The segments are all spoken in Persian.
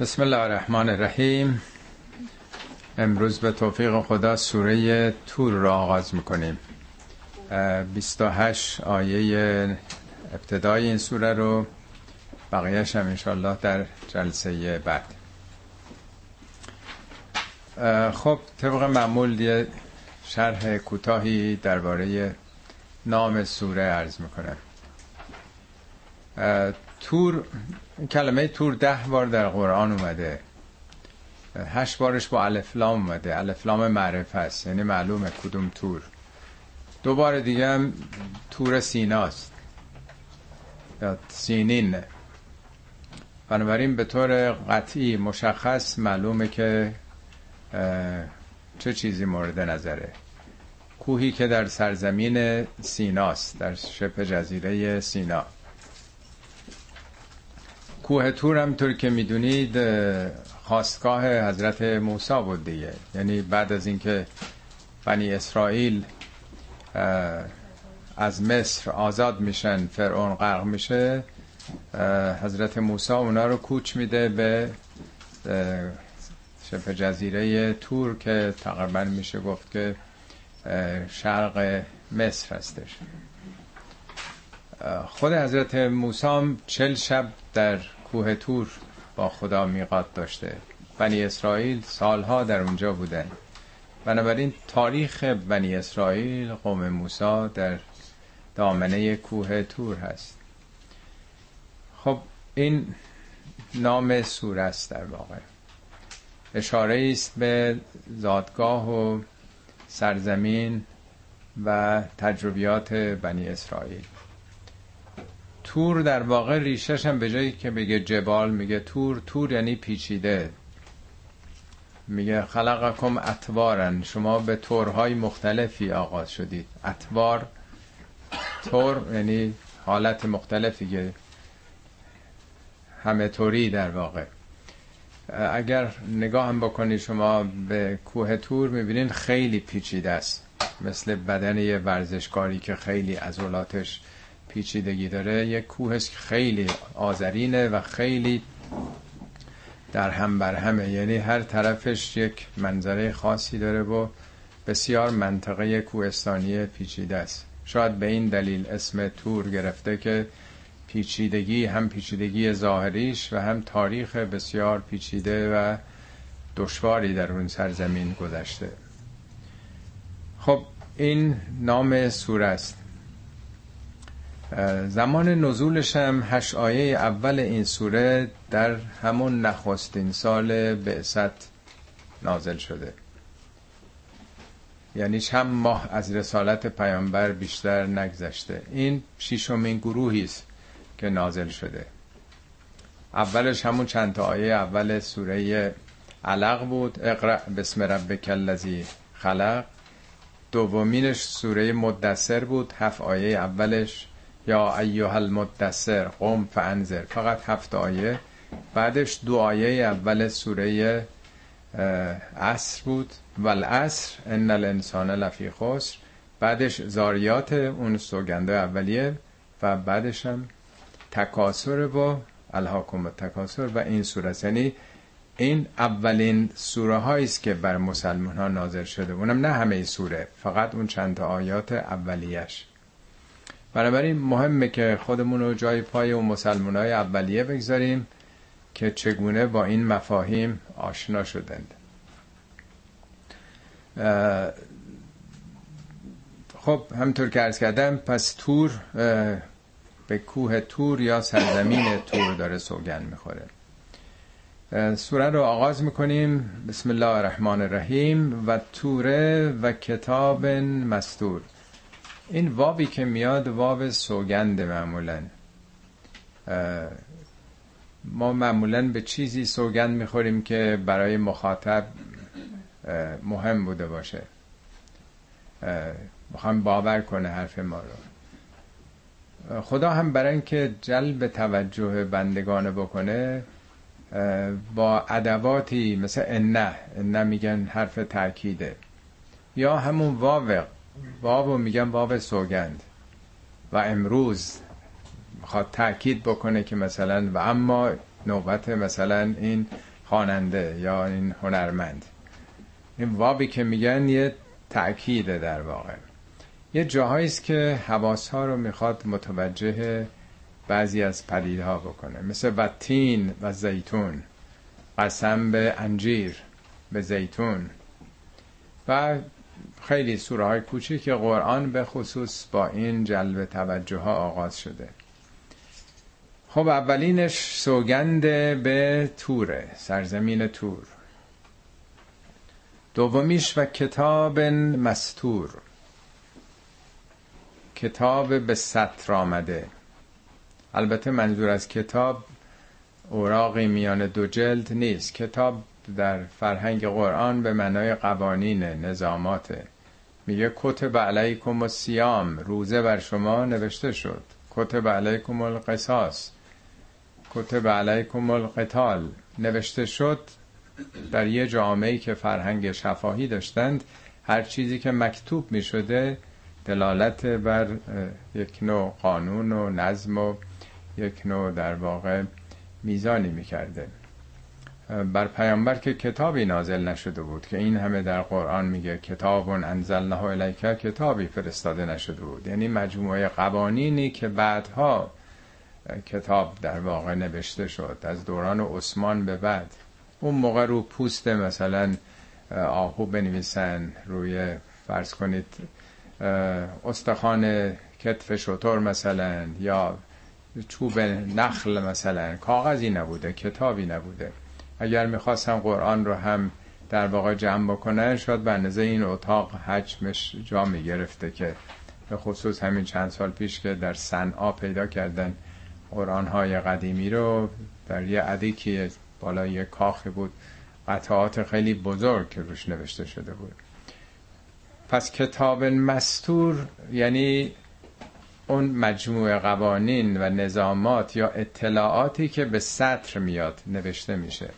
بسم الله الرحمن الرحیم امروز به توفیق خدا سوره تور را آغاز می‌کنیم. 28 آیه ابتدای این سوره رو بقیهش هم انشالله در جلسه بعد. خب طبق معمول یه شرح کوتاهی درباره نام سوره عرض می‌کنم. تور کلمه تور ده بار در قرآن اومده. هشت بارش با الفلام اومده. الفلام معرفه است. یعنی معلومه کدوم تور. دو بار دیگه هم تور سیناست. یا سینین. بنابراین به طور قطعی مشخص معلومه که چه چیزی مورد نظره. کوهی که در سرزمین سیناست در شبه جزیره سینا. کوه تور هم طور که می‌دونید خواستگاه حضرت موسی بود دیگه. یعنی بعد از اینکه بنی اسرائیل از مصر آزاد میشن فرعون غرق میشه حضرت موسی اونا رو کوچ میده به شبه جزیره تور که تقریبا میشه گفت که شرق مصر هستش. خود حضرت موسی چل شب در کوه تور با خدا میقات داشته. بنی اسرائیل سالها در اونجا بودن بنابراین تاریخ بنی اسرائیل قوم موسی در دامنه کوه تور هست. خب این نام سوره است در واقع. اشاره است به زادگاه و سرزمین و تجربیات بنی اسرائیل. تور در واقع ریشش هم به جایی که بگه جبال میگه تور. تور یعنی پیچیده. میگه خلقکم اتوارن شما به تورهای مختلفی آغاز شدید. اتوار تور یعنی حالت مختلفی که همه توری در واقع. اگر نگاه هم بکنید شما به کوه تور می‌بینید خیلی پیچیده است. مثل بدن یه ورزشکاری که خیلی عضلاتش پیچیدگی داره. یک کوه است که خیلی آذرینه و خیلی در هم بر همه. یعنی هر طرفش یک منظره خاصی داره و بسیار منطقه کوهستانی پیچیده است. شاید به این دلیل اسم تور گرفته که پیچیدگی هم پیچیدگی ظاهریش و هم تاریخ بسیار پیچیده و دشواری در اون سرزمین گذشته. خب این نام سوره است. زمان نزولش هم هشت آیه اول این سوره در همون نخستین سال بعثت نازل شده. یعنی چند ماه از رسالت پیامبر بیشتر نگذشته. این شیشمین گروهی است که نازل شده. اولش همون چند آیه اول سوره علق بود. اقرأ بسم ربک الذی خلق. دومینش سوره مدثر بود. هفت آیه اولش. یا ایها المدثر قم فانذر. فقط هفت آیه. بعدش دو آیه اول سوره عصر بود. والعصر ان الانسان لفی خسر. بعدش زاریات اون سوگنده اولیه و بعدش هم تکاسر با الهاکم تکاسر و این سوره. یعنی این اولین سوره هایی است که بر مسلمان ها نازل شده. اونم نه همه سوره فقط اون چند آیات اولیش بنابراین مهمه که خودمون رو جای پای و مسلمان های اولیه بگذاریم که چگونه با این مفاهیم آشنا شدند. خب همطور که ارز کردم پس تور به کوه تور یا سرزمین تور داره سوگن می‌خوره. سوره رو آغاز می‌کنیم. بسم الله الرحمن الرحیم و توره و کتاب مستور. این وابی که میاد واب سوگند معمولا. ما معمولا به چیزی سوگند می‌خوریم که برای مخاطب مهم بوده باشه. می‌خوام باور کنه حرف ما رو. خدا هم برای اینکه جلب توجه بندگانه بکنه با ادواتی مثل انه انه میگن حرف تاکیده یا همون واو واو میگن واو سوگند. و امروز می‌خواد تاکید بکنه که مثلا و اما نوبت مثلا این خواننده یا این هنرمند. این وابی که میگن یه تأکیده در واقع. یه جاهایی است که حواس ها رو می‌خواد متوجه بعضی از پدیدها بکنه. مثل وتین و زیتون. قسم به انجیر به زیتون. و خیلی سوره های کوچیک قرآن به خصوص با این جلب توجه ها آغاز شده. خب اولینش سوگند به توره سرزمین تور. دومیش و کتاب مستور. کتاب به سطر آمده. البته منظور از کتاب اوراقی میان دو جلد نیست. کتاب در فرهنگ قرآن به معنای قوانین نظاماته. میگه کتب علیکم و سیام روزه بر شما نوشته شد. کتب علیکم القصاص کتب علیکم القتال نوشته شد. در یه جامعه که فرهنگ شفاهی داشتند هر چیزی که مکتوب می شده دلالت بر یک نوع قانون و نظم و یک نوع در واقع میزانی می‌کرده. بر پیامبر که کتابی نازل نشده بود که این همه در قرآن میگه کتاب انزلنه الیک کتابی فرستاده نشده بود. یعنی مجموعه قوانینی که بعدها کتاب در واقع نوشته شد. از دوران عثمان به بعد. اون موقع رو پوست مثلا آهو بنویسن روی فرض کنید استخوان کتف شطور مثلا یا چوب نخل مثلا. کاغذی نبوده کتابی نبوده. اگر می‌خواستم قرآن رو هم در واقع جمع بکنن شاید به اندازه این اتاق حجمش جا می‌گرفته که به خصوص همین چند سال پیش که در صنعا پیدا کردن قرآن های قدیمی رو در یه عدی که بالای یه کاخی بود قطعات خیلی بزرگ که روش نوشته شده بود. پس کتاب مستور یعنی اون مجموعه قوانین و نظامات یا اطلاعاتی که به سطر میاد نوشته میشه.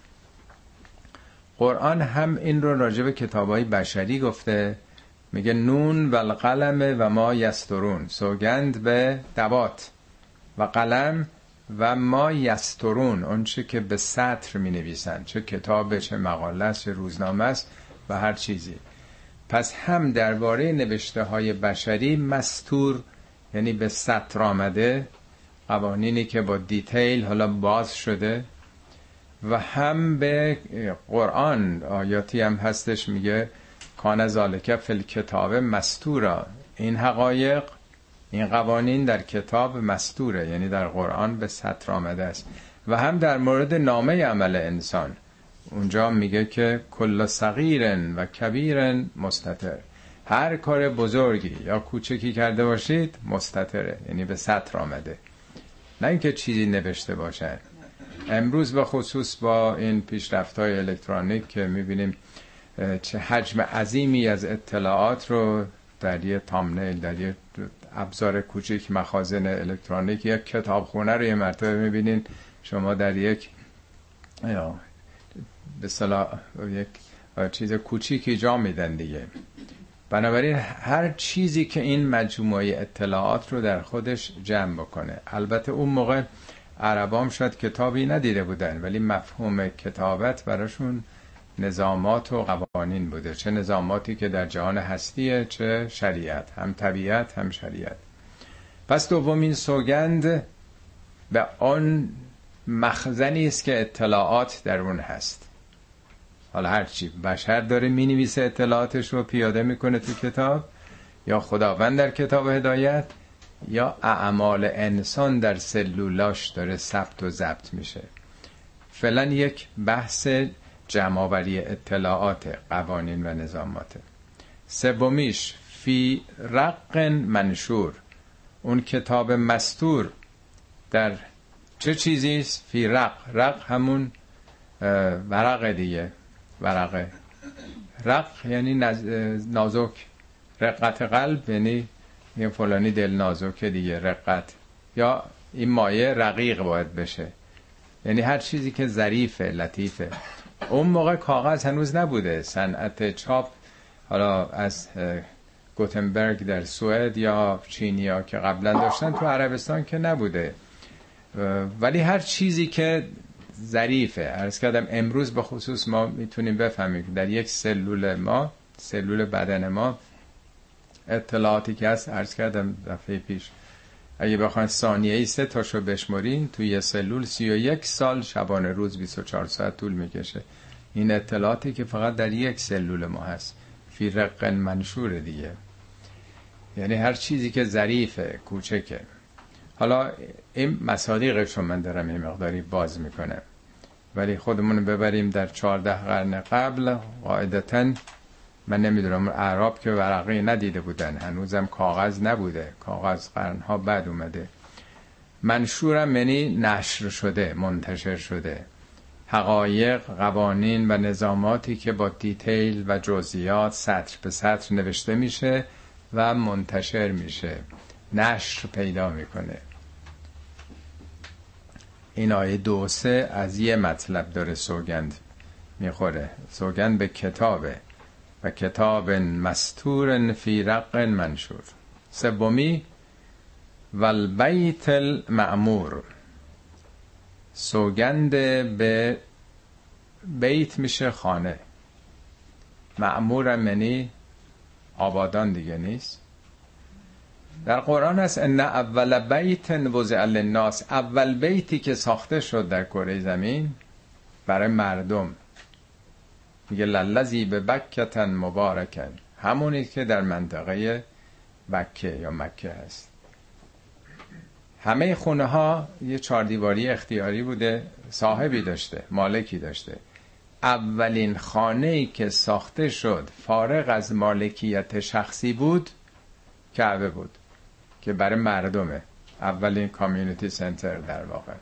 قرآن هم این رو راجع به کتابای بشری گفته میگه نون و القلم و ما یسترون سوگند به دوات و قلم و ما یسترون اون چه که به سطر می نویسن چه کتاب چه مقاله چه روزنامه است و هر چیزی. پس هم درباره نوشته های بشری مستور یعنی به سطر آمده قوانینی که با دیتیل حالا باز شده و هم به قرآن آیاتی هم هستش میگه کان ذالک فل کتاب مستورا. این حقایق این قوانین در کتاب مستوره یعنی در قرآن به سطر آمده است. و هم در مورد نامه عمل انسان. اونجا میگه که کل صغیر و کبیر مستتر هر کار بزرگی یا کوچکی کرده باشید مستتره یعنی به سطر آمده. نه اینکه چیزی نوشته باشد امروز به خصوص با این پیشرفت های الکترونیک که می‌بینیم چه حجم عظیمی از اطلاعات رو در یه تامنیل در یه ابزار کوچیک مخازن الکترونیک یک کتابخونه رو یه مرتبه می‌بینین. شما در یک به یک چیز کوچیکی جا میدن دیگه. بنابراین هر چیزی که این مجموعه اطلاعات رو در خودش جمع بکنه. البته اون موقع عربام شاید کتابی ندیده بودن ولی مفهوم کتابت براشون نظامات و قوانین بوده. چه نظاماتی که در جهان هستیه چه شریعت. هم طبیعت هم شریعت. پس دومین سوگند به آن مخزنی است که اطلاعات در اون هست. حالا هرچی بشر داره می نویسه اطلاعاتش رو پیاده می‌کنه تو کتاب یا خداوند در کتاب هدایت یا اعمال انسان در سلولاش داره ثبت و ضبط میشه. فعلا یک بحث جمعآوری اطلاعات قوانین و نظامات. سومیش فی رق منشور. اون کتاب مستور در چه چیزی فی رق. رق همون ورق دیگه. ورقه رق یعنی نازک. رقت قلب یعنی یه فلانی دل نازکه دیگه رقت. یا این مایه رقیق باید بشه. یعنی هر چیزی که ظریفه لطیفه. اون موقع کاغذ هنوز نبوده. صنعت چاپ حالا از گوتنبرگ در سوئد یا چینیا که قبلا داشتن تو عربستان که نبوده. ولی هر چیزی که ظریفه. ارز کردم امروز به خصوص ما می‌تونیم بفهمیم در یک سلول ما سلول بدن ما اطلاعاتی که هست ارز کردم دفعه پیش. اگه بخواین ثانیه ای سه تاشو بشمرین توی یه سلول سی و یک سال شبانه روز 24 ساعت طول می‌کشه. این اطلاعاتی که فقط در یک سلول ما هست. فی رقن منشور دیگه. یعنی هر چیزی که ظریفه کوچکه. حالا این مصادیقش رو من دارم این مقداری باز می‌کنه ولی خودمون ببریم در چهارده قرن قبل قاعدتا من نمی‌دونم اعراب که ورقی ندیده بودن. هنوزم کاغذ نبوده. کاغذ قرنها بعد اومده. منشورم یعنی نشر شده منتشر شده. حقایق قوانین و نظاماتی که با دیتیل و جزئیات سطر به سطر نوشته میشه و منتشر میشه. نشر پیدا می‌کنه. این آیه دو سه از یه مطلب داره سوگند می‌خوره. سوگند به کتابه. و کتاب مستور فی رق منشور. سومی و البیت المعمور سوگند به بیت میشه خانه. معمورم یعنی آبادان دیگه نیست. در قرآن هست ان اول بیت وضع للناس. اول بیتی که ساخته شد در کره زمین برای مردم. میگه للذی به بکتن مبارکن. همونی که در منطقه بکه یا مکه هست. همه خونه ها یه چاردیواری اختیاری بوده صاحبی داشته مالکی داشته. اولین خانه ای که ساخته شد فارغ از مالکیت شخصی بود کعبه بود که برای مردمه. اولین کامیونیتی سنتر در واقع.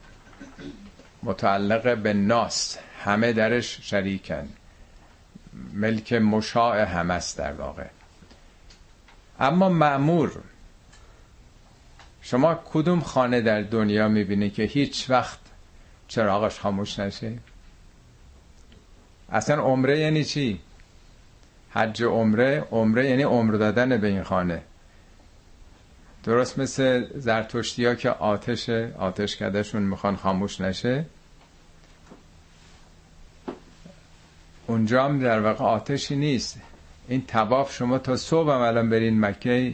متعلق به ناس. همه درش شریکن. ملک مشاع هم است در واقع. اما معمور شما کدوم خانه در دنیا می‌بینی که هیچ وقت چراغش خاموش نشه؟ اصلا عمره یعنی چی؟ حج عمره عمره یعنی عمر دادن به این خانه. درست مثل زرتشتی ها که آتش آتش کدهشون می‌خوان خاموش نشه؟ اونجا هم در واقع آتشی نیست. این تواف شما تا صبح هم الان برین مکه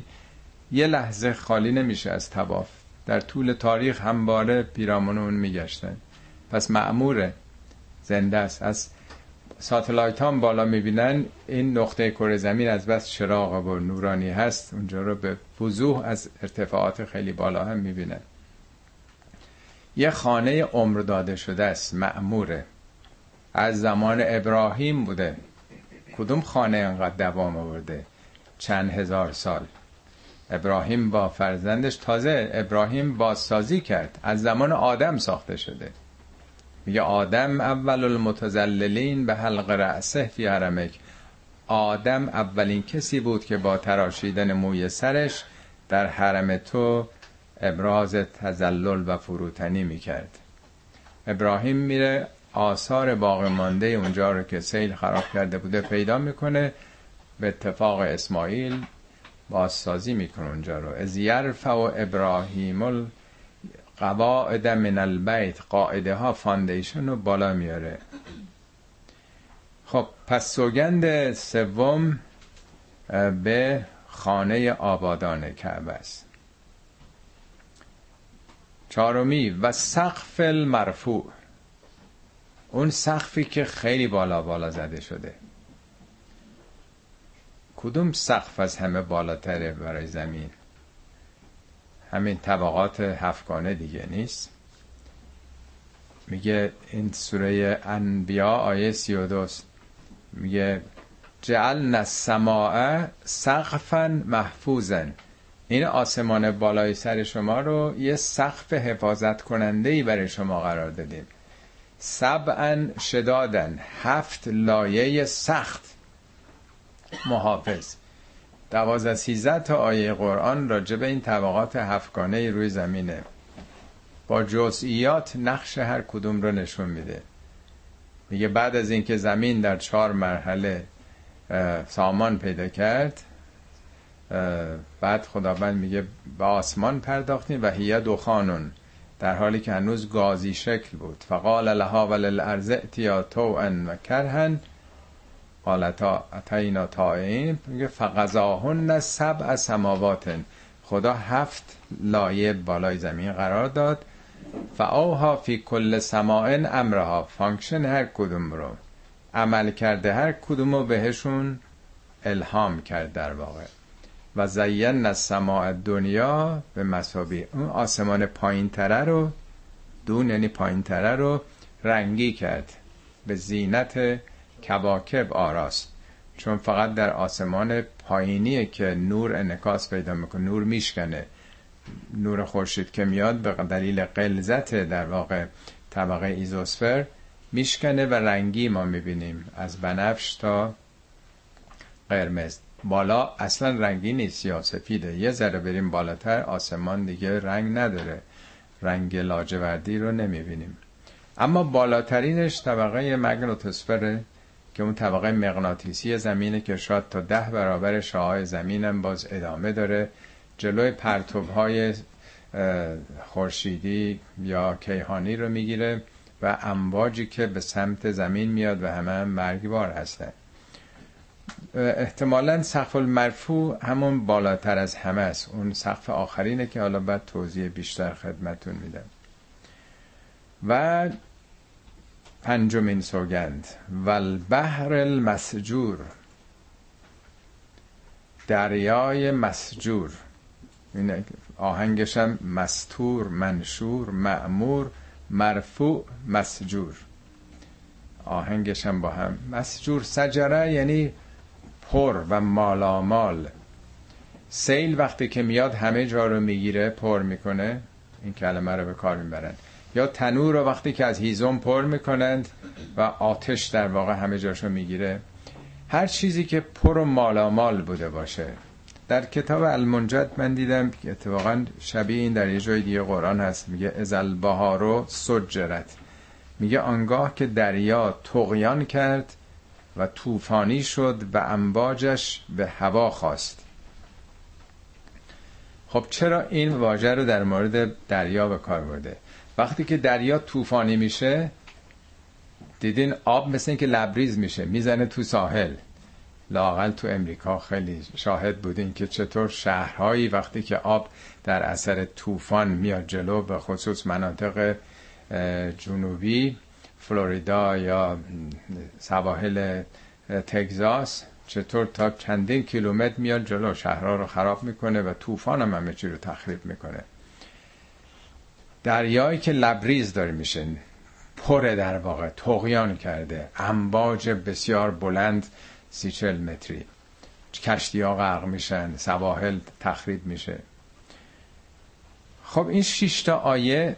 یه لحظه خالی نمیشه از تواف در طول تاریخ همواره پیرامون اون میگشتن. پس معموره زنده است. از ساتلایت هم بالا می‌بینن. این نقطه کره زمین از بس چراغ و نورانی هست. اونجا رو به وضوح از ارتفاعات خیلی بالا هم می‌بینن. یه خانه عمر داده شده است. معموره از زمان ابراهیم بوده. کدوم خانه انقدر دوام آورده؟ چند هزار سال. ابراهیم با فرزندش تازه ابراهیم بازسازی کرد. از زمان آدم ساخته شده. میگه آدم اول المتزللین به حلق رأسه فی حرمک. آدم اولین کسی بود که با تراشیدن موی سرش در حرم تو ابراز تزلل و فروتنی می‌کرد. ابراهیم میره آثار باقی مانده اونجا رو که سیل خراب کرده بوده پیدا می‌کنه. به اتفاق اسماعیل بازسازی می‌کنه اونجا رو. إذ يرفع إبراهيم القواعد من البيت قاعده ها foundation رو بالا میاره خب پس سوگند سوم به خانه آبادان کعبه است. چهارمی و سقف المرفوع. اون سقفی که خیلی بالا بالا زده شده. کدوم سقف از همه بالاتره برای زمین؟ همین طبقات هفتگانه دیگه نیست؟ میگه این سوره انبیا آیه سی و دوست. میگه جعلنا السماء سقفا محفوظا. این آسمان بالای سر شما رو یه سقف حفاظت کننده ای برای شما قرار دادیم. سبعا شدادن هفت لایه سخت. محافظ. دوازده سیزده تا آیه قرآن راجع به این طبقات هفتگانه روی زمینه. با جزئیات نقش هر کدوم رو نشون میده. میگه بعد از اینکه زمین در چهار مرحله سامان پیدا کرد بعد خداوند میگه به آسمان پرداختیم و هیه دخانون در حالی که هنوز گازی شکل بود. فقال لها وللارض اتیا طوعا و کرهن قالتا اتینا طائعین. میگه فقضاهن سبع سماوات خدا هفت لایه بالای زمین قرار داد. فأوحى في كل سماء أمرها. function هر کدوم رو. عمل کرده هر کدوم رو بهشون الهام کرد در واقع. و زينا السماء الدنيا بمصابيح اون آسمان پایین تره رو دون یعنی پایین تره رو رنگی کرد. به زینت کواکب آراست. چون فقط در آسمان پایینیه که نور انعکاس پیدا می‌کنه نور میشکنه. نور خورشید که میاد به دلیل قلزت در واقع طبقه ایزوسفر میشکنه و رنگی ما می‌بینیم. از بنفش تا قرمز. بالا اصلا رنگی نیست یا سفیده. یه ذره بریم بالاتر آسمان دیگه رنگ نداره. رنگ لاجوردی رو نمی‌بینیم. اما بالاترینش طبقه مگنوتوسفره که اون طبقه مغناطیسی زمینه که شاید تا ده برابر شعاع زمینم باز ادامه داره. جلوی پرتوب خورشیدی یا کیهانی رو می‌گیره و امواجی که به سمت زمین میاد و همه هم مرگبار هستن. احتمالا سقف المرفوع همون بالاتر از همه است. اون سقف آخرینه که حالا بعد توضیح بیشتر خدمتون میدم. و پنجمین سوگند. و البحر المسجور. دریای مسجور. این آهنگشم مستور منشور معمور مرفوع مسجور. آهنگشم با هم. مسجور سجره یعنی پر و مالامال. سیل وقتی که میاد همه جا رو می‌گیره پر می‌کنه. این کلمه رو به کار می‌برن یا تنور رو وقتی که از هیزم پر می‌کنند و آتش در واقع همه جاشو می‌گیره. هر چیزی که پر و مالامال بوده باشه. در کتاب المنجد من دیدم که اتفاقا شبیه این در یه جای دیگه قرآن هست. میگه ازل بهارو سجرت. میگه آنگاه که دریا تقیان کرد و طوفانی شد و امواجش به هوا خواست خب چرا این واژه رو در مورد دریا به کار برده؟ وقتی که دریا طوفانی میشه دیدین آب مثل اینکه لبریز میشه می‌زنه تو ساحل. لاقل تو امریکا خیلی شاهد بودین که چطور شهرهایی وقتی که آب در اثر طوفان میاد جلو به خصوص مناطق جنوبی فلوریدا یا سواحل تگزاس چطور تا چندین کیلومتر میاد جلو؟ شهرها رو خراب می‌کنه و طوفان هم همه چی رو تخریب می‌کنه. دریایی که لبریز داره میشه پر در واقع تقیان کرده امواج بسیار بلند سی چل متری. کشتی ها غرق میشن سواحل تخریب میشه. خب این شیشتا آیه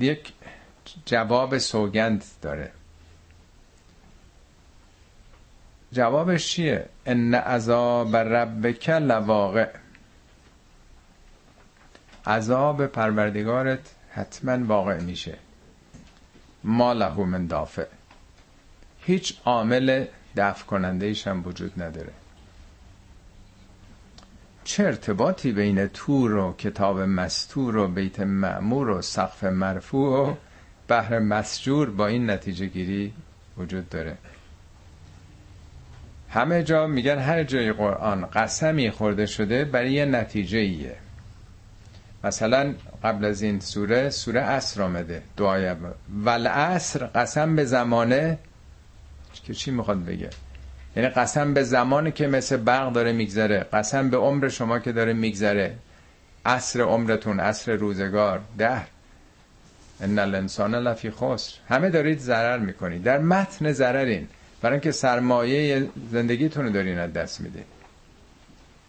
یک جواب سوگند داره. جوابش چیه؟ ان عذاب ربک لواقع. عذاب پروردگارت حتما واقع میشه. ما له من دافع. هیچ عامل دفع کننده ایش هم وجود نداره. چه ارتباطی بین تور و کتاب مستور و بیت معمور و سقف مرفوع و بحر مسجور با این نتیجه گیری وجود داره. همه جا میگن هر جای قرآن قسمی خورده شده برای یه نتیجه ایه مثلا قبل از این سوره سوره عصر آمده. دعای ولعصر قسم به زمانه که چی می‌خواد بگه؟ یعنی قسم به زمانی که مثل برق داره میگذره. قسم به عمر شما که داره میگذره. عصر عمرتون عصر روزگار ده ان الانسان لفی خسر. همه دارید ضرر می‌کنید. در متن ضررین. برای اینکه سرمایه زندگیتون رو دارین از دست میدین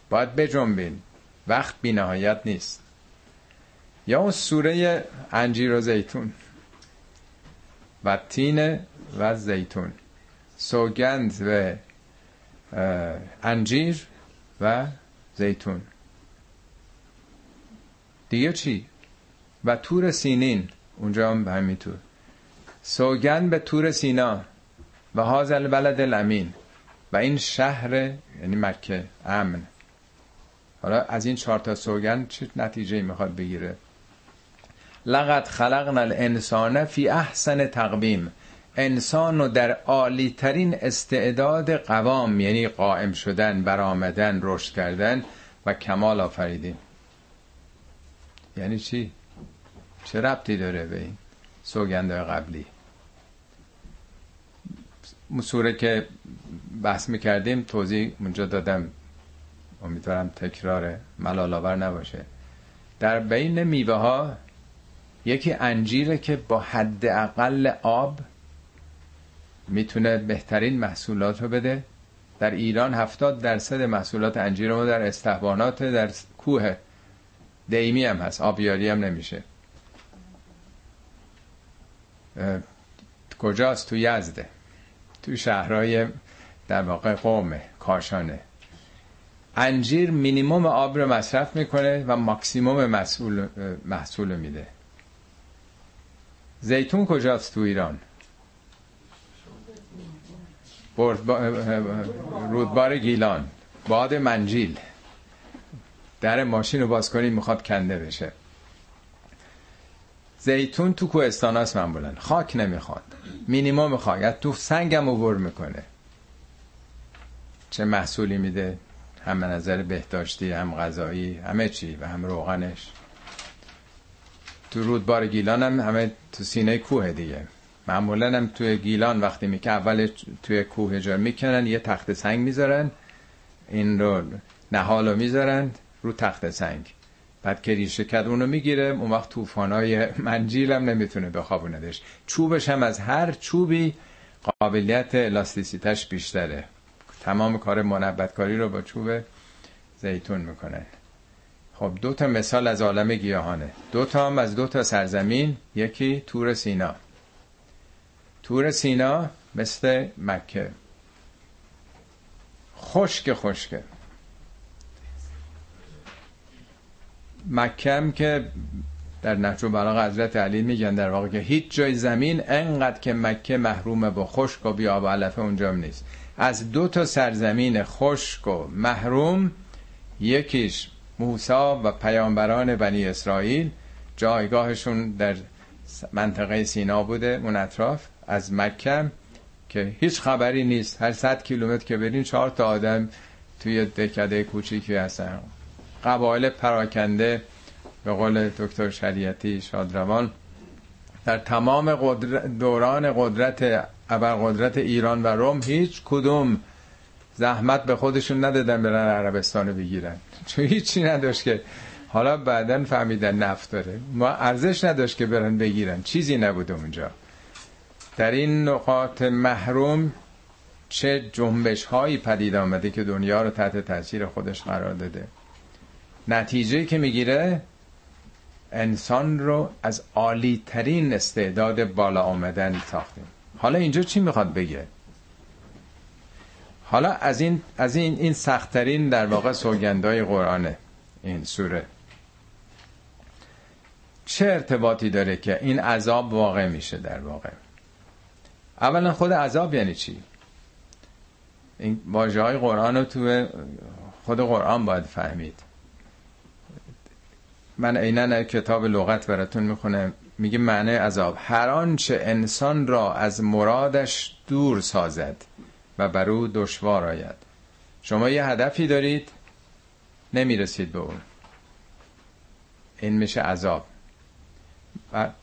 باید بجنبین. وقت بی نهایت نیست. یا اون سوره انجیر و زیتون. و تین و زیتون. سوگند و انجیر و زیتون. دیگه چی؟ و تور سینین. اونجا هم همینطور سوگند به تور سینا و هازل بلد الامین و این شهر یعنی مکه امن. حالا از این چهار تا سوگند چه نتیجه می‌خواد بگیره؟ لقد خلقنا الانسان فی احسن تقویم. انسان رو در عالی ترین استعداد قوام یعنی قائم شدن برآمدن رشد کردن و کمال آفریدیم. یعنی چی؟ چه ربطی داره به این سوگنده قبلی؟ سوره که بحث می‌کردیم توضیح اونجا دادم. امیدوارم تکرار ملال نباشه. در بین میوه ها یکی انجیره که با حد اقل آب می‌تونه بهترین محصولات رو بده. در ایران هفتاد درصد محصولات انجیر ما در استحبانات در کوه دیمی هم هست. آبیاری هم نمیشه. کجاست؟ تو یزده. تو شهرهای در واقع قومه کاشانه. انجیر مینیموم آب رو مصرف می‌کنه و ماکسیموم محصول محصول میده. زیتون کجاست تو ایران؟ رودبار گیلان. باد منجیل. در ماشین رو باز کنید می‌خواد کنده بشه. زیتون تو کوهستان هست من خاک نمی‌خواد. مینیموم خاک. تو سنگم عبور می‌کنه. چه محصولی میده؟ هم نظر بهداشتی هم غذایی همه چی و هم روغنش. تو رودبار گیلان هم همه تو سینه کوه دیگه. معمولا هم توی گیلان وقتی میکن اول توی کوه جا می‌کنن یه تخت سنگ می‌ذارن. این رو نهال رو می‌ذارن رو تخت سنگ. بعد که ریشه کد اونو می‌گیره. اون وقت توفانای منجیل هم نمی‌تونه بخوابوندش چوبش هم از هر چوبی قابلیت الاستیسیتش بیشتره. تمام کار منبتکاری رو با چوب زیتون می‌کنن خب دو تا مثال از عالم گیاهانه. دو تا هم از دو تا سرزمین یکی تور سینا. تور سینا مثل مکه. خشک خشکه مکم که در نهج بلاغ حضرت علی میگن در واقع که هیچ جای زمین انقدر که مکه محرومه با خشک و بیاب و علفه اونجا نیست. از دو تا سرزمین خشک و محروم یکیش موسا و پیامبران بنی اسرائیل. جایگاهشون در منطقه سینا بوده اون اطراف از مکه که هیچ خبری نیست. هر صد کیلومتر که برین چهار تا آدم توی دکده کوچیکی هستن. قبایل پراکنده به قول دکتر شریعتی شادروان در تمام دوران قدرت قدرت ایران و روم هیچ کدوم زحمت به خودشون ندادن برن عربستان بگیرن. چون هیچی نداشت که حالا بعدا فهمیدن نفت داره. ما ارزش نداشت که برن بگیرن. چیزی نبوده اونجا. در این نقاط محروم چه جنبش هایی پدید آمده که دنیا رو تحت تاثیر خودش قرار داده؟ نتیجه که می‌گیره انسان رو از عالی ترین استعداد بالا آمدن ساختیم حالا اینجا چی می‌خواد بگه؟ حالا از این از این این سختترین در واقع سوگندای قرآنه این سوره. چه ارتباطی داره که این عذاب واقع میشه در واقع؟ اولا خود عذاب یعنی چی؟ این واجه های قرآن رو تو خود قرآن باید فهمید. من عینا کتاب لغت براتون می‌خونم میگه معنی عذاب. هر آنچه انسان را از مرادش دور سازد و بر او دشوار آید. شما یه هدفی دارید نمی‌رسید به اون. این میشه عذاب.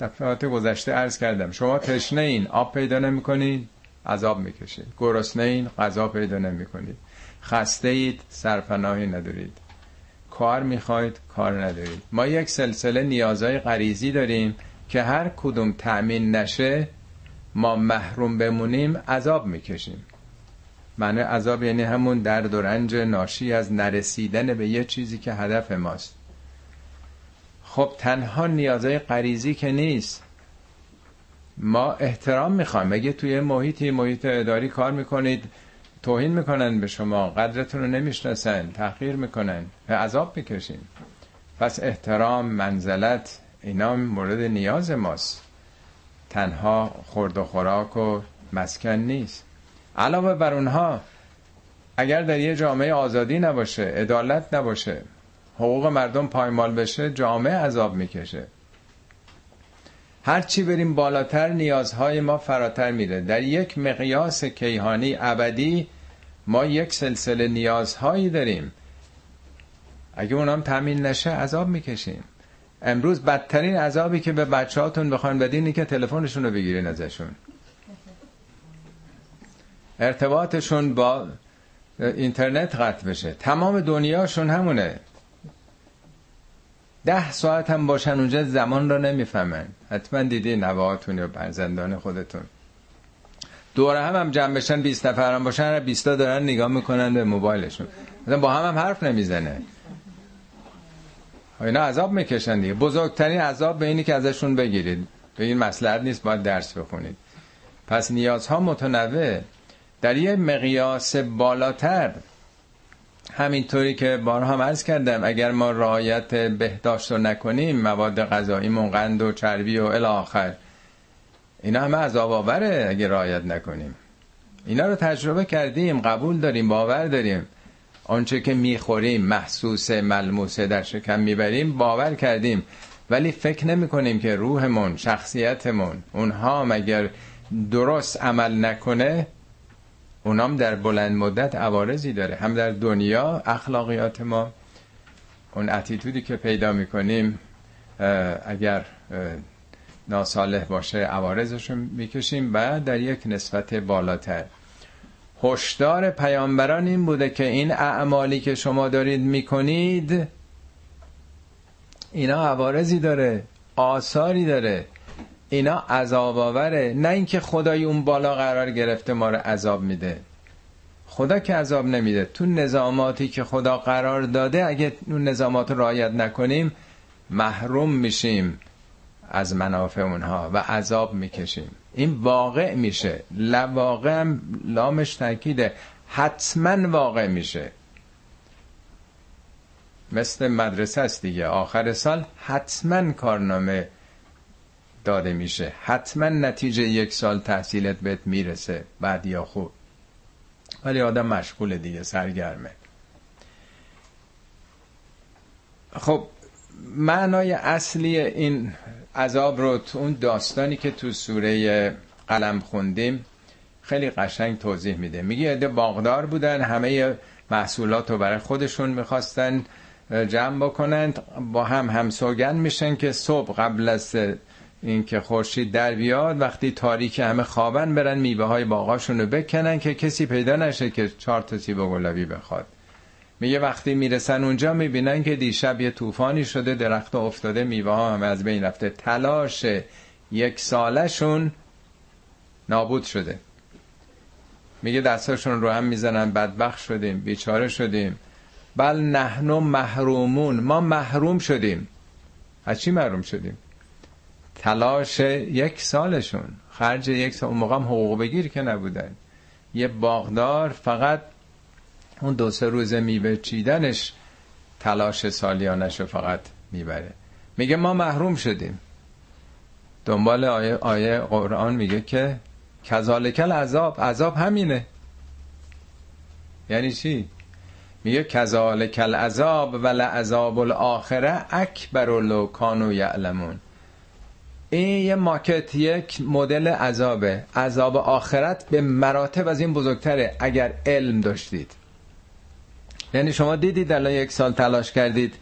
دفعات گذشته عرض کردم شما تشنه این آب پیدا نمی کنید عذاب می‌کشید. گرسنه این غذا پیدا نمی کنید خسته اید سرپناهی ندارید. کار می‌خواید کار ندارید. ما یک سلسله نیازهای غریزی داریم که هر کدوم تأمین نشه ما محروم بمونیم عذاب می‌کشیم. معنی عذاب یعنی همون درد و رنج ناشی از نرسیدن به یه چیزی که هدف ماست. خب تنها نیازهای غریزی که نیست. ما احترام می‌خوایم مگه توی محیطی محیط اداری کار می‌کنید توهین می‌کنن به شما قدرتون رو نمی‌شناسن تحقیر می‌کنن به عذاب می‌کشین. پس احترام منزلت اینا مورد نیاز ماست. تنها خورد و خوراک و مسکن نیست. علاوه بر اونها اگر در یه جامعه آزادی نباشه عدالت نباشه حقوق مردم پایمال بشه جامعه عذاب می‌کشه. هرچی بریم بالاتر نیازهای ما فراتر میره. در یک مقیاس کیهانی ابدی ما یک سلسله نیازهایی داریم. اگه اونام تامین نشه عذاب می‌کشیم. امروز بدترین عذابی که به بچه هاتون بخوان بدین که تلفنشون رو بگیرین ازشون. ارتباطشون با اینترنت قطع بشه. تمام دنیاشون همونه. ده ساعت هم باشن اونجا زمان رو نمی‌فهمن. حتما دیدی نواتون یا برزندان خودتون. دوره هم هم جمع بشن 20 نفر هم باشن 20 دارن نگاه می‌کنن به موبایلشون. مثلا با هم هم حرف نمی‌زنه. اینا عذاب می‌کشن دیگه. بزرگترین عذاب به اینی که ازشون بگیرید. به این مسئله نیست باید درس بخونید. پس نیازها متنوع. در یه مقیاس بالاتر همینطوری که بارها هم عرض کردم اگر ما رعایت بهداشت رو نکنیم مواد غذایی قند و چربی و الاخر اینا همه عذاب آوره اگه رعایت نکنیم. اینا رو تجربه کردیم قبول داریم باور داریم. آنچه که می‌خوریم محسوس ملموسه در شکم می‌بریم باور کردیم. ولی فکر نمی کنیم که روحمون شخصیتمون اونها مگر درست عمل نکنه اونام در بلند مدت عوارضی داره. هم در دنیا اخلاقیات ما اون اتیتودی که پیدا می‌کنیم اگر ناصالح باشه عوارضش رو می‌کشیم و در یک نسبت بالاتر. هشدار پیامبران این بوده که این اعمالی که شما دارید می‌کنید اینا عوارضی داره آثاری داره. اینا عذاب آوره. نه اینکه خدای اون بالا قرار گرفته ما رو عذاب میده. خدا که عذاب نمیده. تو نظاماتی که خدا قرار داده اگه اون نظامات رو رعایت نکنیم محروم میشیم از منافع اونها و عذاب می‌کشیم. این واقع میشه. لواقع لامش تاکیده حتما واقع میشه. مثل مدرسه است دیگه. آخر سال حتما کارنامه داده میشه. حتما نتیجه یک سال تحصیلت بهت می‌رسه بعد یا خوب. ولی آدم مشغول دیگه سرگرمه. خب معنای اصلی این عذاب رو تو اون داستانی که تو سوره قلم خوندیم خیلی قشنگ توضیح میده. میگه عده باغدار بودن همه محصولات رو برای خودشون می‌خواستن جمع بکنند با هم هم سوگن میشن که صبح قبل از اینکه خورشید در بیاد وقتی تاریک همه خوابن برن میوه های باغاشون رو بکنن که کسی پیدا نشه که چهار تا سیب گلابی بخواد. میگه وقتی می‌رسن اونجا می‌بینن که دیشب یه طوفانی شده درخت افتاده میوه ها همه از بین رفته. تلاش یک سالشون نابود شده. میگه دستاشون رو هم می‌زنن بدبخ شدیم بیچاره شدیم. بل نحنو محرومون ما محروم شدیم. از چی محروم شدیم؟ تلاش یک سالشون. خرج یک سال اون موقع هم حقوق بگیر که نبودن. یه باغدار فقط اون دو سه روز میوه چیدنش تلاش سالیانش رو فقط می‌بره. میگه ما محروم شدیم. دنبال آیه, آیه قرآن میگه که کذالکل عذاب عذاب همینه. یعنی چی؟ میگه کذالکل عذاب و لعذاب الاخره اکبر لو کانو یعلمون. این یه ماکت یک مدل عذابه. عذاب آخرت به مراتب از این بزرگتره اگر علم داشتید. یعنی شما دیدید الان یک سال تلاش کردید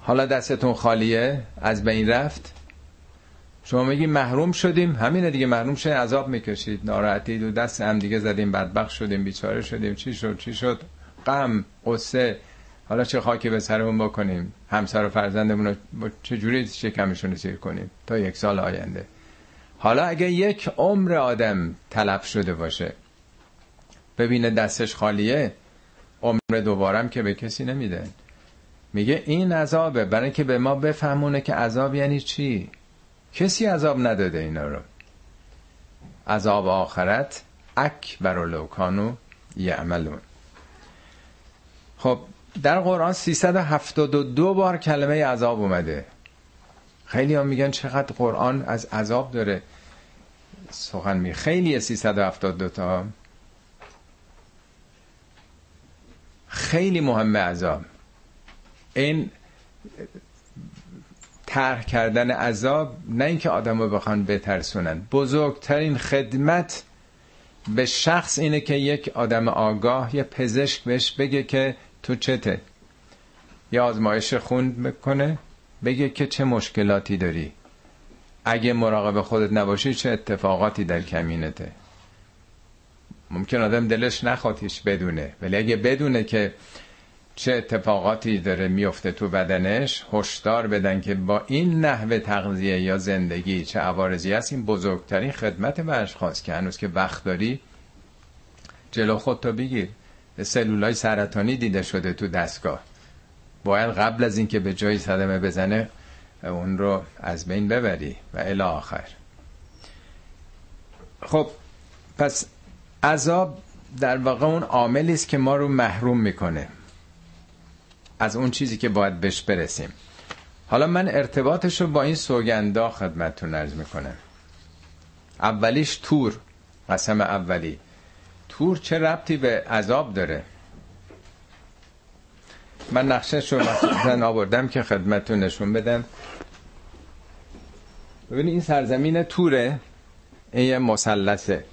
حالا دستتون خالیه از بین رفت. شما میگی محروم شدیم همینه دیگه محروم شدیم عذاب می‌کشید. ناراحتی دو دست هم دیگه زدیم بدبخت شدیم بیچاره شدیم چی شد چی شد؟ غم قصه حالا چه خاکی به سرمون بکنیم؟ همسر و فرزندمون رو چجوری شکمشون رو سیر کنیم؟ تا یک سال آینده. حالا اگه یک عمر آدم تلف شده باشه ببینه دستش خالیه عمر دوبارم که به کسی نمیده. میگه این عذابه. برای اینکه به ما بفهمونه که عذاب یعنی چی؟ کسی عذاب نداده اینا رو. عذاب آخرت اکبر لوکانو یعملون. خب در قرآن 372 بار کلمه عذاب اومده. خیلی هم میگن چقدر قرآن از عذاب داره. سخن می خیلی 372 تا. خیلی مهمه عذاب. این طرح کردن عذاب نه اینکه آدم رو بخوان بترسونن. بزرگترین خدمت به شخص اینه که یک آدم آگاه یه پزشک بهش بگه که تو چته؟ یه آزمایش خون بکنه بگه که چه مشکلاتی داری. اگه مراقب خودت نباشی چه اتفاقاتی در کمینته؟ ممکن آدم دلش نخوادیش بدونه. ولی اگه بدونه که چه اتفاقاتی داره میفته تو بدنش هشدار بدن که با این نحوه تغذیه یا زندگی چه عوارضی هست این بزرگترین خدمت به اشخاص که هنوز که وقت داری جلو خودتو بگیر. سلولای سرطانی دیده شده تو دستگاه. باید قبل از اینکه به جایی صدمه بزنه اون رو از بین ببری و الی آخر. خب پس عذاب در واقع اون عاملی است که ما رو محروم می‌کنه. از اون چیزی که باید بهش برسیم. حالا من ارتباطش رو با این سوگندا خدمتتون عرض می‌کنم. اولیش تور قسم اولی. تور چه ربطی به عذاب داره؟ من نقشش رو مثلا آوردم که خدمتتون نشون بدم. ببینید این سرزمین توره این یه مسلسه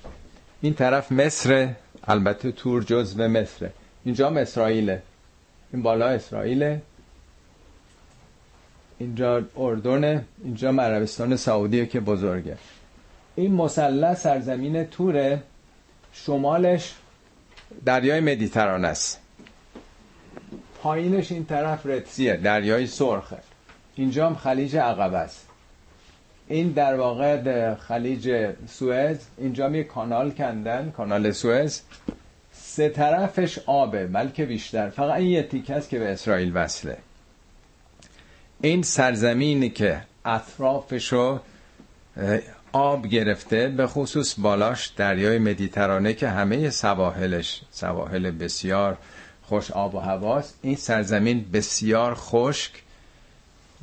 این طرف مصر البته تور جزو مصره. اینجا اسرائیله این بالا اسرائیله. اینجا اردن اینجا عربستان سعودیه که بزرگه. این مثلث سرزمین توره. شمالش دریای مدیترانه است. پایینش این طرف رتسیه دریای سرخه اینجا هم خلیج عقبه است. این در واقع خلیج سوئز اینجا می کانال کندن کانال سوئز. سه طرفش آبه بلکه بیشتر. فقط این یه تیکه است که به اسرائیل وصله. این سرزمینی که اطرافشو آب گرفته به خصوص بالاش دریای مدیترانه که همه سواحلش سواحل بسیار خوش آب و هواست. این سرزمین بسیار خشک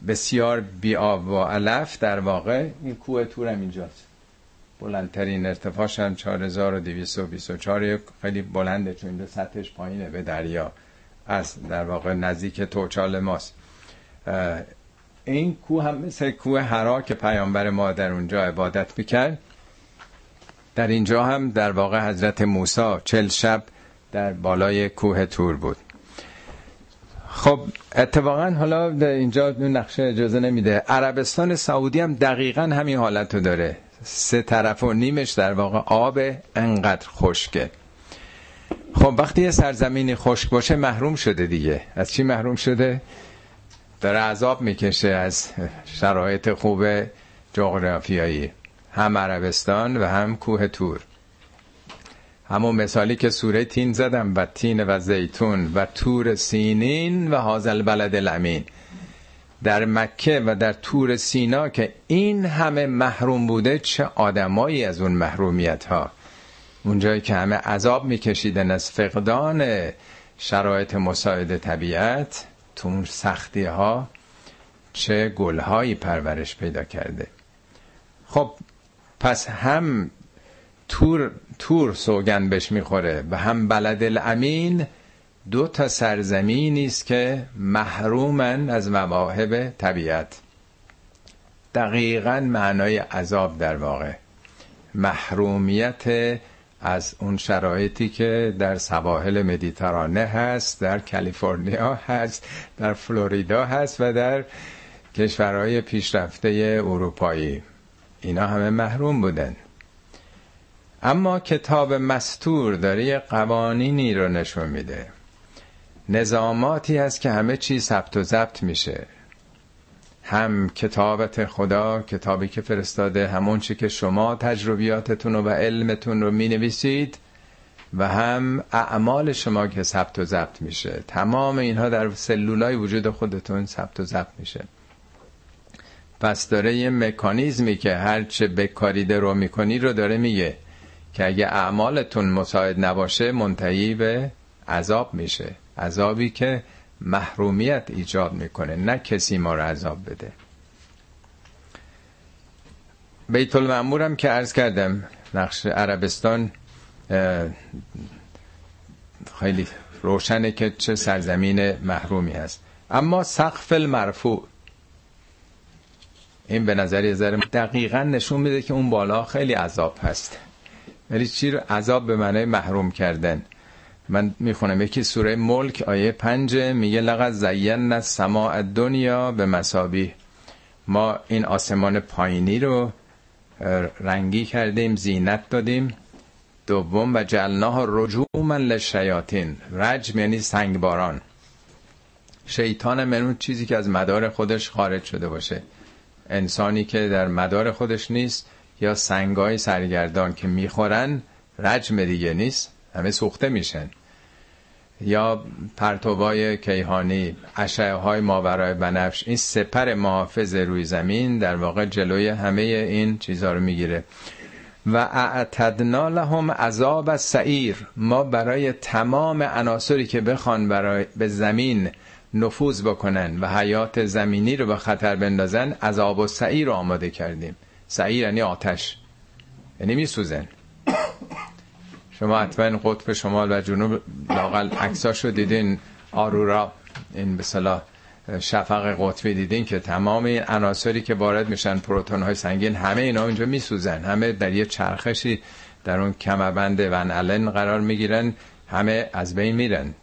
بسیار بی آب و علف. در واقع این کوه تورم اینجاست. بلندترین ارتفاعش هم 4224 خیلی بلنده چون این سطحش پایینه به دریا. از در واقع نزدیک توچال ماست. این کوه هم مثل کوه هرا که پیامبر ما در اونجا عبادت می‌کرد در اینجا هم در واقع حضرت موسی چل شب در بالای کوه تور بود. خب اتفاقا حالا اینجا نقشه اجازه نمیده. عربستان سعودی هم دقیقا همین حالت رو داره. سه طرف و نیمش در واقع آب انقدر خشکه. خب وقتی یه سرزمینی خشک باشه محروم شده دیگه. از چی محروم شده؟ داره عذاب می‌کشه از شرایط خوب جغرافیایی. هم عربستان و هم کوه تور. همون مثالی که سوره تین زدم و تین و زیتون و تور سینین و حاضل بلد الامین. در مکه و در تور سینا که این همه محروم بوده چه آدمایی از اون محرومیت ها اونجایی که همه عذاب میکشیدن از فقدان شرایط مساعد طبیعت تو اون سختی ها چه گلهایی پرورش پیدا کرده. خب پس هم تور تور سوگن بهش می‌خوره و هم بلد الامین دو تا سرزمینی است که محرومن از مواهب طبیعت. دقیقا معنای عذاب در واقع. محرومیت از اون شرایطی که در سواحل مدیترانه هست در کالیفرنیا هست در فلوریدا هست و در کشورهای پیشرفته اروپایی. اینا همه محروم بودن. اما کتاب مستور داره یه قوانینی رو نشون میده. نظاماتی هست که همه چیز ثبت و ضبط میشه. هم کتابت خدا کتابی که فرستاده همون چی که شما تجربیاتتون و علمتون رو می نویسید و هم اعمال شما که ثبت و ضبط میشه. تمام اینها در سلولای وجود خودتون ثبت و ضبط میشه. پس داره یه مکانیزمی که هرچه بکاریده رو می‌کنی رو داره میگه که اگه اعمالتون مساعد نباشه منتهی به عذاب میشه. عذابی که محرومیت ایجاد می‌کنه نه کسی ما رو عذاب بده. بیت المعمورم که عرض کردم نقش عربستان خیلی روشنه که چه سرزمین محرومی هست. اما سقف المرفوع این به نظر یه ذره دقیقا نشون میده که اون بالا خیلی عذاب هست. ولی چی رو عذاب به معنای محروم کردن؟ من می‌خونم. یکی سوره ملک آیه پنج میگه لقد زین سماع دنیا به مسابی ما این آسمان پایینی رو رنگی کردیم زینت دادیم. دوم و جلناه رجوما للشیاطین. رجم یعنی سنگباران. شیطان منون چیزی که از مدار خودش خارج شده باشه. انسانی که در مدار خودش نیست یا سنگای سرگردان که می‌خورن رجم دیگه نیست. همه سوخته میشن. یا پرتوای کیهانی اشعه های ماورای بنفش این سپر محافظ روی زمین در واقع جلوی همه این چیزها رو می‌گیره. و اعتدنا لهم عذاب سعیر. ما برای تمام عناصری که بخوان برای به زمین نفوذ بکنن و حیات زمینی رو به خطر بندازن عذاب و سعیر رو آماده کردیم. سعیر یعنی آتش. یعنی میسوزن. شما حتما قطب شمال و جنوب لاقل عکساشو دیدین. آرورا این به صلاح شفق قطبی دیدین که تمام این عناصری که وارد میشن پروتون های سنگین همه اینا اینجا میسوزن. همه در یه چرخشی در اون کمربند ون الن قرار می‌گیرن. همه از بین میرن.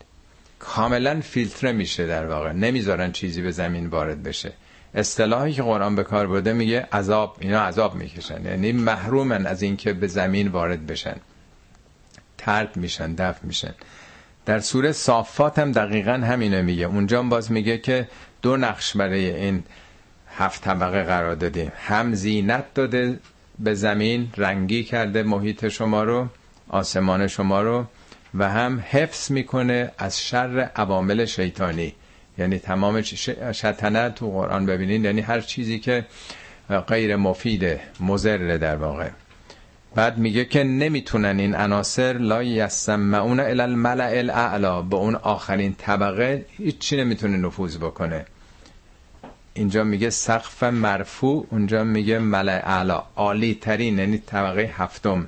کاملا فیلتر میشه در واقع. نمی‌ذارن چیزی به زمین وارد بشه. اصطلاحی که قرآن به کار برده میگه عذاب اینا عذاب می‌کشن. یعنی محرومن از اینکه به زمین وارد بشن. ترد میشن دفع میشن. در سوره صافات هم دقیقا همینه میگه. اونجا باز میگه که دو نقش برای این هفت طبقه قرار دادیم هم زینت داده به زمین رنگی کرده محیط شما رو آسمان شما رو و هم حفظ می‌کنه از شر عوامل شیطانی. یعنی تمام شتنه تو قرآن ببینید. یعنی هر چیزی که غیر مفیده مزره در واقع. بعد میگه که نمی‌تونن این عناصر لا یسمعون الی الملأ الاعلا به اون آخرین طبقه هیچی نمی‌تونه نفوذ بکنه. اینجا میگه سقف مرفوع اونجا میگه ملع اعلا عالی ترین یعنی طبقه هفتم.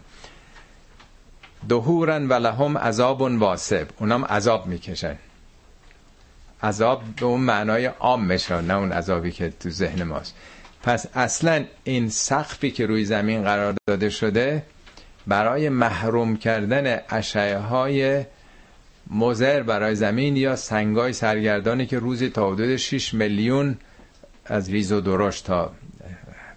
دهورن و لهم عذاب واسب. اونام عذاب می‌کشن. عذاب به اون معنای عامش نه اون عذابی که تو ذهن ماست. پس اصلا این سقفی که روی زمین قرار داده شده برای محروم کردن اشعه های مزر برای زمین یا سنگای سرگردانی که روزی تا حدود 6 میلیون از ریز و درشت تا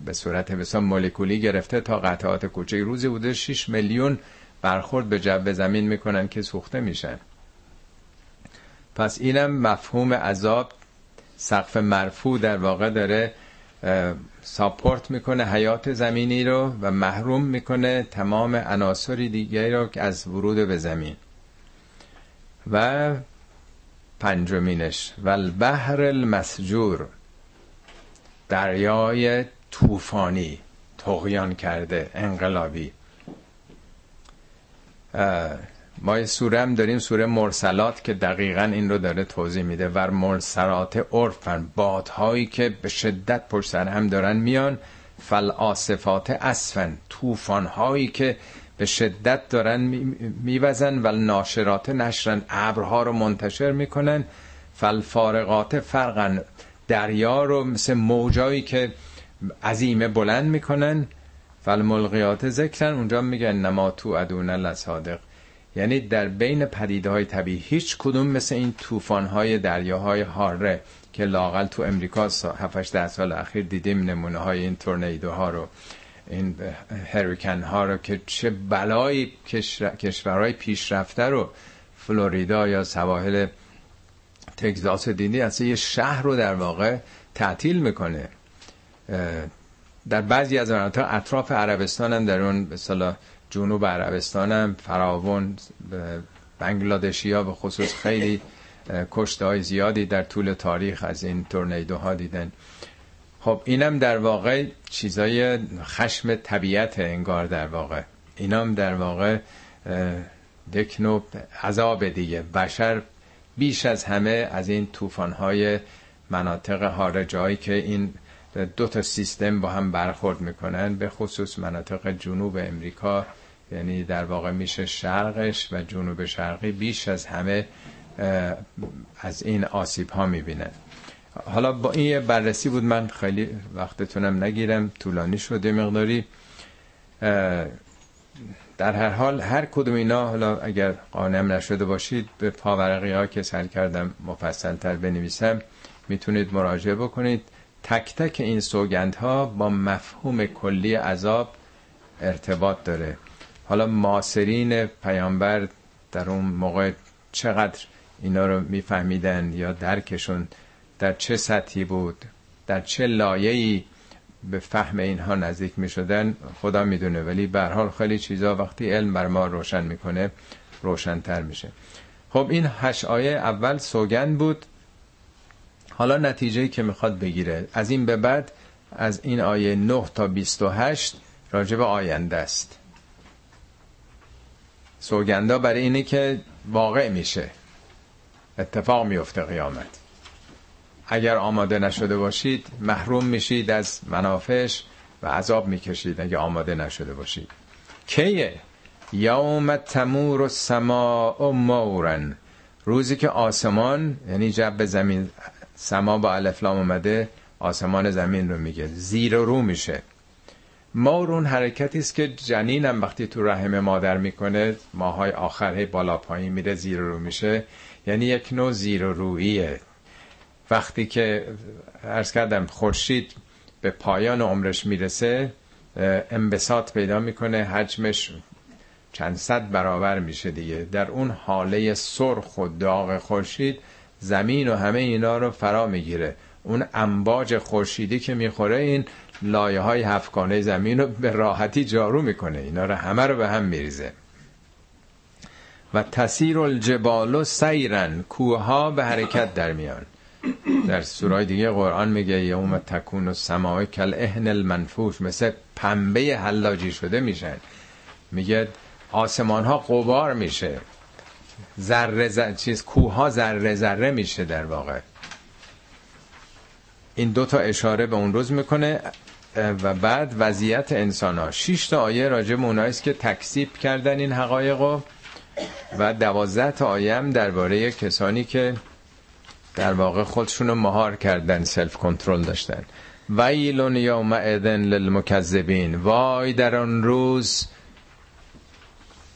به صورت بسیار مولکولی گرفته تا قطعات کوچک. روزی بوده 6 میلیون برخورد به جو زمین می‌کنن که سوخته میشن. پس اینم مفهوم عذاب سقف مرفوع در واقع داره ساپورت می‌کنه حیات زمینی رو و محروم می‌کنه تمام عناصر دیگری رو که از ورود به زمین. و پنجمینش و البحر المسجور دریای طوفانی تغیان کرده انقلابی. ما سوره هم داریم سوره مرسلات که دقیقا این رو داره توضیح میده. و مرسلات عرفن بادهایی که به شدت پشت سر هم دارن میان. فل آصفات اسفن طوفان هایی که به شدت دارن میوزن. و ناشرات نشرن ابرها رو منتشر می‌کنن. فل فارقات فرقن دریا رو مثل موجایی که عظیمه بلند می‌کنن. فل ملغیات ذکرن اونجا میگن نما تو ادون لصادق. یعنی در بین پدیده های طبیعی هیچ کدوم مثل این طوفان های دریاهای هاره که لاقل تو امریکا 7 ده سال اخیر دیدیم نمونه های این تورنیدوها رو این هریکن ها رو که چه بلایی کشورهای پیشرفته رو فلوریدا یا سواحل تگزاس دیدی اصلا یه شهر رو در واقع تعطیل می‌کنه. در بعضی از مناطق اطراف عربستان هم در اون به جنوب عربستان هم فراون بنگلادشی ها به خصوص خیلی کشته های زیادی در طول تاریخ از این تورنیدوها دیدن. خب اینم در واقع چیزای خشم طبیعت انگار در واقع. اینم در واقع دکنو عذاب دیگه. بشر بیش از همه از این های مناطق هاره جایی که این دو تا سیستم با هم برخورد می‌کنن به خصوص مناطق جنوب امریکا یعنی در واقع میشه شرقش و جنوب شرقی بیش از همه از این آسیب ها می‌بینن حالا با این بررسی بود من خیلی وقتتونم نگیرم طولانی شده مقداری. در هر حال هر کدوم اینا حالا اگر قانم نشده باشید به پاورقی ها که سر کردم مفصل تر بنویسم می‌تونید مراجعه بکنید. تک تک این سوگندها با مفهوم کلی عذاب ارتباط داره. حالا ماسرین پیامبر در اون موقع چقدر اینا رو میفهمیدن یا درکشون در چه سطحی بود در چه لایه‌ای به فهم اینها نزدیک می شدن خدا می‌دونه. ولی به حال خیلی چیزا وقتی علم بر ما روشن می‌کنه روشنتر میشه. خب این هشت آیه اول سوگند بود. حالا نتیجه که می‌خواد بگیره. از این به بعد از این آیه 9 تا 28 راجب آینده است. سوگندا برای اینه که واقع میشه. اتفاق میفته قیامت. اگر آماده نشده باشید محروم میشید از منافش و عذاب می‌کشید اگر آماده نشده باشید. کیه؟ یوم تمور سما و مورن روزی که آسمان یعنی جب زمین سما با الفلام اومده آسمان زمین رو میگه. زیر و رو میشه. مورون حرکتی است که جنینم وقتی تو رحم مادر می‌کنه ماهای آخر بالا پایین میره زیر رو میشه. یعنی یک نوع زیر رویه وقتی که ارز کردم خورشید به پایان عمرش می‌رسه انبساط پیدا می‌کنه حجمش چند صد برابر میشه دیگه. در اون حاله سرخ و داغ خورشید زمین و همه اینا رو فرا می‌گیره. اون امواج خورشیدی که می‌خوره این لایه های هفکانه زمین رو به راحتی جارو می‌کنه. اینا رو همه رو به هم میریزه. و تسیر الجبال سیرن کوه به حرکت در میان. در سورای دیگه قرآن میگه یوم تکون و سماع کل اهن المنفوش. مثل پنبه حلاجی شده میشن میگه آسمان ها قبار میشه. ذره زر... چیز کوه ها ذره ذره میشه در واقع. این دو تا اشاره به اون روز می‌کنه. و بعد وضعیت انسان ها شیش تا آیه راجع به که تکسیب کردن این حقایق و دوازده تا آیه هم درباره کسانی که در واقع خودشون رو مهار کردن سلف کنترل داشتن. ویلون یوم ادن للمکذبین. وای در آن روز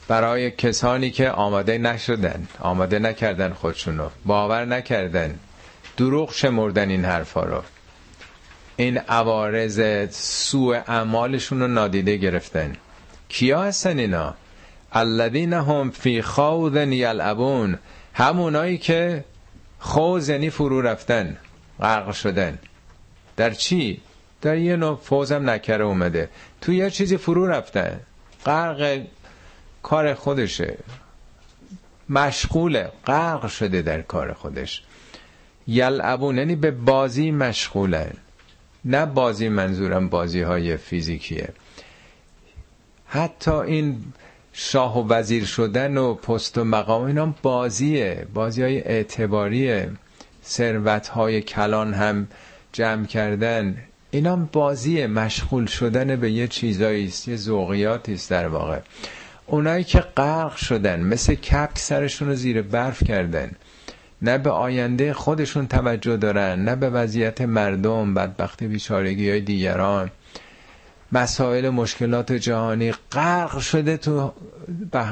برای کسانی که آماده نشدن آماده نکردن خودشونو باور نکردن دروغ شمردن این حرفا رو. این عوارض سوء اعمالشون رو نادیده گرفتن. کیا هستن اینا؟ الذین هم فی خوض یلعبون. همونایی که خوز یعنی فرو رفتن غرق شدن. در چی؟ در یه نوع فوزم نکره اومده. تو یه چیزی فرو رفتن. غرق کار خودشه. مشغوله. غرق شده در کار خودش. یلعبون یعنی به بازی مشغولن. نه بازی منظورم بازی های فیزیکیه. حتی این شاه و وزیر شدن و پست و مقام اینا بازیه بازی های اعتباریه. ثروت های کلان هم جمع کردن. اینا بازیه مشغول شدن به یه چیزایی است یه ذوقیاتی است در واقع. اونایی که غرق شدن مثل کپک سرشون رو زیر برف کردن. نه به آینده خودشون توجه دارن نه به وضعیت مردم بدبختی بیچارگی های دیگران. مسائل مشکلات جهانی غرق شده تو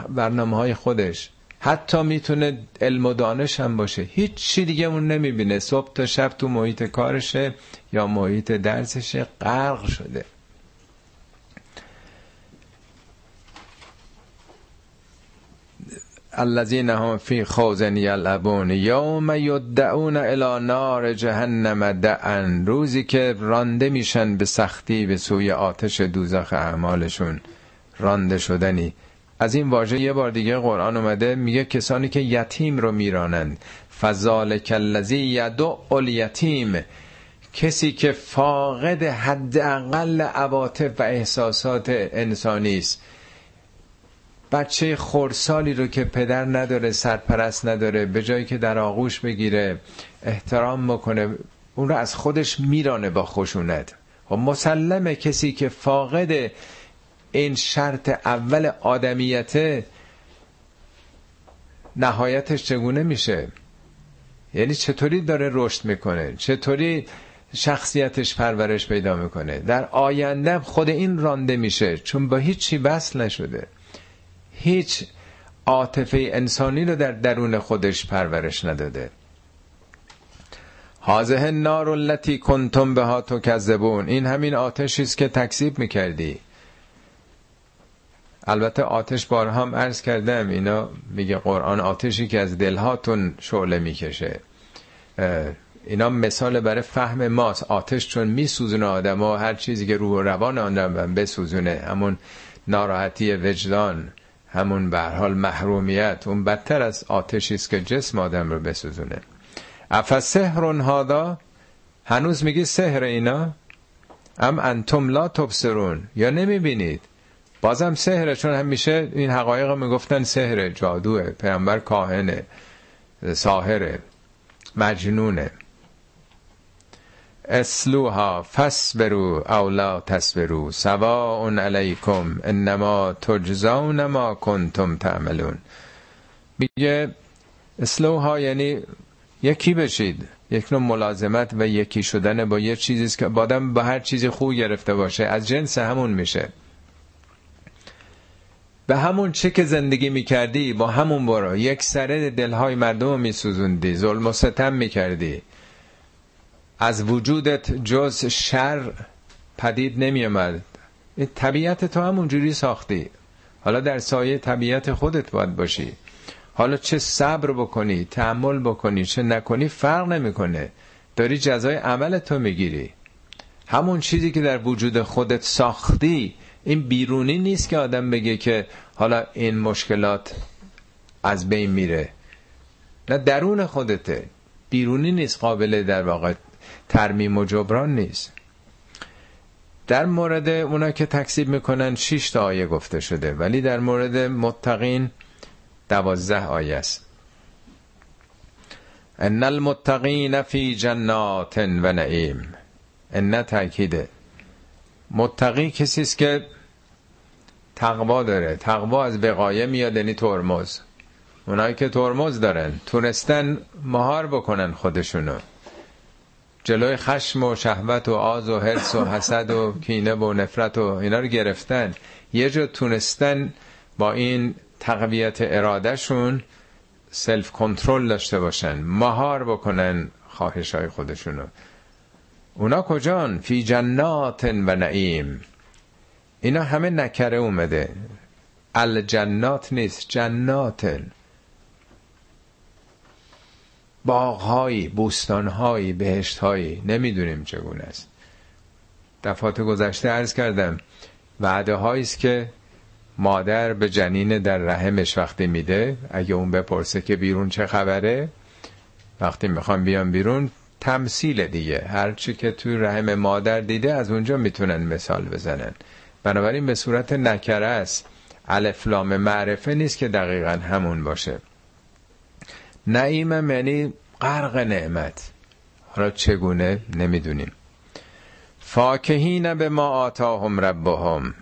برنامه های خودش. حتی می‌تونه علم و دانش هم باشه. هیچ چی دیگه اون نمی‌بینه. صبح تا شب تو محیط کارشه یا محیط درسشه غرق شده. الذين هم فی خوز یلعبون یوم یدعون الى نار جهنم دعن. روزی که رانده میشن به سختی به سوی آتش دوزخ اعمالشون رانده شدنی. از این واژه یه بار دیگه قرآن اومده میگه کسانی که یتیم رو میرانند. فذالک الذی یدع الیتیم. کسی که فاقد حداقل عواطف و احساسات انسانی است. بچه خورسالی رو که پدر نداره سرپرست نداره به جایی که در آغوش بگیره احترام بکنه اون رو از خودش میرانه با خشونت. و مسلمه کسی که فاقد این شرط اول آدمیت نهایتش چگونه میشه؟ یعنی چطوری داره رشد می‌کنه؟ چطوری شخصیتش پرورش پیدا می‌کنه؟ در آینده خود این رانده میشه چون با هیچی وصل نشده. هیچ عاطفه انسانی رو در درون خودش پرورش نداده. حاضه النار التي کنتم بها تکذبون. این همین آتشی است که تکذیب می‌کردی. البته آتش بارها هم عرض کردم اینا میگه قرآن آتشی که از دلهاتون شعله می‌کشه. اینا مثال برای فهم ماست. آتش چون میسوزونه آدم ها هر چیزی که روح و روان آن بسوزونه. همون ناراحتی وجدان. همون به حال محرومیت اون بدتر از آتشی است که جسم آدم رو بسوزونه. افسحر هادا؟ هنوز میگی سحر اینا؟ ام انتم لا تبصرون. یا نمی‌بینید؟ بازم سحره چون همیشه این حقایق می‌گفتن سحره جادوه پیامبر کاهنه ساهره مجنونه. اسلوها فسبرو او لا تسبرو سواء علیکم انما تجزون ما کنتم تعملون. میگه اسلوها یعنی یکی بشید یک نوع ملازمت و یکی شدن با یه چیزی که بادم با هر چیزی خوب گرفته باشه از جنس همون میشه. به همون چه که زندگی می‌کردی با همون برو. یک سره دلهای مردم میسوزوندی ظلم و ستم می‌کردی. از وجودت جز شر پدید نمیامد این طبیعت تو همون جوری ساختی. حالا در سایه طبیعت خودت باید باشی. حالا چه صبر بکنی تحمل بکنی چه نکنی فرق نمی‌کنه. داری جزای عمل تو می‌گیری. همون چیزی که در وجود خودت ساختی این بیرونی نیست که آدم بگه که حالا این مشکلات از بین میره. نه درون خودته. بیرونی نیست قابل در واقع ترمیم و جبران نیست. در مورد اونا که تکسیب می‌کنن 6 تا آیه گفته شده ولی در مورد متقین دوازده آیه است. ان المتقین فی جنات و نعیم. ان تاکیده متقی کسی است که تقوا داره. تقوا از وقایه میاد یعنی ترمز. اونایی که ترمز دارن تونستن مهار بکنن خودشونو. جلوی خشم و شهوت و آز و حرس و حسد و کینه و نفرت و اینا رو گرفتن. یه جا تونستن با این تقویت ارادهشون سلف کنترل داشته باشن مهار بکنن خواهش های خودشونو. اونا کجان؟ فی جنات و نعیم. اینا همه نکره اومده. الجنات نیست جناتن باغهایی بوستانهایی بهشتهایی نمی‌دونیم چگونه است. دفعات گذشته عرض کردم وعده است که مادر به جنین در رحمش وقتی میده اگه اون بپرسه که بیرون چه خبره وقتی می‌خوام بیان بیرون تمثیل دیگه. هرچی که توی رحم مادر دیده از اونجا می‌تونن مثال بزنن. بنابراین به صورت نکره است الفلام معرفه نیست که دقیقا همون باشه. نعیم یعنی غرق نعمت. حالا چگونه نمی‌دونیم. فاکهین به ما آتاهم ربهم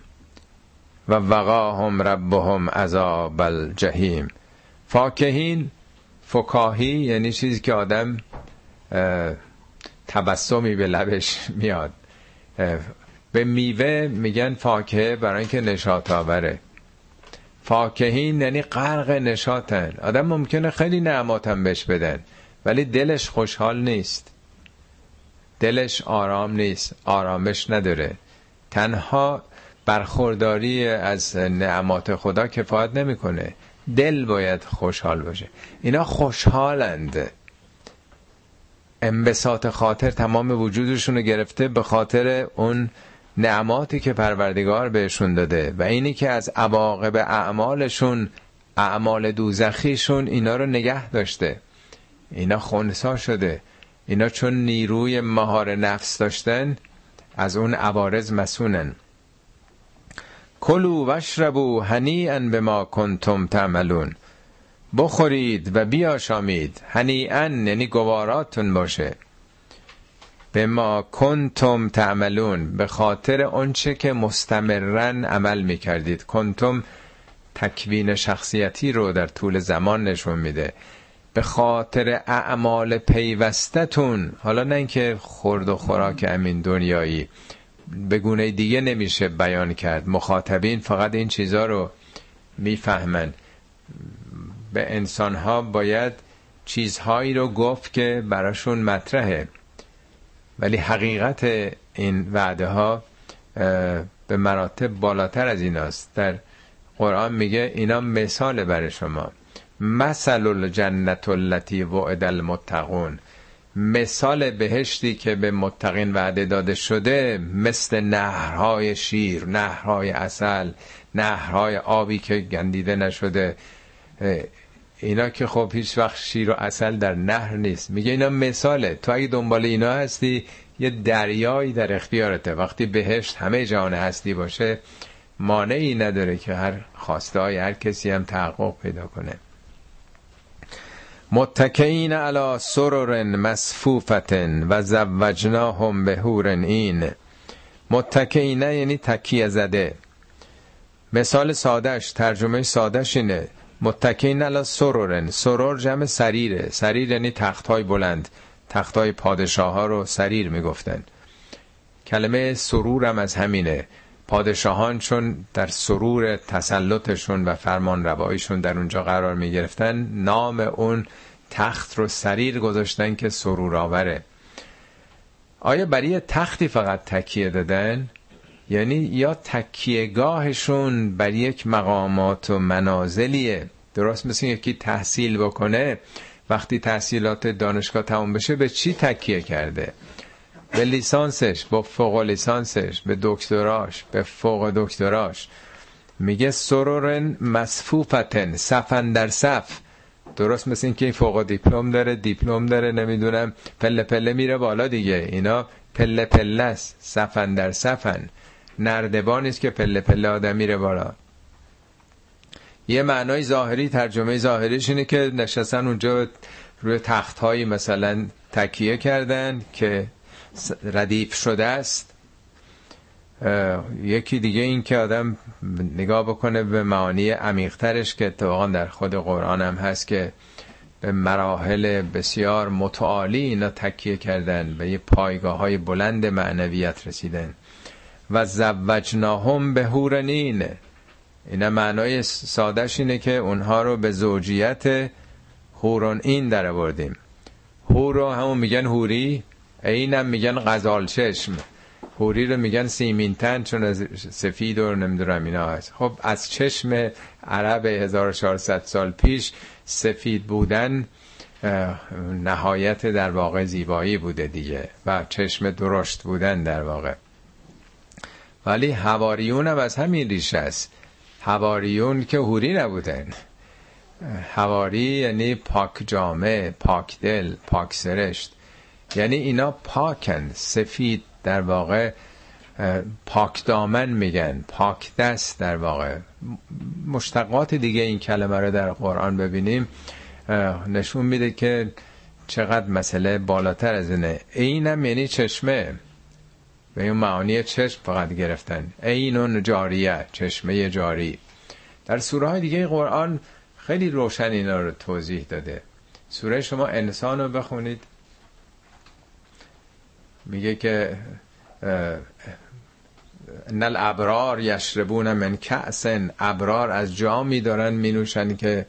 و وقاهم ربهم عذاب الجحیم. فاکهین فکاهی یعنی چیزی که آدم تبسمی به لبش میاد. به میوه میگن فاکهه برای اینکه نشاط آوره. فاکهین یعنی غرق نشاطن. آدم ممکنه خیلی نعماتم بهش بدن ولی دلش خوشحال نیست. دلش آرام نیست آرامش نداره. تنها برخورداری از نعمات خدا کفایت نمی‌کنه. دل باید خوشحال باشه. اینا خوشحالند. انبساط خاطر تمام وجودشون رو گرفته به خاطر اون نعماتی که پروردگار بهشون داده و اینی که از عواقب اعمالشون اعمال دوزخیشون اینا رو نگه داشته. اینا خونسا شده. اینا چون نیروی مهار نفس داشتن از اون عوارض مسونن. کلو وشربو هنیئا به ما کنتم تعملون. بخورید و بیاشامید. هنیئا یعنی گواراتون باشه. به ما کنتم تعملون به خاطر آنچه که مستمرن عمل می‌کردید. کنتم تکوین شخصیتی رو در طول زمان نشون میده. به خاطر اعمال پیوستتون حالا نه اینکه خورد و خوراک امین دنیایی به گونه دیگه نمیشه بیان کرد. مخاطبین فقط این چیزها رو می‌فهمن. به انسان ها باید چیزهایی رو گفت که براشون مطرحه. ولی حقیقت این وعده ها به مراتب بالاتر از ایناست. در قرآن میگه اینا مثال برای شما. مثل الجنت التي وعد المتقون مثال بهشتی که به متقین وعده داده شده مثل نهرهای شیر نهرهای اصل نهرهای آبی که گندیده نشده. اینا که خب هیچ وقت شیر و اصل در نهر نیست. میگه اینا مثاله. تو اگه دنبال اینا هستی یه دریایی در اختیارته. وقتی بهشت همه جهان هستی باشه مانعی نداره که هر خواسته های هر کسی هم تحقق پیدا کنه. متکئین علی سرر مصفوفتن و زوجناهم به این. متکئین یعنی تکیه زده. مثال سادش ترجمه سادش اینه. متکئین علی سررن سرور جمع سریره. سریر یعنی تخت های بلند. تخت های پادشاه ها رو سریر می‌گفتن. کلمه سرورم از همینه. پادشاهان چون در سرور تسلطشون و فرمان روایشون در اونجا قرار می گرفتن نام اون تخت رو سریر گذاشتن که سرور آوره. آیا برای تختی فقط تکیه دادن؟ یعنی یا تکیهگاهشون بر یک مقامات و منازلیه. درست مثل یکی تحصیل بکنه وقتی تحصیلات دانشگاه تموم بشه به چی تکیه کرده؟ به لیسانسش با فوق لیسانسش به دکتراش به فوق دکتراش. میگه سرورن مصفوفتن صفن در صف. درست مثل این که فوق دیپلم داره دیپلم داره نمی‌دونم پله پله میره بالا دیگه. اینا پله پله است صفن در صفن. نردبان است که پله پله آدم میره بالا. یه معنای ظاهری ترجمه ظاهریش اینه که نشستن اونجا روی تخت هایی مثلا تکیه کردن که ردیف شده است. یکی دیگه این که آدم نگاه بکنه به معانی عمیقترش که اتفاقا در خود قرآن هم هست که به مراحل بسیار متعالی اینا تکیه کردن به یه پایگاه های بلند معنویت رسیدن. و زوجناهم به هورنین اینا معنای سادش اینه که اونها رو به زوجیت هورون این در آوردیم. هور رو همون میگن هوری اینم میگن غزال چشم. هوری رو میگن سیمینتن چون از سفید و نمی‌دونم اینا هست. خب از چشم عرب 1400 سال پیش سفید بودن نهایت در واقع زیبایی بوده دیگه و چشم درشت بودن در واقع. ولی هواریون هم از همین ریشه است. هواریون که هوری نبودن. هواری یعنی پاک جامعه پاک دل پاک سرشت. یعنی اینا پاکن سفید در واقع پاک دامن میگن پاک دست در واقع. مشتقات دیگه این کلمه رو در قرآن ببینیم نشون میده که چقدر مسئله بالاتر از اینه. اینم یعنی چشمه. به این معانی چشم فقط گرفتن. اینون جاریه چشمه جاری. در سوره های دیگه قرآن خیلی روشن اینا رو توضیح داده. سوره شما انسان رو بخونید. میگه که نل ابرار یشربون من کعسن ابرار از جامی دارن مینوشن که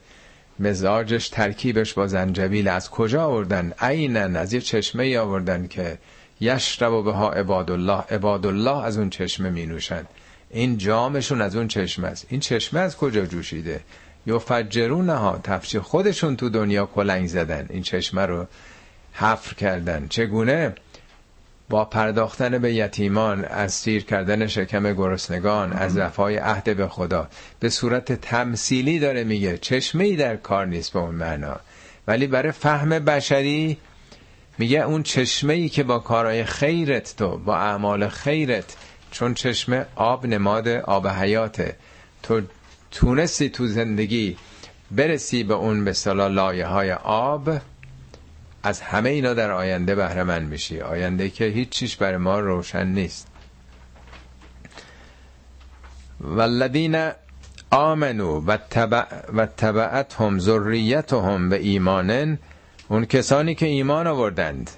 مزاجش ترکیبش با زنجبیل از کجا آوردن؟ عینن از یه چشمه آوردن که یشرب به ها عباد الله عباد الله از اون چشمه می نوشن این جامشون از اون چشمه است. این چشمه از کجا جوشیده؟ یا فجرون ها تفچه خودشون تو دنیا کلنگ زدن. این چشمه رو حفر کردن. چگونه؟ با پرداختن به یتیمان از سیر کردن شکم گرسنگان از وفای عهد به خدا. به صورت تمثیلی داره میگه چشمه ای در کار نیست به اون معنا. ولی برای فهم بشری میگه اون چشمه ای که با کارهای خیرت تو با اعمال خیرت چون چشمه آب نماد آب حیاته. تو تونستی تو زندگی برسی به اون به صلاح لایه های آب از همه اینا در آینده بهره من میشی. آینده که هیچ چیش برای ما روشن نیست. والذین آمنو و, تبع و تبعتهم ذریتهم به ایمانن اون کسانی که ایمان آوردند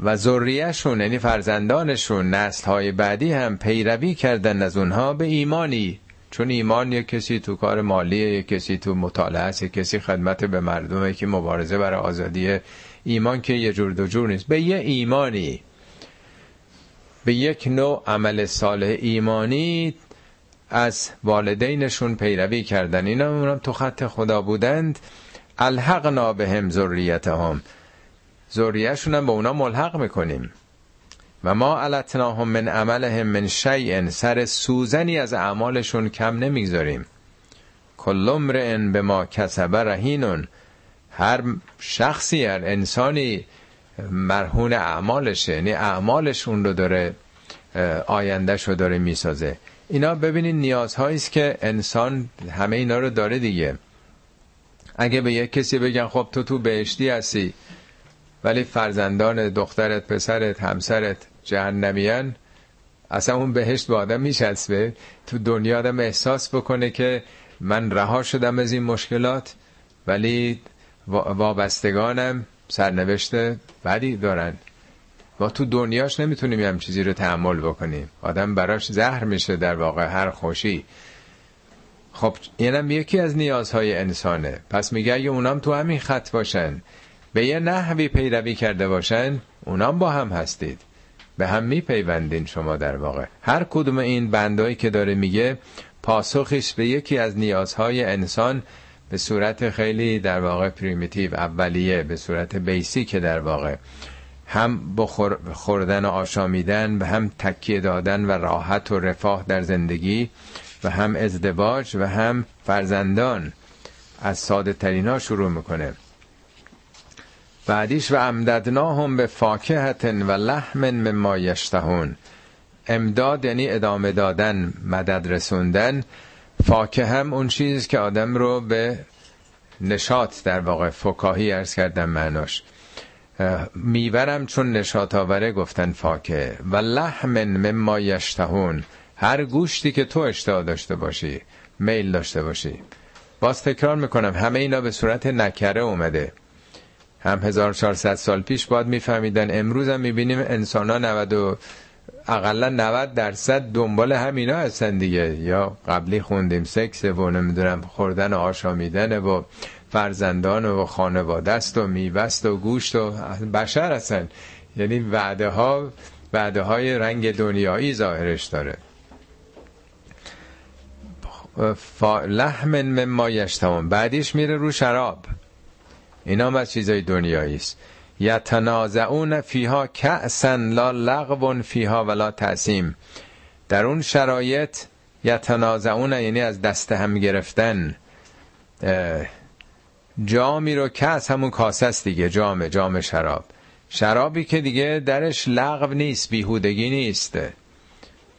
و ذریهشون یعنی فرزندانشون نسل های بعدی هم پیروی کردن از اونها به ایمانی. چون ایمان یک کسی تو کار مالی یک کسی تو مطالعه است یک کسی خدمت به مردم که مبارزه برای آزادی ایمان که یه جور دو جور نیست. به یه ایمانی به یک نوع عمل صالح ایمانی از والدینشون پیروی کردن. اینا اونم تو خط خدا بودند. الحقنا بهم ذریتهم. ذریهشون هم به اونا ملحق می‌کنیم. و ما علتناهم من عملهم من شیء سر سوزنی از اعمالشون کم نمی‌گذاریم. کل امرئ به ما کسب رهینون. هر شخصی هر انسانی مرهون اعمالشه یعنی اعمالشون رو داره آیندهش رو داره می‌سازه. اینا ببینید نیازهایی است که انسان همه اینا رو داره دیگه. اگه به یک کسی بگن خب تو تو بهشتی هستی ولی فرزندان دخترت پسرت همسرت جهنمیان اصلا اون بهشت با آدم میچسبه. تو دنیا آدم احساس بکنه که من رها شدم از این مشکلات ولی وابستگانم سرنوشت بدی دارن. ما تو دنیاش نمی‌تونیم هم چیزی رو تحمل بکنیم. آدم براش زهر میشه در واقع هر خوشی. خب اینم یکی از نیازهای انسانه. پس میگه اگه اونام تو همین خط باشن به یه نحوی پیروی کرده باشن اونام با هم هستید. به هم میپیوندین شما در واقع. هر کدوم این بندایی که داره میگه پاسخش به یکی از نیازهای انسان به صورت خیلی در واقع primitive اولیه به صورت basic در واقع. هم بخور خوردن و آشامیدن به هم تکیه دادن و راحت و رفاه در زندگی. و هم ازدواج و هم فرزندان از ساده ترینا شروع می‌کنه. بعدیش و هم بفاكهة و لحم مما يشتهون. امداد یعنی ادامه دادن مدد رسوندن. فاکه هم اون چیز که آدم رو به نشاط در واقع فکاهی ارز کردن معناش. میورم چون نشاط آوره گفتن فاکه. و لحم مما یشتهون. هر گوشتی که تو اشتها داشته باشی میل داشته باشی. باز تکرار می‌کنم همه اینا به صورت نکره اومده. هم 1400 سال پیش باید میفهمیدن امروز هم می‌بینیم انسان ها 90 و اقلا 90 درصد دنبال همینا هستن دیگه. یا قبلی خوندیم سکس و نمی‌دونم خوردن و آشامیدن و فرزندان و خانواده است و میوست و گوشت و بشر هستن. یعنی وعده ها وعده های رنگ دنیایی ظاهرش داره. لحم مما یشتمون بعدیش میره رو شراب. اینا هم از چیزای دنیایی است. یتنازعون فیها کأسا لا لغو فیها ولا تعصیم در اون شرایط یتنازعون یعنی از دست هم گرفتن جامی رو کس همون کاسه است دیگه جام جام شراب. شرابی که دیگه درش لغو نیست بیهودگی نیست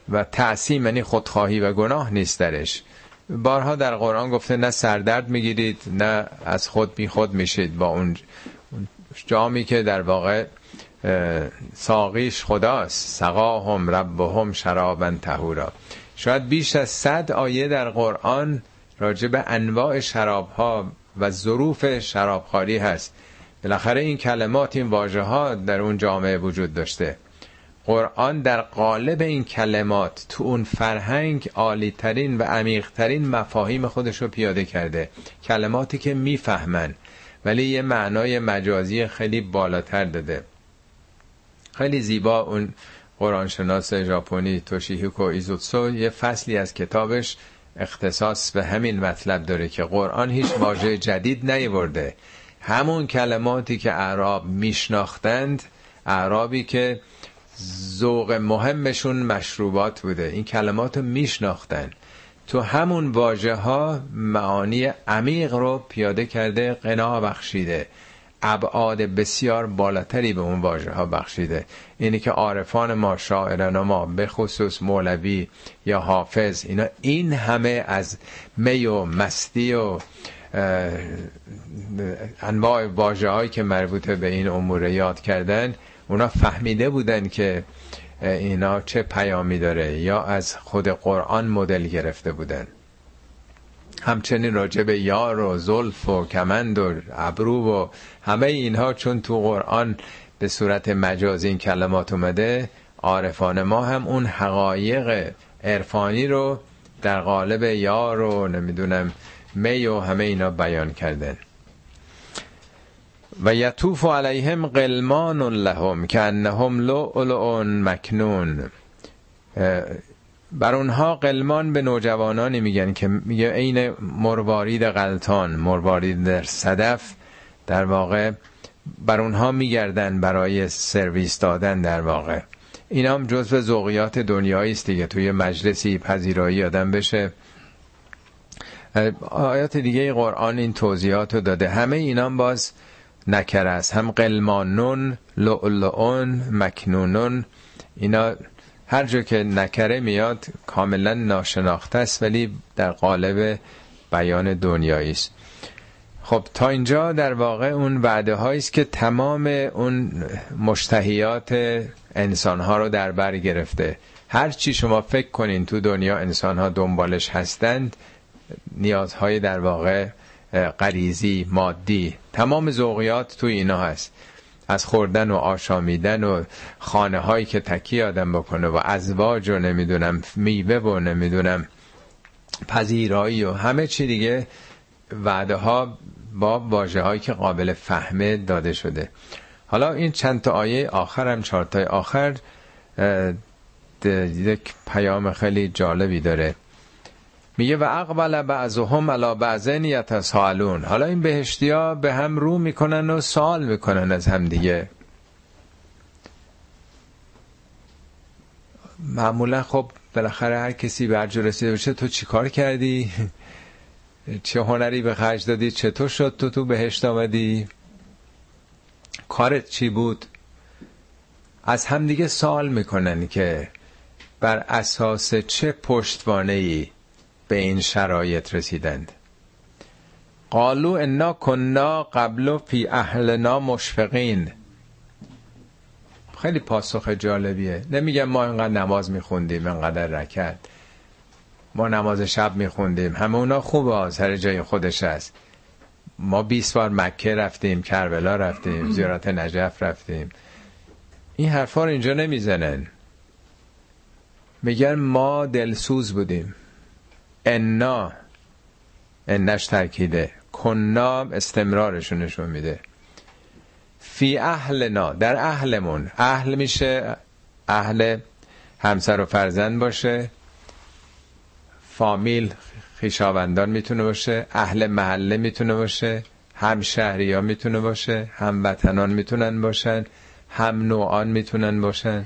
و تعصیم یعنی خودخواهی و گناه نیست درش. بارها در قرآن گفته نه سردرد می‌گیرید نه از خود بی خود میشید. با اون جامی که در واقع ساقیش خداست. سقاهم ربهم شرابا تهورا شاید بیش از صد آیه در قرآن راجع به انواع شراب ها و ظروف شرابخواری هست. بالاخره این کلمات این واژه ها در اون جامعه وجود داشته. قرآن در قالب این کلمات تو اون فرهنگ عالی ترین و عمیق ترین مفاهیم خودش رو پیاده کرده. کلماتی که می‌فهمن. ولی یه معنای مجازی خیلی بالاتر داده. خیلی زیبا اون قرآنشناس ژاپنی توشیهیکو ایزوتسو یه فصلی از کتابش اختصاص به همین مطلب داره که قرآن هیچ واژه جدید نیورده. همون کلماتی که اعراب میشناختند اعرابی که ذوق مهمشون مشروبات بوده. این کلمات رو میشناختن. تو همون واژه ها معانی عمیق رو پیاده کرده قنا بخشیده. ابعاد بسیار بالاتری به اون واژه ها بخشیده. اینی که عارفان ما شاعران ما به خصوص مولوی یا حافظ اینا این همه از می و مستی و انواع واژه هایی که مربوط به این امور یاد کردن اونا فهمیده بودن که اینا چه پیامی داره یا از خود قرآن مدل گرفته بودن. همچنین راجع به یار و زلف و کمند و ابرو و همه اینها چون تو قرآن به صورت مجازی این کلمات اومده عارفان ما هم اون حقایق عرفانی رو در قالب یار و نمی‌دونم می و همه اینا بیان کردن. و یطوف علیهم قلمان لهم که انهم لؤلؤ مکنون. بر اونها قلمان به نوجوانانی میگن که میگه عین مروارید غلطان مروارید در صدف در واقع بر اونها میگردن برای سرویس دادن در واقع. این هم جزو ذوقیات دنیایی است دیگه توی مجلسی پذیرایی آدم بشه. آیات دیگه قرآن این توضیحات رو داده. همه اینام باز نکر است هم قلمانون لؤلؤون مکنونون. اینا هر جا که نکره میاد کاملا ناشناخته است ولی در قالب بیان دنیایی است. خب تا اینجا در واقع اون وعده است که تمام اون مشتهیات انسان ها رو در بر گرفته. هر چی شما فکر کنین تو دنیا انسان ها دنبالش هستند نیازهای در واقع غریزی مادی تمام ذوقیات تو اینا هست. از خوردن و آشامیدن و خانه هایی که تکی آدم بکنه و ازواج و نمی‌دونم میوه و نمی‌دونم پذیرایی و همه چی دیگه وعده ها با واجه هایی که قابل فهمه داده شده. حالا این چند تا آیه آخر هم چهار آخر یک پیام خیلی جالبی داره. میگه و اقبل بعضهم علی بعضن یتسالون حالا این بهشتیا به هم رو می‌کنن و سوال می‌کنن از هم دیگه. معمولا خب بالاخره هر کسی به رسیده باشه تو چیکار کردی؟ چه هنری به خرج دادی؟ چطور شد تو تو بهشت آمدی؟ کارت چی بود؟ از همدیگه سال می‌کنن که بر اساس چه پشتوانه ای به این شرایط رسیدند. قالو انا کنا قبل فی اهلنا مشفقین. خیلی پاسخ جالبیه. نمیگم ما اینقدر نماز میخوندیم اینقدر رکت ما نماز شب میخوندیم. همه اونا خوبه سر جای خودش هست ما 20 بار مکه رفتیم کربلا رفتیم زیارت نجف رفتیم. این حرفا رو اینجا نمی‌زنن. میگن ما دلسوز بودیم. انا انش ترکیده. کنا استمرارشون نشون میده. فی اهلنا. در اهلمون. اهل میشه اهل همسر و فرزند باشه. فامیل خیشاوندان می‌تونه باشه. اهل محله می‌تونه باشه. هم شهری ها می‌تونه باشه. هم وطنان می‌تونن باشن. هم نوعان می‌تونن باشن.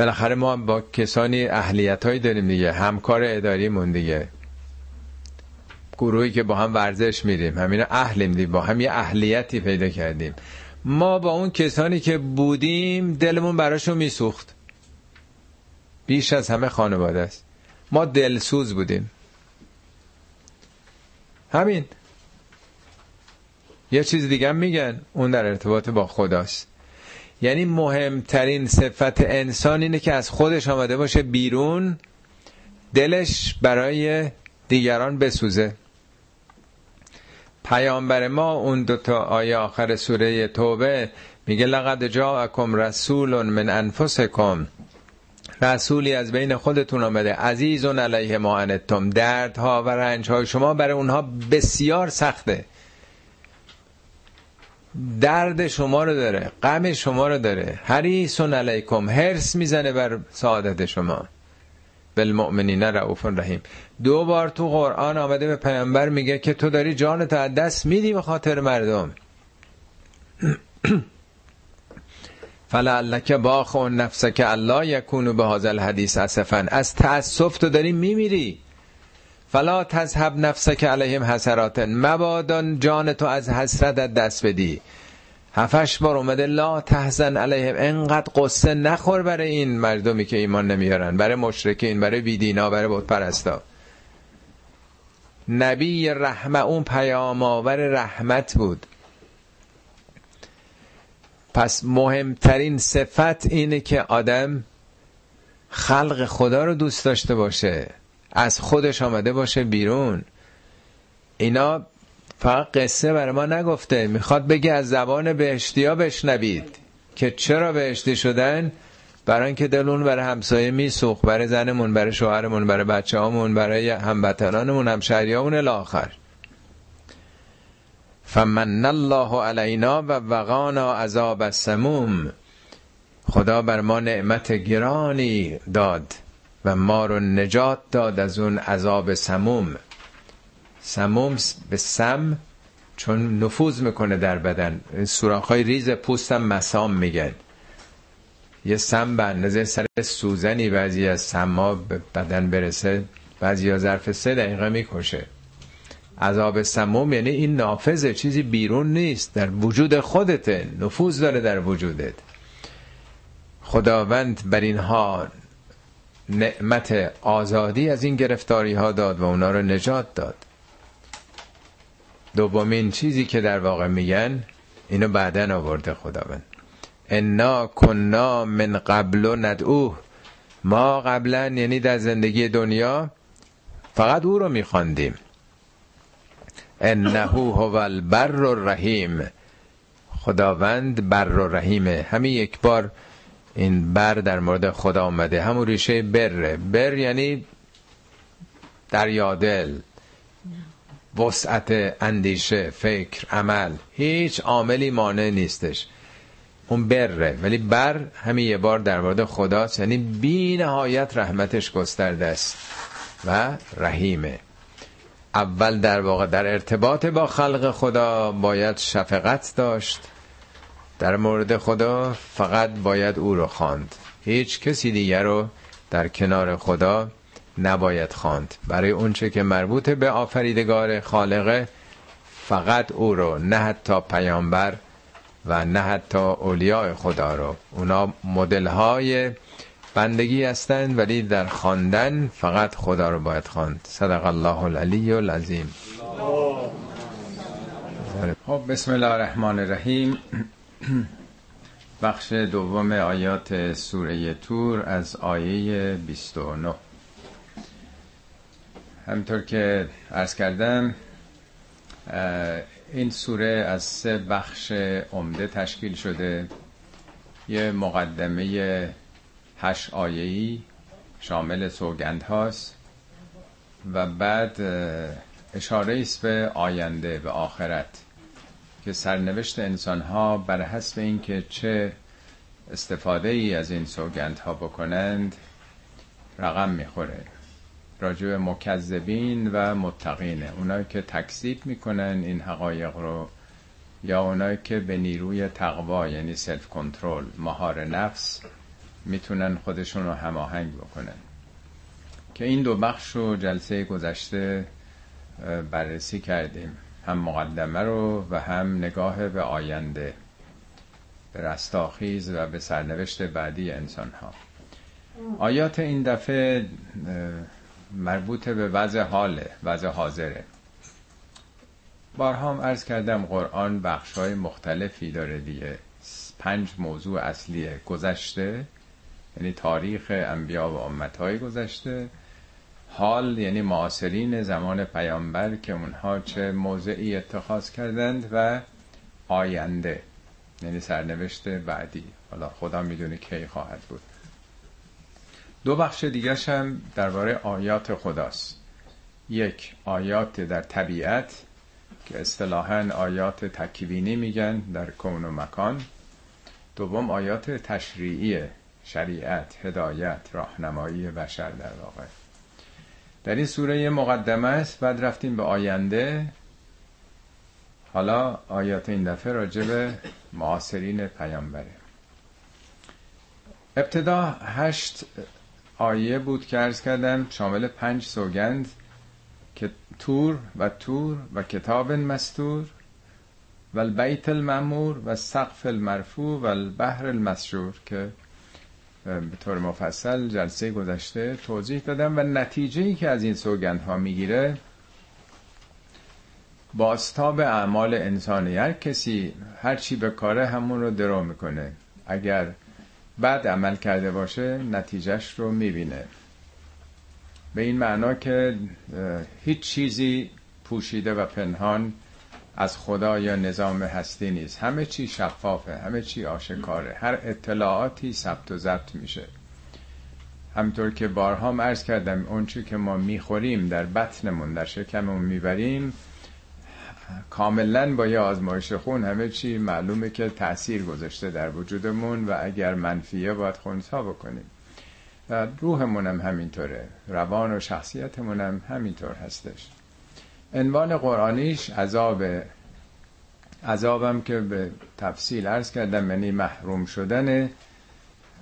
بالاخره ما با کسانی اهلیت هایی داریم دیگه. همکار اداریمون دیگه. گروهی که با هم ورزش میریم. همین اهلیم دیگه. با هم یه اهلیتی پیدا کردیم. ما با اون کسانی که بودیم دلمون براشون میسوخت. بیش از همه خانواده است. ما دلسوز بودیم. همین. یه چیز دیگه میگن. اون در ارتباط با خداست. یعنی مهمترین صفت انسان اینه که از خودش آمده باشه بیرون دلش برای دیگران بسوزه. پیامبر ما اون دوتا آیه آخر سوره توبه میگه لقد جاءکم رسول من انفسکم. رسولی از بین خودتون آمده. عزیزون علیه ما انتم. دردها و رنجهای شما برای اونها بسیار سخته. درد شما رو داره غم شما رو داره. حریصون علیکم هرس می‌زنه بر سعادت شما. بالمؤمنین رؤوف رحیم. دو بار تو قرآن آمده به پیامبر میگه که تو داری جانت از دست میدی به خاطر مردم. فلعلک باخ و نفسه که الله یکونو به حاضر الحدیث اصفن از تأسف تو داری میمیری. فلا تذهب نفسه که علیهم حسراتن مبادان جان تو از حسرت دست بدی. هفش بار اومده لا تحزن علیهم انقدر قصه نخور برای این مردمی که ایمان نمیارن برای مشرکین برای بیدینا برای بود پرستا نبی رحمه اون پیام آور رحمت بود. پس مهمترین صفت اینه که آدم خلق خدا رو دوست داشته باشه. از خودش آمده باشه بیرون. اینا فقط قصه برای ما نگفته. می‌خواد بگه از زبان بهشتی ها بشنوید که چرا بهشتی شدن؟ برای اینکه دلون برای همسایه میسوخ برای زنمون برای شوهرمون برای بچه هامون برای هموطنانمون همشهریامون الاخر فمن الله علینا و وقانا عذاب السموم. خدا بر ما نعمت گرانی داد. و ما رو نجات داد از اون عذاب سموم. سموم به سم چون نفوذ می‌کنه در بدن. سوراخ‌های ریز پوستم مسام میگن. یه سم به اندازه سر سوزنی بعضی از سما به بدن برسه بعضی ها ظرف سه دقیقه می‌کشه. عذاب سموم یعنی این نافذه چیزی بیرون نیست در وجود خودته. نفوذ داره در وجودت. خداوند بر اینها نعمت آزادی از این گرفتاری ها داد و اونا رو نجات داد. دومین چیزی که در واقع میگن اینو بعدا آورده خداوند. انا کنا من قبل ندعوه ما قبلا یعنی در زندگی دنیا فقط او رو میخواندیم. انه هو البر الرحیم. خداوند بر و رحیمه. همین یک بار این بر در مورد خدا آمده. همون ریشه بره بر یعنی دریادل وسعت اندیشه فکر عمل. هیچ عاملی مانع نیستش. اون بره. ولی بر همین یه بار در مورد خداست. یعنی بی نهایت رحمتش گسترده است و رحیمه. اول در واقع در ارتباط با خلق خدا باید شفقت داشت. در مورد خدا فقط باید او رو خواند. هیچ کسی دیگر رو در کنار خدا نباید خواند. برای اونچه که مربوط به آفریدگار خالقه فقط او رو نه حتی پیامبر و نه حتی اولیاء خدا رو. اونا مدل های بندگی هستند ولی در خواندن فقط خدا رو باید خواند. صدق الله العلی العظیم. خب بسم الله الرحمن الرحیم. بخش دوم آیات سوره تور از آیه 29 همطور که عرض کردم این سوره از سه بخش عمده تشکیل شده. یه مقدمه هشت آیهی شامل سوگند هاست و بعد اشاره است به آینده به آخرت. که سرنوشت انسان ها بر حسب اینکه چه استفاده ای از این سوگند ها بکنند رقم می‌خوره. راجع مکذبین و متقینه اونایی که تکذیب می‌کنن این حقایق رو یا اونایی که به نیروی تقوا یعنی سلف کنترل مهار نفس می‌تونن خودشون رو هماهنگ بکنن. که این دو بخش رو جلسه گذشته بررسی کردیم. هم مقدمه رو و هم نگاه به آینده به رستاخیز و به سرنوشت بعدی انسان ها آیات این دفعه مربوط به وضع حاله وضع حاضره. بارها هم عرض کردم قرآن بخش های مختلفی داره دیگه. پنج موضوع اصلیه گذشته یعنی تاریخ انبیا و امتهای گذشته. حال یعنی معاصرین زمان پیامبر که اونها چه موضعی اتخاذ کردند و آینده یعنی سرنوشت بعدی. حالا خدا می‌دونه کی خواهد بود. دو بخش دیگه هم درباره آیات خداست. یک آیات در طبیعت که اصطلاحا آیات تکوینی میگن در کون و مکان. دوم آیات تشریعی شریعت هدایت راهنمایی بشر در واقع. در این سوره مقدمه است بعد رفتیم به آینده. حالا آیات این دفعه راجع به معاصرین پیامبره. ابتدا هشت آیه بود که ارز کردم شامل پنج سوگند که تور و تور و کتاب مستور و البیت المعمور و سقف المرفوع و البحر المسجور که به طور مفصل جلسه گذشته توضیح دادم و نتیجه ای که از این سوگند ها می‌گیره باستاب اعمال انسانی هر کسی هر چی به کاره همون رو درو می‌کنه. اگر بعد عمل کرده باشه نتیجهش رو می‌بینه. به این معنا که هیچ چیزی پوشیده و پنهان از خدا یا نظام هستی نیست. همه چی شفافه همه چی آشکاره. هر اطلاعاتی ثبت و ضبط میشه. همطور که بارها عرض کردم اون که ما می‌خوریم در بطنمون در شکممون می‌بریم کاملا با یه آزمایش خون همه چی معلومه که تاثیر گذاشته در وجودمون و اگر منفیه باید خونسا بکنیم. روحمون هم همینطوره. روان و شخصیتمون هم همینطور هستش. عنوان قرآنیش عذاب عذابم که به تفصیل عرض کردم یعنی محروم شدن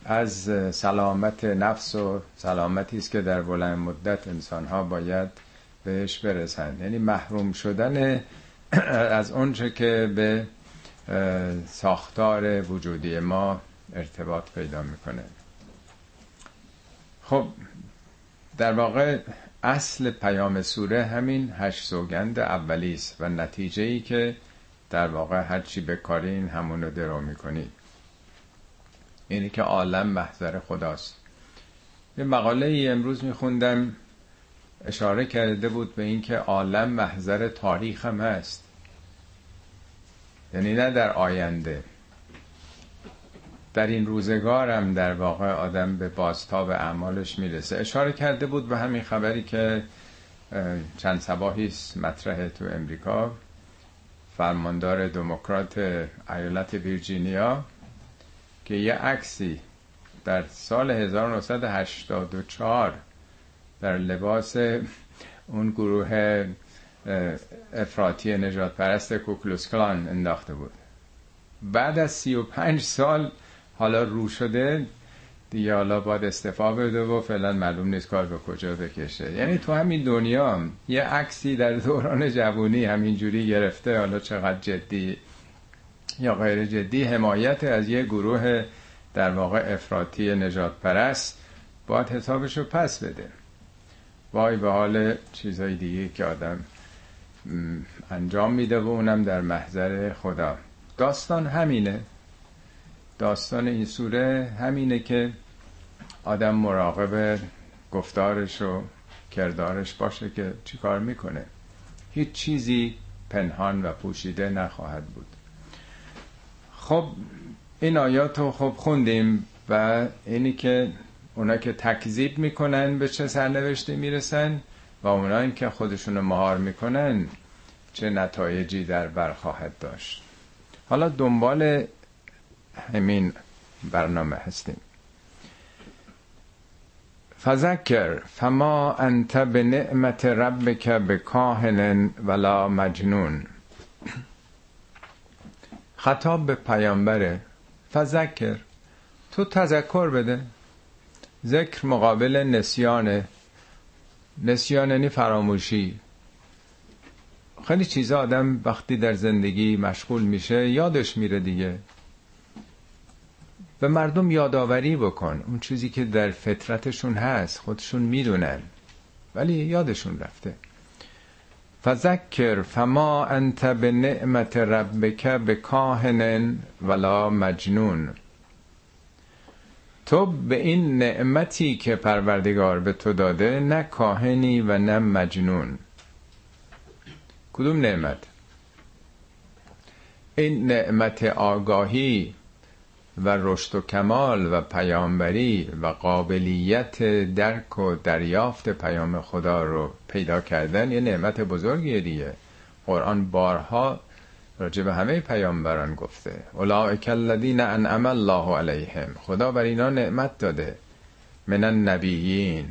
از سلامت نفس و سلامتی است که در بلند مدت انسان ها باید بهش برسند. یعنی محروم شدن از اونچه که به ساختار وجودی ما ارتباط پیدا می‌کنه. خب در واقع اصل پیام سوره همین هشت سوگند اولی است و نتیجه ای که در واقع هر چی بکارین همون رو درو می‌کنید اینی که عالم محضر خداست. یه مقاله ای امروز میخوندم اشاره کرده بود به اینکه عالم محضر تاریخ هم هست. یعنی نه در آینده. در این روزگارم در واقع آدم به بازتاب اعمالش می‌رسه. اشاره کرده بود به همین خبری که چند سباهی مطرح تو امریکا. فرماندار دموکرات ایالت ویرجینیا که یه عکسی در سال 1984 در لباس اون گروه افراطی نجات پرست کوکلوس کلان انداخته بود. بعد از 35 سال حالا رو شده دیگه حالا باید استفا بده و فعلا معلوم نیست کار به کجا بکشه. یعنی تو همین دنیا یه عکسی در دوران جوانی همینجوری گرفته حالا چقدر جدی یا غیر جدی حمایت از یه گروه در واقع افراطی نجات پرست باید حسابش رو پس بده. وای به حال چیزهای دیگه که آدم انجام میده و اونم در محضر خدا. داستان همینه. داستان این سوره همینه که آدم مراقب گفتارش و کردارش باشه که چیکار می‌کنه. هیچ چیزی پنهان و پوشیده نخواهد بود. خب این آیات رو خب خوندیم و اینی که اونا که تکذیب می‌کنن به چه سرنوشته می‌رسن و اونا که خودشون مهار می‌کنن چه نتایجی در بر خواهد داشت. حالا دنبال همین برنامه هستیم. فذکر فما انت به نعمت ربک به کاهن ولا مجنون. خطاب به پیامبره فذکر تو تذکر بده. ذکر مقابل نسیانه نسیان یعنی فراموشی. خیلی چیزا آدم وقتی در زندگی مشغول میشه یادش میره دیگه. به مردم یادآوری بکن. اون چیزی که در فطرتشون هست خودشون می‌دونن. ولی یادشون رفته. فذکر فما انت به نعمت ربک به کاهن ولا مجنون. تو به این نعمتی که پروردگار به تو داده نه کاهنی و نه مجنون. کدوم نعمت؟ این نعمت آگاهی و رشد و کمال و پیامبری و قابلیت درک و دریافت پیام خدا رو پیدا کردن یه نعمت بزرگیه دیگه. قرآن بارها راجع به همه پیامبران گفته. اولئک الذین انعم الله علیهم. خدا بر اینا نعمت داده. من النبیین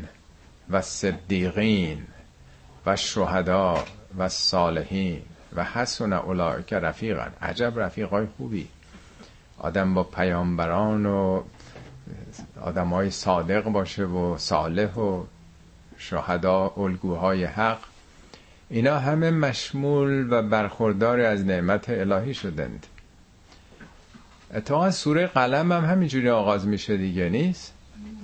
و صدیقین و شهدا و صالحین. و حسن اولئک رفیقا عجب رفیقای خوبی. آدم با پیامبران و آدم های صادق باشه و صالح و شهدا الگوهای حق. اینا همه مشمول و برخوردار از نعمت الهی شدند. اتفاقا سوره قلم هم همینجوری آغاز میشه دیگه نیست؟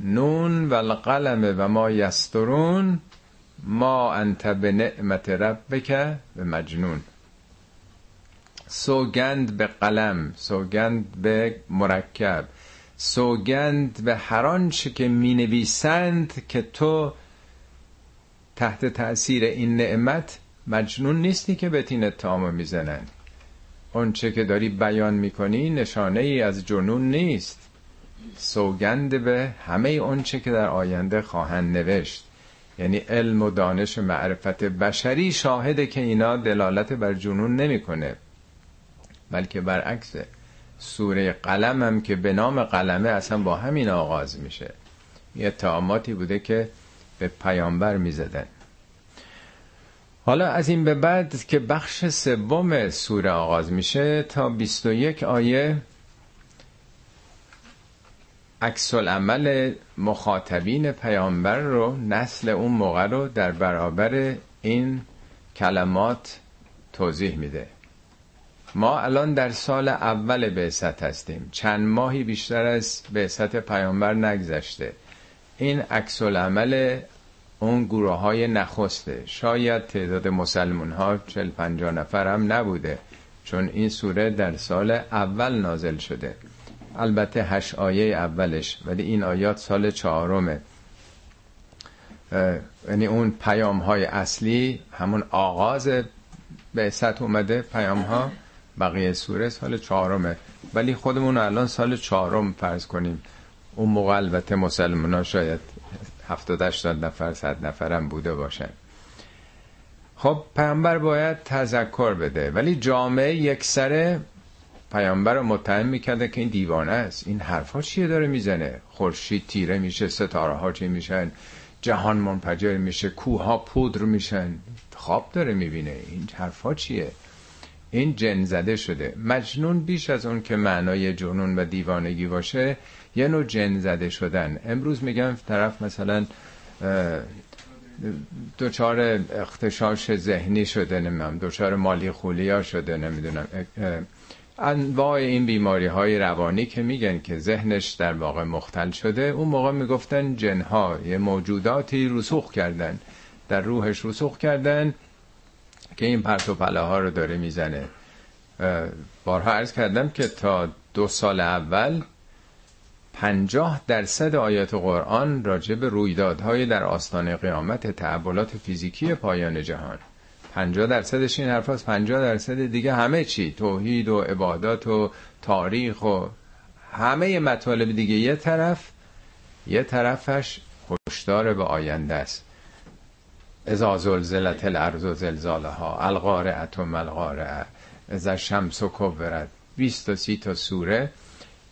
نون و القلم و ما یسترون ما انت به نعمت ربک به مجنون سوگند به قلم سوگند به مرکب سوگند به هر آنچه که می نویسند که تو تحت تاثیر این نعمت مجنون نیستی که بتین اتهامو می‌زنن اون چه که داری بیان می‌کنی نشانه ای از جنون نیست. سوگند به همه اون چه که در آینده خواهند نوشت. یعنی علم و دانش معرفت بشری شاهده که اینا دلالت بر جنون نمی‌کنه. بلکه برعکسه سوره قلم هم که به نام قلمه اصلا با همین آغاز میشه. یه اتهاماتی بوده که به پیامبر می‌زدن. حالا از این به بعد که بخش سوم سوره آغاز میشه تا 21 آیه عکس عمل مخاطبین پیامبر رو نسل اون موقع رو در برابر این کلمات توضیح میده. ما الان در سال اول بعثت هستیم. چند ماهی بیشتر از بعثت پیامبر نگذشته. این عکس عمل اون گروه های نخسته. شاید تعداد مسلمون ها چل پنجا نفر هم نبوده چون این سوره در سال اول نازل شده. البته هشت آیه اولش ولی این آیات سال چهارمه. یعنی اون پیام های اصلی همون آغاز بعثت اومده پیام ها بقیه سوره سال چهارمه. ولی خودمون الان سال چهارم فرض کنیم. اون موقع البته مسلمان ها شاید هفتاد هشتاد نفر صد نفرم بوده باشن. خب پیامبر باید تذکر بده. ولی جامعه یک سره پیامبر رو متهم می‌کرده که این دیوانه است. این حرفا چیه داره می‌زنه؟ خورشید تیره میشه ستاره ها چی میشن؟ جهان منفجر میشه کوه پودر میشن. خواب داره می‌بینه. این حرفا چیه؟ این جن زده شده. مجنون بیش از اون که معنای جنون و دیوانگی باشه یه نوع جن زده شدن. امروز میگم طرف مثلا دوچار اختشاش ذهنی شده نمی‌دونم دوچار مالی خولیا شده نمی‌دونم انواع این بیماری های روانی که میگن که ذهنش در واقع مختل شده اون موقع می‌گفتن جنها یه موجوداتی رسوخ کردن. در روحش رسوخ کردن که این پرت و پله ها رو داره می‌زنه. بارها عرض کردم که تا دو سال اول پنجاه درصد آیات قرآن راجع به رویدادهای در آستانه قیامت تحولات فیزیکی پایان جهان. پنجاه درصدش این حرف هست. پنجاه درصد دیگه همه چی. توحید و عبادات و تاریخ و همه مطالب دیگه. یه طرف یه طرفش هشدار به آینده است. ازا زلزلت الارض و زلزالها القارعه و ملقارعه ازا شمس و کبرت. 20 تا 30 تا سوره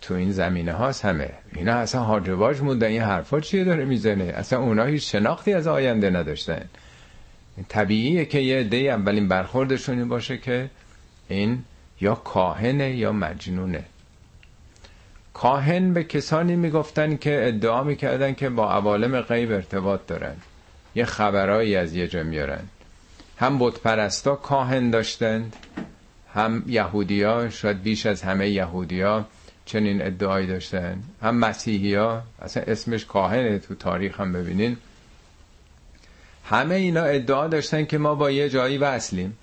تو این زمینه هاست همه. اینا اصلا حاجباش مونده این حرفا چیه داره می‌زنه؟ اصلا اونا هیچ شناختی از آینده نداشتن. طبیعیه که یه عده اولین برخوردشون باشه که این یا کاهنه یا مجنونه. کاهن به کسانی می‌گفتن که ادعا می‌کردن که با عوالم غیب ارتباط دارن. یه خبرایی از یه جا میارن. هم بتپرستا کاهن داشتند هم یهودیا شاید بیش از همه یهودیا چنین ادعایی داشتن هم مسیحی ها اصلا اسمش کاهنه تو تاریخ هم ببینین. همه اینا ادعا داشتن که ما با یه جایی وصلیم.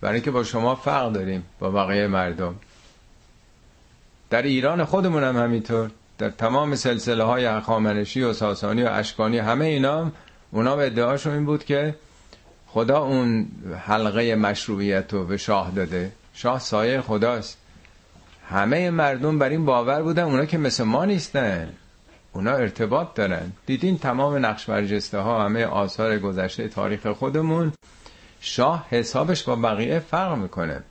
برای اینکه با شما فرق داریم با بقیه مردم. در ایران خودمون هم همینطور. در تمام سلسله های و ساسانی و اشکانی همه اینا اونا به ادعاشون این بود که خدا اون حلقه مشروعیت رو به شاه داده. شاه سایه خداست. همه مردم بر این باور بودن اونا که مثل ما نیستن. اونا ارتباط دارن. دیدین تمام نقش برجسته ها همه آثار گذشته تاریخ خودمون. شاه حسابش با بقیه فرق می‌کنه.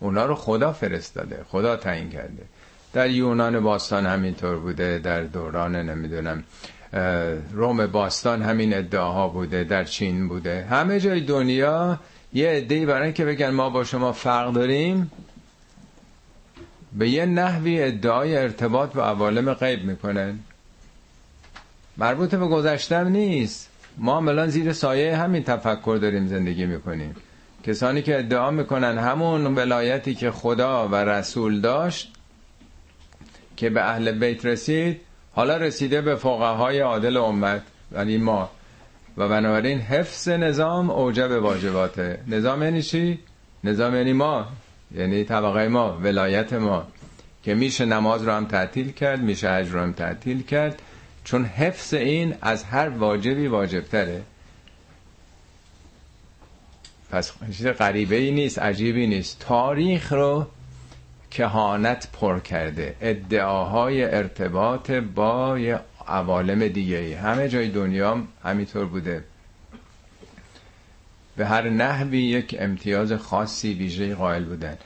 اونا رو خدا فرستاده خدا تعیین کرده. در یونان باستان همینطور بوده در دوران نمی‌دونم روم باستان همین ادعاها بوده در چین بوده. همه جای دنیا یه ادعی برای که بگن ما با شما فرق داریم به یه نحوی ادعای ارتباط با عوالم غیب می‌کنن. مربوط به گذشتم نیست. ما هم زیر سایه همین تفکر داریم زندگی می‌کنیم. کسانی که ادعا می‌کنن همون ولایتی که خدا و رسول داشت که به اهل بیت رسید حالا رسیده به فقهای عادل امت ولی ما. و بنابراین حفظ نظام اوجب واجباته. نظام یعنی چی؟ نظام یعنی ما یعنی طبقه ما ولایت ما. که میشه نماز رو هم تعطیل کرد میشه حج رو هم تعطیل کرد. چون حفظ این از هر واجبی واجبتره. پس چیز غریبه ای نیست عجیبی نیست. تاریخ رو کهانت پر کرده. ادعاهای ارتباط با یه عوالم دیگه ای همه جای دنیا همینطور بوده. به هر نحوی یک امتیاز خاصی ویژه قائل بودن.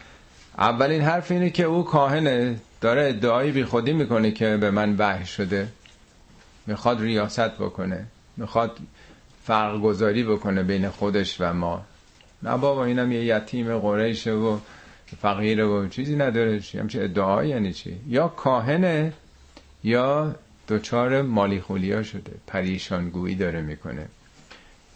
اولین حرف اینه که او کاهنه داره ادعایی بی خودی می‌کنه که به من وحی شده. می‌خواد ریاست بکنه. می‌خواد فرق گذاری بکنه بین خودش و ما. نه بابا اینم یه یتیم قریشه و فقیره و چیزی نداره. چی؟ همچه ادعایی یعنی چی؟ یا کاهنه یا دچار مالی خولیا شده. پریشانگویی داره می‌کنه.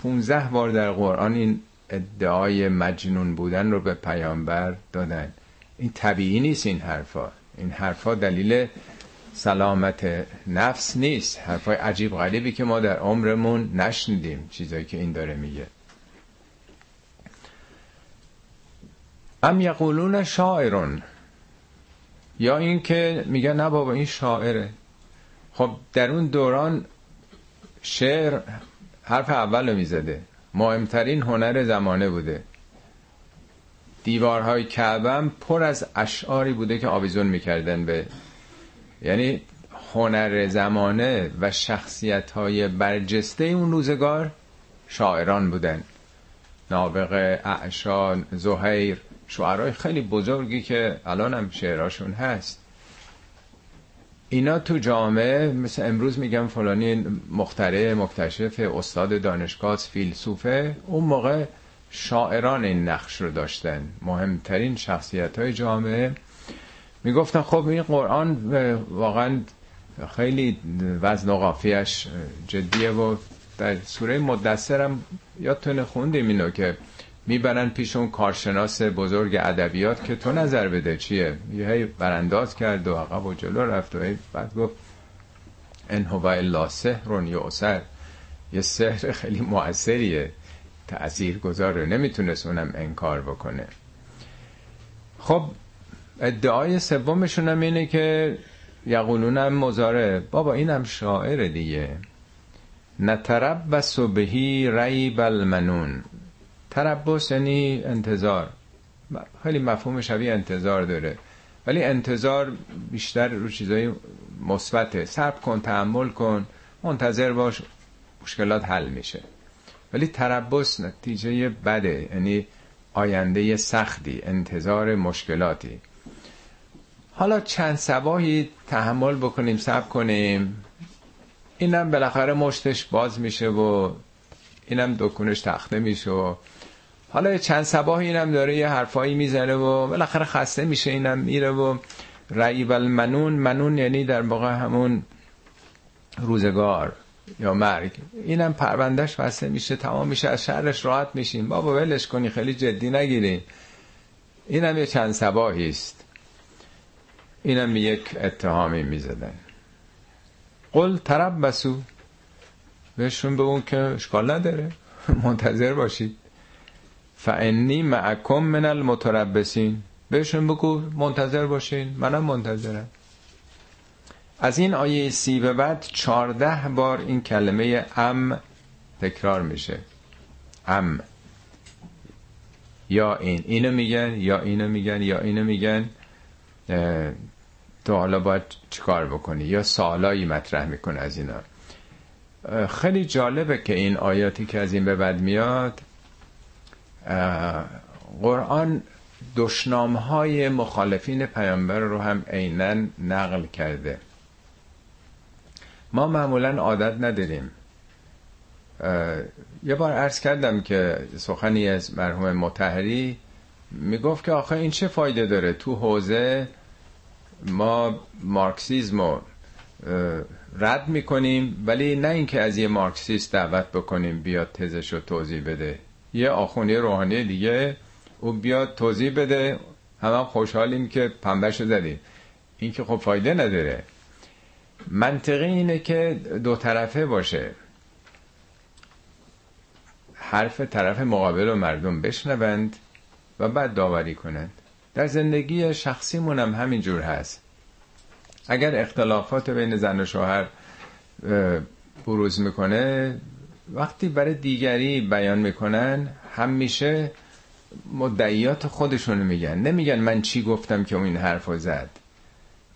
15 بار در قرآن این ادعای مجنون بودن رو به پیامبر دادن. این طبیعی نیست این حرفا. این حرفا دلیل سلامت نفس نیست. حرفای عجیب غریبی که ما در عمرمون نشنیدیم. چیزایی که این داره میگه. ام یقولون شاعرون. یا این که میگه نه بابا این شاعره. خب در اون دوران شعر حرف اول رو می‌زده. مهمترین هنر زمانه بوده. دیوارهای کعبم پر از اشعاری بوده که آویزون می‌کردن به یعنی هنر زمانه و شخصیت های برجسته اون روزگار شاعران بودن. نابغه اعشان زهیر شعرهای خیلی بزرگی که الان هم شعراشون هست. اینا تو جامعه مثل امروز میگم فلانی مختره مکتشف استاد دانشگاه فیلسوفه اون موقع شاعران این نقش رو داشتن. مهمترین شخصیت های جامعه. می‌گفتن خب این قرآن واقعا خیلی وزن و قافیش جدیه و در سوره مدثرم یادتونه خوندیم اینو که می‌برن پیش اون کارشناس بزرگ ادبیات که تو نظر بده چیه؟ یه هی برانداز کرد و عقب و جلو رفت و بعد گفت ان هو الا سحر یؤثر. یه سحر خیلی موثریه تأثیر گذاره. نمی‌تونست اونم انکار بکنه. خب ادعای سومشون هم اینه که یقولونم مزاره بابا اینم شاعر دیگه. نترب و صبحی ریب المنون. تربس یعنی انتظار. خیلی مفهوم شبیه انتظار داره. ولی انتظار بیشتر رو چیزای مثبته. صبر کن تحمل کن منتظر باش مشکلات حل میشه. ولی تربس نتیجه بده یعنی آینده سختی انتظار مشکلاتی. حالا چند سباهی تحمل بکنیم صبر کنیم. اینم بالاخره مشتش باز میشه و اینم دکونش تخته میشه و حالا چند سباه اینم داره یه حرفایی می‌زنه و بالاخره خسته میشه اینم میره و رعیب المنون منون یعنی در واقع همون روزگار یا مرگ. اینم پروندهش بسته میشه تمام میشه از شرش راحت میشین بابا ولش کنی خیلی جدی نگیرین اینم یه چند سباهی است. اینم یک اتهامی می‌زدن قل طرب بسو بهشون اون که اشکال نداره. منتظر باشید فعنی معکم من المتربسین بهشون بگو منتظر باشین منم منتظرم. از این آیه سی به بعد چارده بار این کلمه ام تکرار میشه. ام. یا این اینو میگن یا اینو میگن یا اینو میگن. تو حالا باید چیکار بکنی؟ یا سالایی مطرح می‌کنه از اینا. خیلی جالبه که این آیاتی که از این به بعد میاد قرآن دشنام های مخالفین پیامبر رو هم عینا نقل کرده. ما معمولا عادت نداریم. یه بار عرض کردم که سخنی از مرحوم متحری می‌گفت که آخه این چه فایده داره؟ تو حوزه ما مارکسیزم رو رد می‌کنیم ولی نه اینکه از یه مارکسیست دعوت بکنیم بیاد تزش رو توضیح بده. یه آخونی روحانی دیگه او بیاد توضیح بده. همه خوشحالیم که پنبهش رو زدیم این که خب فایده نداره. منطقی اینه که دو طرفه باشه. حرف طرف مقابل و مردم بشنوند و بعد داوری کنند. در زندگی شخصیمون هم همینجور هست. اگر اختلافات بین زن و شوهر بروز می‌کنه وقتی برای دیگری بیان می‌کنن همیشه مدعیات خودشونو میگن. نمیگن من چی گفتم که اون این حرف زد.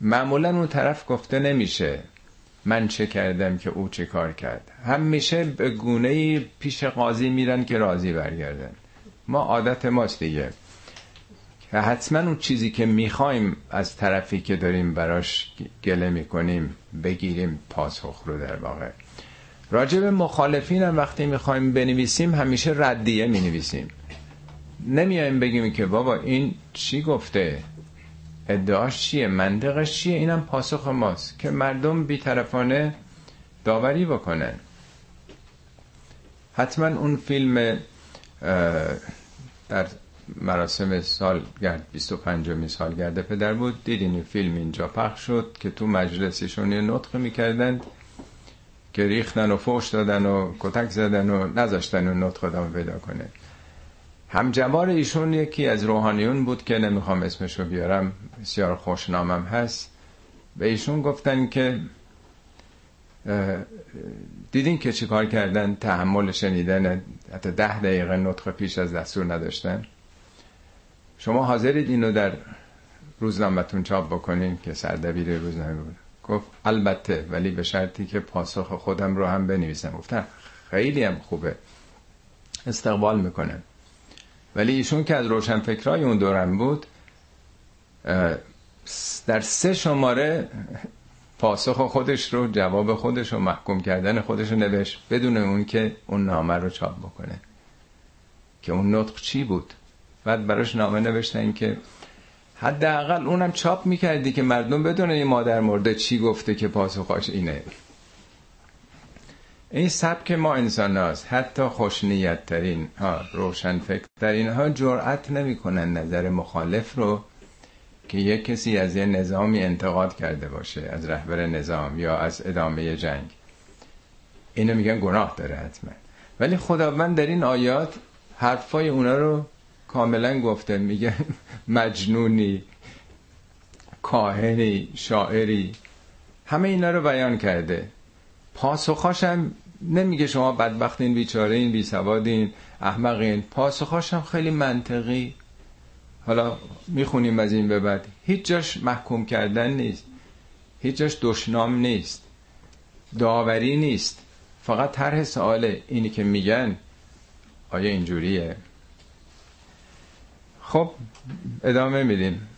معمولا اون طرف گفته نمیشه من چه کردم که او چه کار کرد. همیشه به گونه پیش قاضی میرن که راضی برگردن. ما عادت ماست دیگه. که حتما اون چیزی که می‌خوایم از طرفی که داریم براش گله می‌کنیم بگیریم پاسخ رو در واقع. راجب مخالفین هم وقتی می‌خوایم بنویسیم همیشه ردیه می‌نویسیم. نمیایم بگیم که بابا این چی گفته؟ ادعاش چیه؟ منطقش چیه؟ اینم پاسخ ماست که مردم بیطرفانه داوری بکنن. حتما اون فیلم در مراسم سالگرد 25 می سالگرد پدر بود. دیدین این فیلم اینجا پخش شد که تو مجلسشون یه نطق می‌کردن. که ریختن و فوش دادن و کتک زدن و نذاشتن و نطق ادامه پیدا کنه. همجوار ایشون یکی از روحانیون بود که نمی‌خوام اسمشو بیارم بسیار خوشنامم هست. به ایشون گفتن که دیدین که چیکار کردن؟ تحمل شنیدن حتی ده دقیقه نطق پیش از دستور نداشتن. شما حاضرید اینو در روزنامهتون چاپ بکنین که سردبیر روزنامه بود. گفت البته ولی به شرطی که پاسخ خودم رو هم بنویسم. گفتن خیلی هم خوبه. استقبال می‌کنن ولی ایشون که از روشنفکرای اون دورم بود در سه شماره پاسخ خودش رو جواب خودش رو محکوم کردن خودش رو نوشت بدون اون که اون نامه رو چاپ بکنه. که اون نطق چی بود؟ بعد براش نامه نوشتن که حداقل اونم چاپ می‌کردی که مردم بدونه این مادر مرده چی گفته که پاسخاش اینه. این سبک ما انسان هاست حتی خوشنیت ترین ها روشن فکر ترین ها جرأت نمی‌کنن نظر مخالف رو که یک کسی از یه نظامی انتقاد کرده باشه از رهبر نظام یا از ادامه جنگ. اینو میگن گناه داره حتما. ولی خداوند در این آیات حرفای اونا رو کاملا گفته میگه مجنونی کاهنی شاعری همه اینا رو بیان کرده. پاسخاشم نمیگه شما بدبختین بیچاره این بی سوادین احمقین. پاسخاشم خیلی منطقی. حالا می‌خونیم از این به بعد. هیچ جاش محکوم کردن نیست. هیچ جاش دشنام نیست. داوری نیست. فقط طرح سواله اینی که میگن آیا اینجوریه؟ خب ادامه میدیم.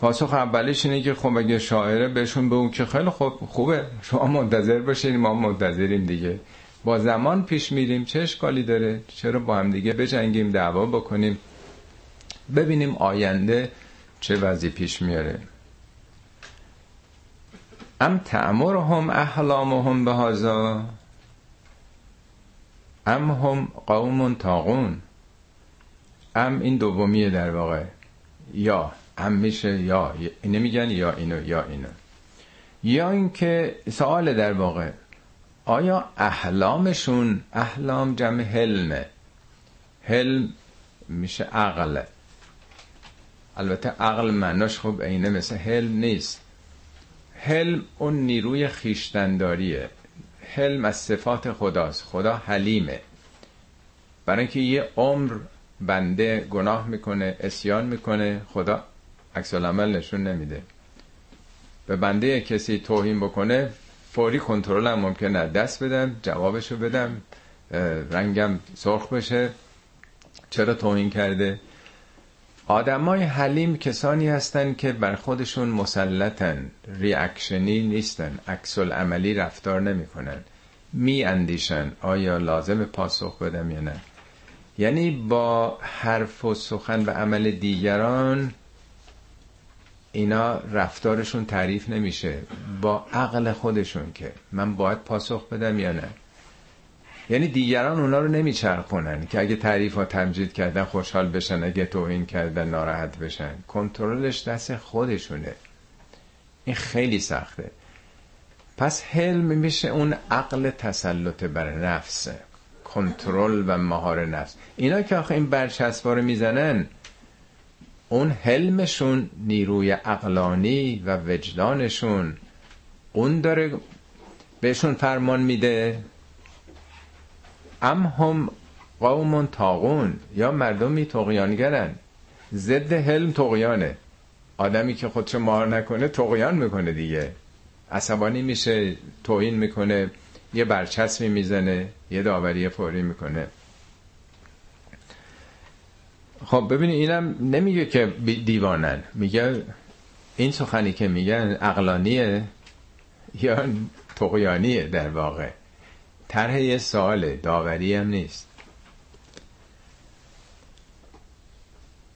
پاسخ اولیش اینه که خب اگه شاعره بهشون به اون که خیلی خوب خوبه. شما منتظر باشین ما منتظریم دیگه. با زمان پیش میریم چه اشکالی داره؟ چرا با هم دیگه بجنگیم دعوا بکنیم؟ ببینیم آینده چه وضعی پیش میاره. ام تعمرهم احلامهم به هازا ام هم قوم تاغون ام این دومیه در واقع یا ام میشه یا اینه میگن یا اینو یا اینو. یا اینکه سوال در واقع آیا احلامشون احلام جمع حلمه؟ حلم میشه عقل. البته عقل معناش خب اینه مثل حلم نیست. حلم اون نیروی خیشتنداریه. حلم از صفات خداست. خدا حلیمه. برای اینکه یه عمر بنده گناه می‌کنه اسیان می‌کنه خدا عکس العمل نشون نمیده. به بنده کسی توهین بکنه فوری کنترل هم ممکنه دست بدم جوابشو بدم رنگم سرخ بشه. چرا توهین کرده؟ آدمای حلیم کسانی هستن که بر خودشون مسلطن ریاکشنی نیستن عکس عملی رفتار نمی‌کنن. می اندیشن آیا لازم پاسخ بدم یا نه. یعنی با حرف و سخن و عمل دیگران اینا رفتارشون تعریف نمیشه. با عقل خودشون که من باید پاسخ بدم یا نه. یعنی دیگران اونا رو نمیچرخونن که اگه تعریف ها تمجید کردن خوشحال بشن اگه توهین کردن ناراحت بشن. کنترلش دست خودشونه. این خیلی سخته. پس حلم میشه اون عقل تسلط بر نفسه کنترل و مهار نفس. اینا که آخه این برچسبا رو می‌زنن اون حلمشون نیروی عقلانی و وجدانشون. اون داره بهشون فرمان میده ام هم قوم تاغون یا مردمی تقیانگرن ضد حلم تقیانه آدمی که خودشو مار نکنه تقیان می‌کنه دیگه. عصبانی میشه توهین می‌کنه. یه برچسبی می‌زنه یه داوری فوری می‌کنه. خب ببینید اینم نمیگه که دیوانن. میگه این سخنی که میگن اقلانیه یا تقیانیه در واقع. طرح یه سواله داوری هم نیست.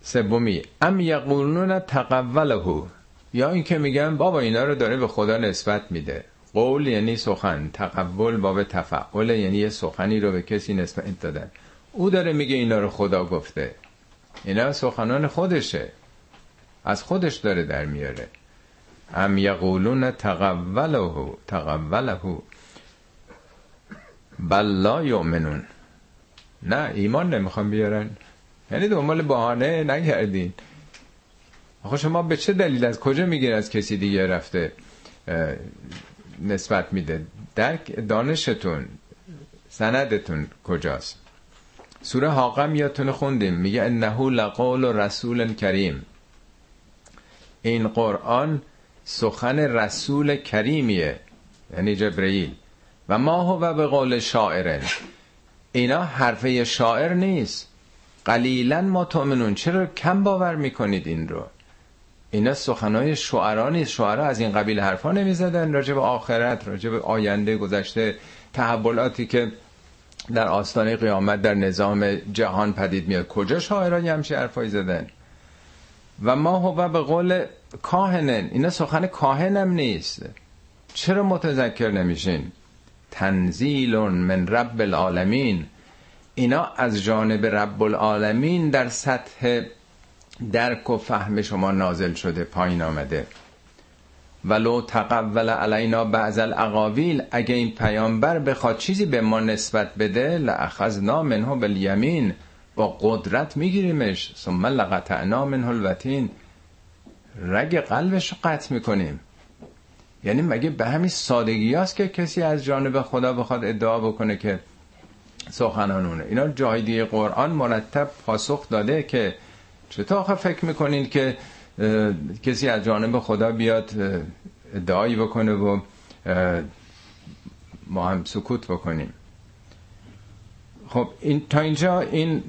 سومی ام یقولون تقوله یا اینکه میگن بابا اینا رو داره به خدا نسبت میده. قول یعنی سخن تقول باب تفعول یعنی یه سخنی رو به کسی نسبت دادن. او داره میگه اینا رو خدا گفته. اینا سخنان خودشه. از خودش داره در میاره. ام یقولون تقوله تقوله. بل لا یؤمنون. نه ایمان نمی‌خوان بیارن. یعنی دنبال بهانه نگردین. آخه شما به چه دلیل از کجا میگین از کسی دیگه رفته؟ نسبت میده. درک دانشتون سندتون کجاست؟ سوره حاقم یادتون خوندیم. میگه انه لقول رسول کریم. این قرآن سخن رسول کریمیه یعنی جبرئیل. و ما هو به قول شاعره اینا حرفه شاعر نیست. قلیلا ما تؤمنون. چرا کم باور می‌کنید این رو؟ اینا سخنهای شعرا نیست. شعرا از این قبیل حرفا نمی‌زدن. راجع به آخرت راجع به آینده گذشته تحولاتی که در آستانه قیامت در نظام جهان پدید میاد. کجا شاعرانی همچه حرفایی زدن؟ و ما هو به قول کاهنن. اینا سخن کاهنم نیست. چرا متذکر نمیشین؟ تنزیل من رب العالمین. اینا از جانب رب العالمین در سطح درک و فهم شما نازل شده پایین آمده. ولو تقول علینا بعض الاقاویل اگه این پیامبر بخواد چیزی به ما نسبت بده لاخذنا منه بالیمین با قدرت میگیریمش. ثم لقطعنا منه الوتین رگ قلبش رو قطع می‌کنیم. یعنی مگه به همین سادگی هست که کسی از جانب خدا بخواد ادعا بکنه که سخنانونه اینا جای دیگه قرآن مرتب پاسخ داده که چطور آخه فکر می‌کنین که کسی از جانب خدا بیاد ادعایی بکنه و ما هم سکوت بکنیم؟ خب این تا اینجا این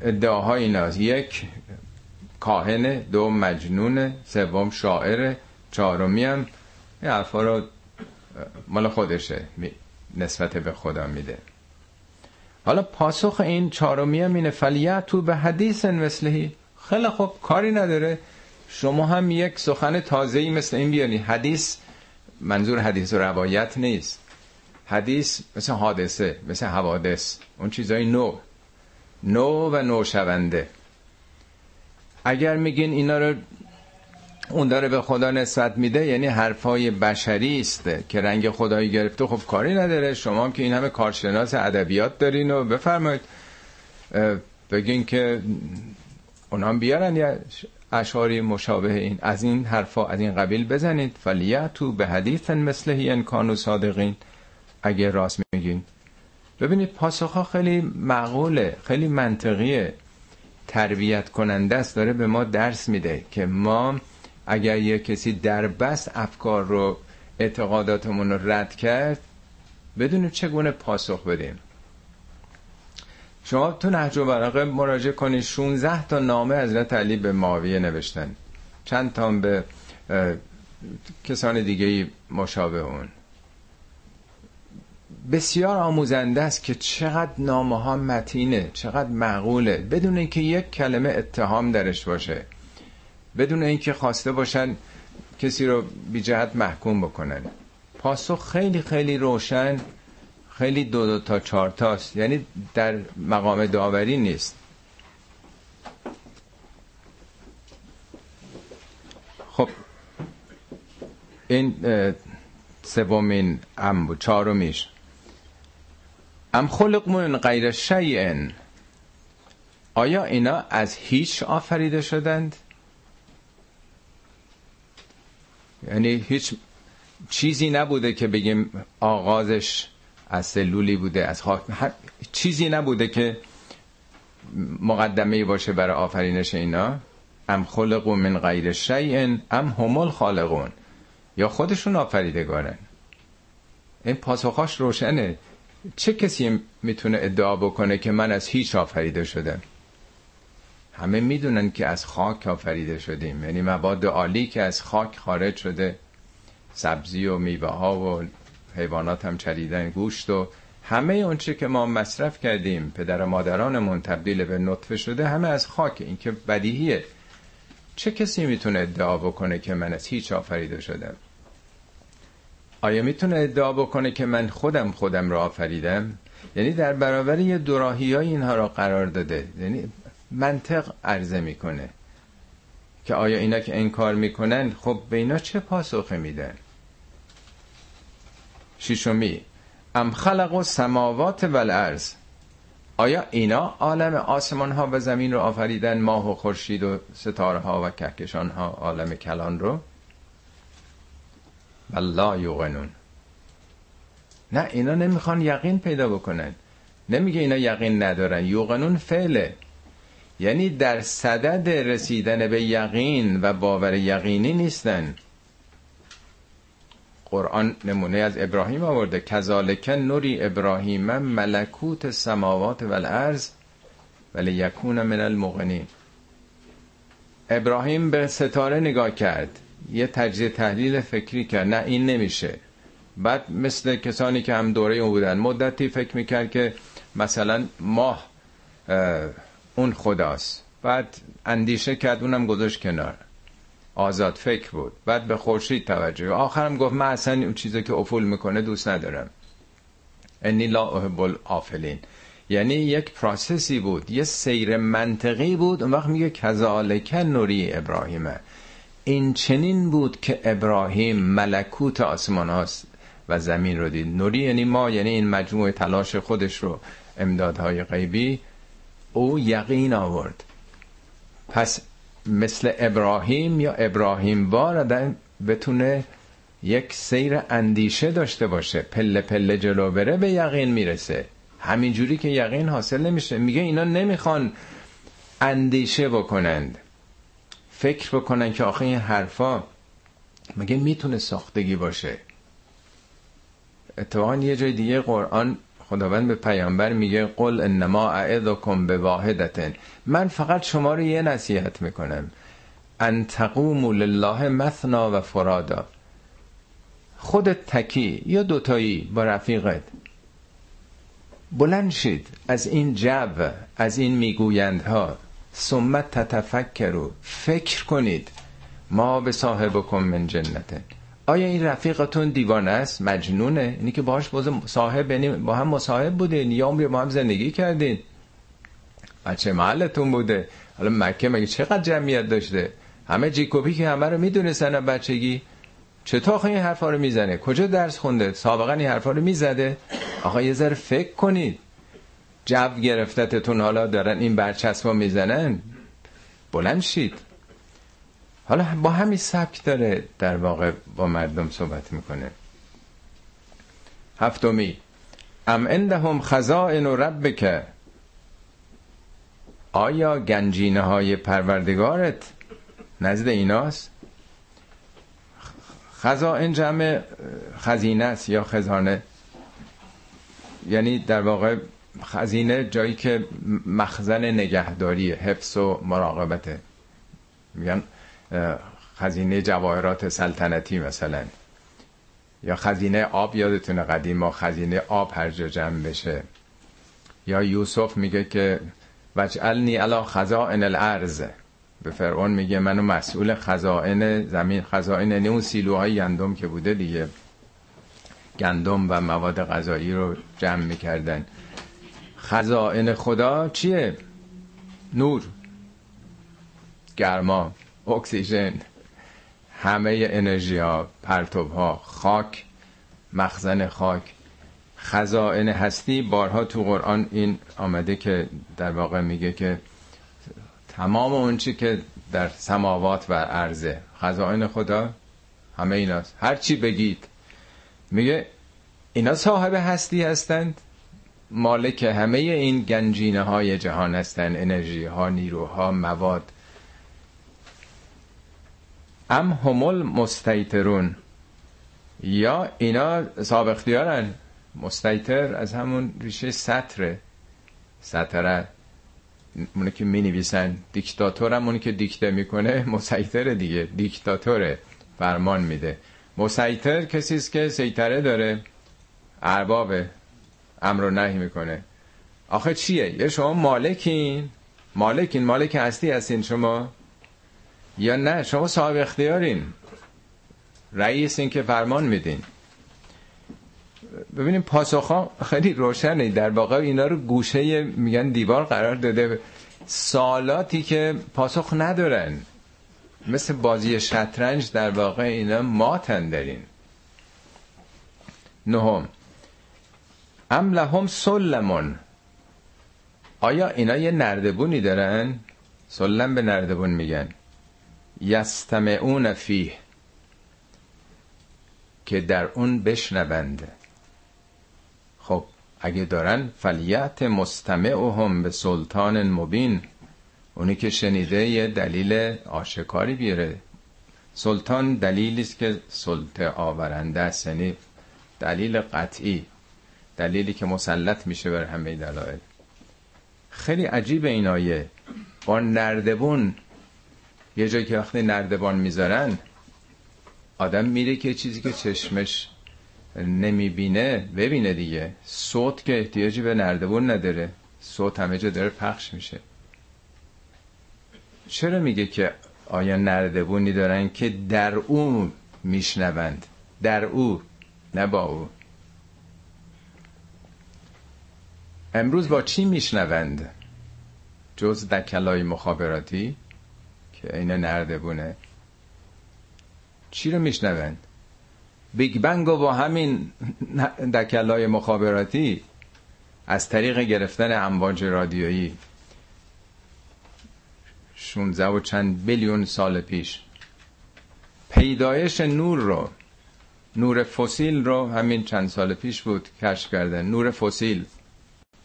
ادعاهای ایناست. یک کاهنه دو مجنونه سوم شاعره چهارمی هم این حرفا رو مال خودشه نسبت به خدا میده. حالا پاسخ این چهارمی هم اینه تو به حدیث مثلهی. خیلی خوب کاری نداره. شما هم یک سخن تازه‌ای مثل این بیانی. حدیث منظور حدیث و روایت نیست. حدیث مثل حادثه مثل حوادث. اون چیزای نو. نو و نو شونده اگر میگین اینا رو اون داره به خدا نسبت میده یعنی حرفای بشری است که رنگ خدایی گرفته خب کاری نداره. شما هم که این همه کارشناس ادبیات دارین و بفرمایید. بگین که اونا هم بیارن یا اشعاری مشابه این. از این حرفا از این قبیل بزنید. تو به حدیث مثل ان کانو صادقین اگه راست میگین. ببینید پاسخ خیلی معقوله خیلی منطقیه. تربیت کننده است داره به ما درس میده که ما اگر یه کسی در بس افکار رو اعتقاداتمون رو رد کرد بدونیم چگونه پاسخ بدیم. شما تو نهج و مراجعه کنید. 16 تا نامه حضرت علی به معاویه نوشتن. چند تا به کسان دیگه مشابه اون. بسیار آموزنده است که چقدر نامه ها متینه چقدر معقوله. بدون اینکه یک کلمه اتهام درش باشه. بدون اینکه خواسته باشن کسی رو بی جهت محکوم بکنن. پاسخ خیلی خیلی روشن. خیلی دو دو تا چهار تاست. یعنی در مقام داوری نیست. خب این سومین ام بود چهارمیش. ام خلق من غیر شیئن. آیا اینا از هیچ آفریده شدند؟ یعنی هیچ چیزی نبوده که بگیم آغازش از سلولی بوده از خاک چیزی نبوده که مقدمه باشه برای آفرینش اینا. ام خلقو من غیر شیء ام همول خالقون یا خودشون آفریدگارن این پاسخاش روشنه. چه کسی می‌تونه ادعا بکنه که من از هیچ آفریده شدم؟ همه می‌دونن که از خاک آفریده شدیم. یعنی مواد عالی که از خاک خارج شده سبزی و میوه ها و حیوانات هم چریدن گوشت و همه اونچه که ما مصرف کردیم پدر مادرانمون تبدیل به نطفه شده همه از خاک این که بدیهیه. چه کسی می‌تونه ادعا بکنه که من از هیچ آفریده شدم؟ آیا می‌تونه ادعا بکنه که من خودم خودم را آفریدم؟ یعنی در برابر یه دوراهی های اینها را قرار داده. یعنی منطق عرضه می‌کنه که آیا اینا که انکار می‌کنن؟ خب به اینا چه پاسخی میدن؟ شیشمی ام خلق و سماوات و الارض آیا اینا عالم آسمان ها و زمین رو آفریدن ماه و خورشید و ستاره ها و کهکشان ها عالم کلان رو؟ والله یوقنون. نه اینا نمی‌خوان یقین پیدا بکنن. نمیگه اینا یقین ندارن. یوقنون فعله. یعنی در صدد رسیدن به یقین و باور یقینی نیستن. قرآن نمونه از ابراهیم آورده. کذالک نوری ابراهیم ملکوت سماوات و الارض ولی یکون من المغنین. ابراهیم به ستاره نگاه کرد. یه تجزیه تحلیل فکری کرد. نه این نمیشه. بعد مثل کسانی که هم دوره اون بودن مدتی فکر می‌کرد که مثلا ماه اون خداست. بعد اندیشه کرد اونم گذاشت کنار. آزاد فکر بود. بعد به خورشید توجه. آخرم گفت من اصلا اون چیزی که افول می‌کنه دوست ندارم. انی لا احب الافلین یعنی یک پروسسی بود یه سیر منطقی بود. اون وقت میگه کذالک نوری ابراهیمه این چنین بود که ابراهیم ملکوت آسمان هاست و زمین رو دید. نوری یعنی ما یعنی این مجموعه تلاش خودش رو امدادهای غیبی او یقین آورد. پس مثل ابراهیم یا ابراهیم وار بتونه یک سیر اندیشه داشته باشه. پله پله جلو بره به یقین می‌رسه. همینجوری که یقین حاصل نمیشه. میگه اینا نمی‌خوان اندیشه بکنند. فکر بکنن که آخه این حرفا مگه می‌تونه ساختگی باشه؟ اتفاقا یه جای دیگه قرآن خداوند به پیامبر میگه قل انما اعظکم به واحدتن من فقط شما رو یه نصیحت می‌کنم. ان تقوموا لله مثنا و فرادا. خودت تکی یا دوتایی با رفیقت. بلند شید. از این جو از این میگویندها. سمت تتفکرو فکر کنید. ما به صاحبکم من جنته آیا این رفیقتون دیوانه است؟ مجنونه. اینی که باهاش باز صاحب یعنی با هم مصاحب بودین یا عمری با هم زندگی کردین. بچه محلتون بوده؟ حالا مکه مگه چقدر جمعیت داشته؟ همه جیکوبی که همه رو می‌دونستن بچگی. چطور این حرفا رو می‌زنه؟ کجا درس خونده؟ سابقا این حرفا رو می‌زده. آقا یه ذره فکر کنید. جو گرفتتتون حالا دارن این برچسبا می‌زنن. بلند شید. حالا با همین سبک داره در واقع با مردم صحبت می‌کنه. هفتمی ام اندهم خزائن و ربک؟ آیا گنجینه های پروردگارت نزد ایناست؟ خزائن جمع خزینه است یا خزانه؟ یعنی در واقع خزینه جایی که مخزن نگهداری حفظ و مراقبته. میگن خزینه جواهرات سلطنتی مثلا. یا خزینه آب یادتونه قدیم ما خزینه آب هر جا جمع بشه. یا یوسف میگه که وجعلنی علا خزائن الارض به فرعون میگه منو مسئول خزائن زمین خزائن یعنی اون سیلوهای گندم که بوده دیگه. گندم و مواد غذایی رو جمع می‌کردن. خزائن خدا چیه؟ نور. گرما. اکسیژن. همه انرژی ها پرتوب ها خاک مخزن خاک خزائن هستی. بارها تو قرآن این آمده که در واقع میگه که تمام اون چی که در سماوات و عرضه. خزائن خدا همه ایناست. هر چی بگید. میگه اینا صاحب هستی هستند. مالک همه این گنجینه های جهان هستن انرژی ها نیروها مواد. ام همول مستیترون. یا اینا صاحب اختیارن مستیتر از همون ریشه سطره. سطره. اونه که می نویسن دیکتاتور هم اونی که دیکته می‌کنه مسیطر دیگه. دیکتاتوره. فرمان میده. مسیطر کسی است که سیطره داره. ارباب امر و نهی می‌کنه. آخه چیه؟ یه شما مالکین. مالکین. مالک هستی هستین شما. یا نه؟ شما صاحب اختیارین. رئیس این که فرمان میدین. ببینیم پاسخ خیلی روشنه. در واقع اینا رو گوشه میگن دیوار قرار داده. سالاتی که پاسخ ندارن. مثل بازی شطرنج در واقع اینا ماتن دارین نهم. ام لهم سلمون. آیا اینا یه نردبونی دارن؟ سلم به نردبون میگن. یستمعون فیه که در اون بشنونده خب اگه دارن فلیت مستمعهم به سلطان مبین. اونی که شنیده یه دلیل آشکاری بیاره. سلطان دلیلی است که سلطه آورنده است یعنی دلیل قطعی دلیلی که مسلط میشه بر همه دلایل. خیلی عجیب این آیه با نردبون یه جایی که وقتی نردبان می‌ذارن آدم میره که چیزی که چشمش نمی‌بینه ببینه دیگه. صوت که احتیاجی به نردبون نداره. صوت همه جا داره پخش میشه. چرا میگه که آیا نردبونی دارن که در او میشنوند؟ در او نه با او. امروز با چی میشنوند؟ جز دکلای مخابراتی؟ که این نردبونه. چی رو میشنوند بیگ بنگ و با همین دکلای مخابراتی از طریق گرفتن امواج رادیویی 16 و چند بیلیون سال پیش پیدایش نور رو نور فسیل رو همین چند سال پیش بود کشف کردن نور فسیل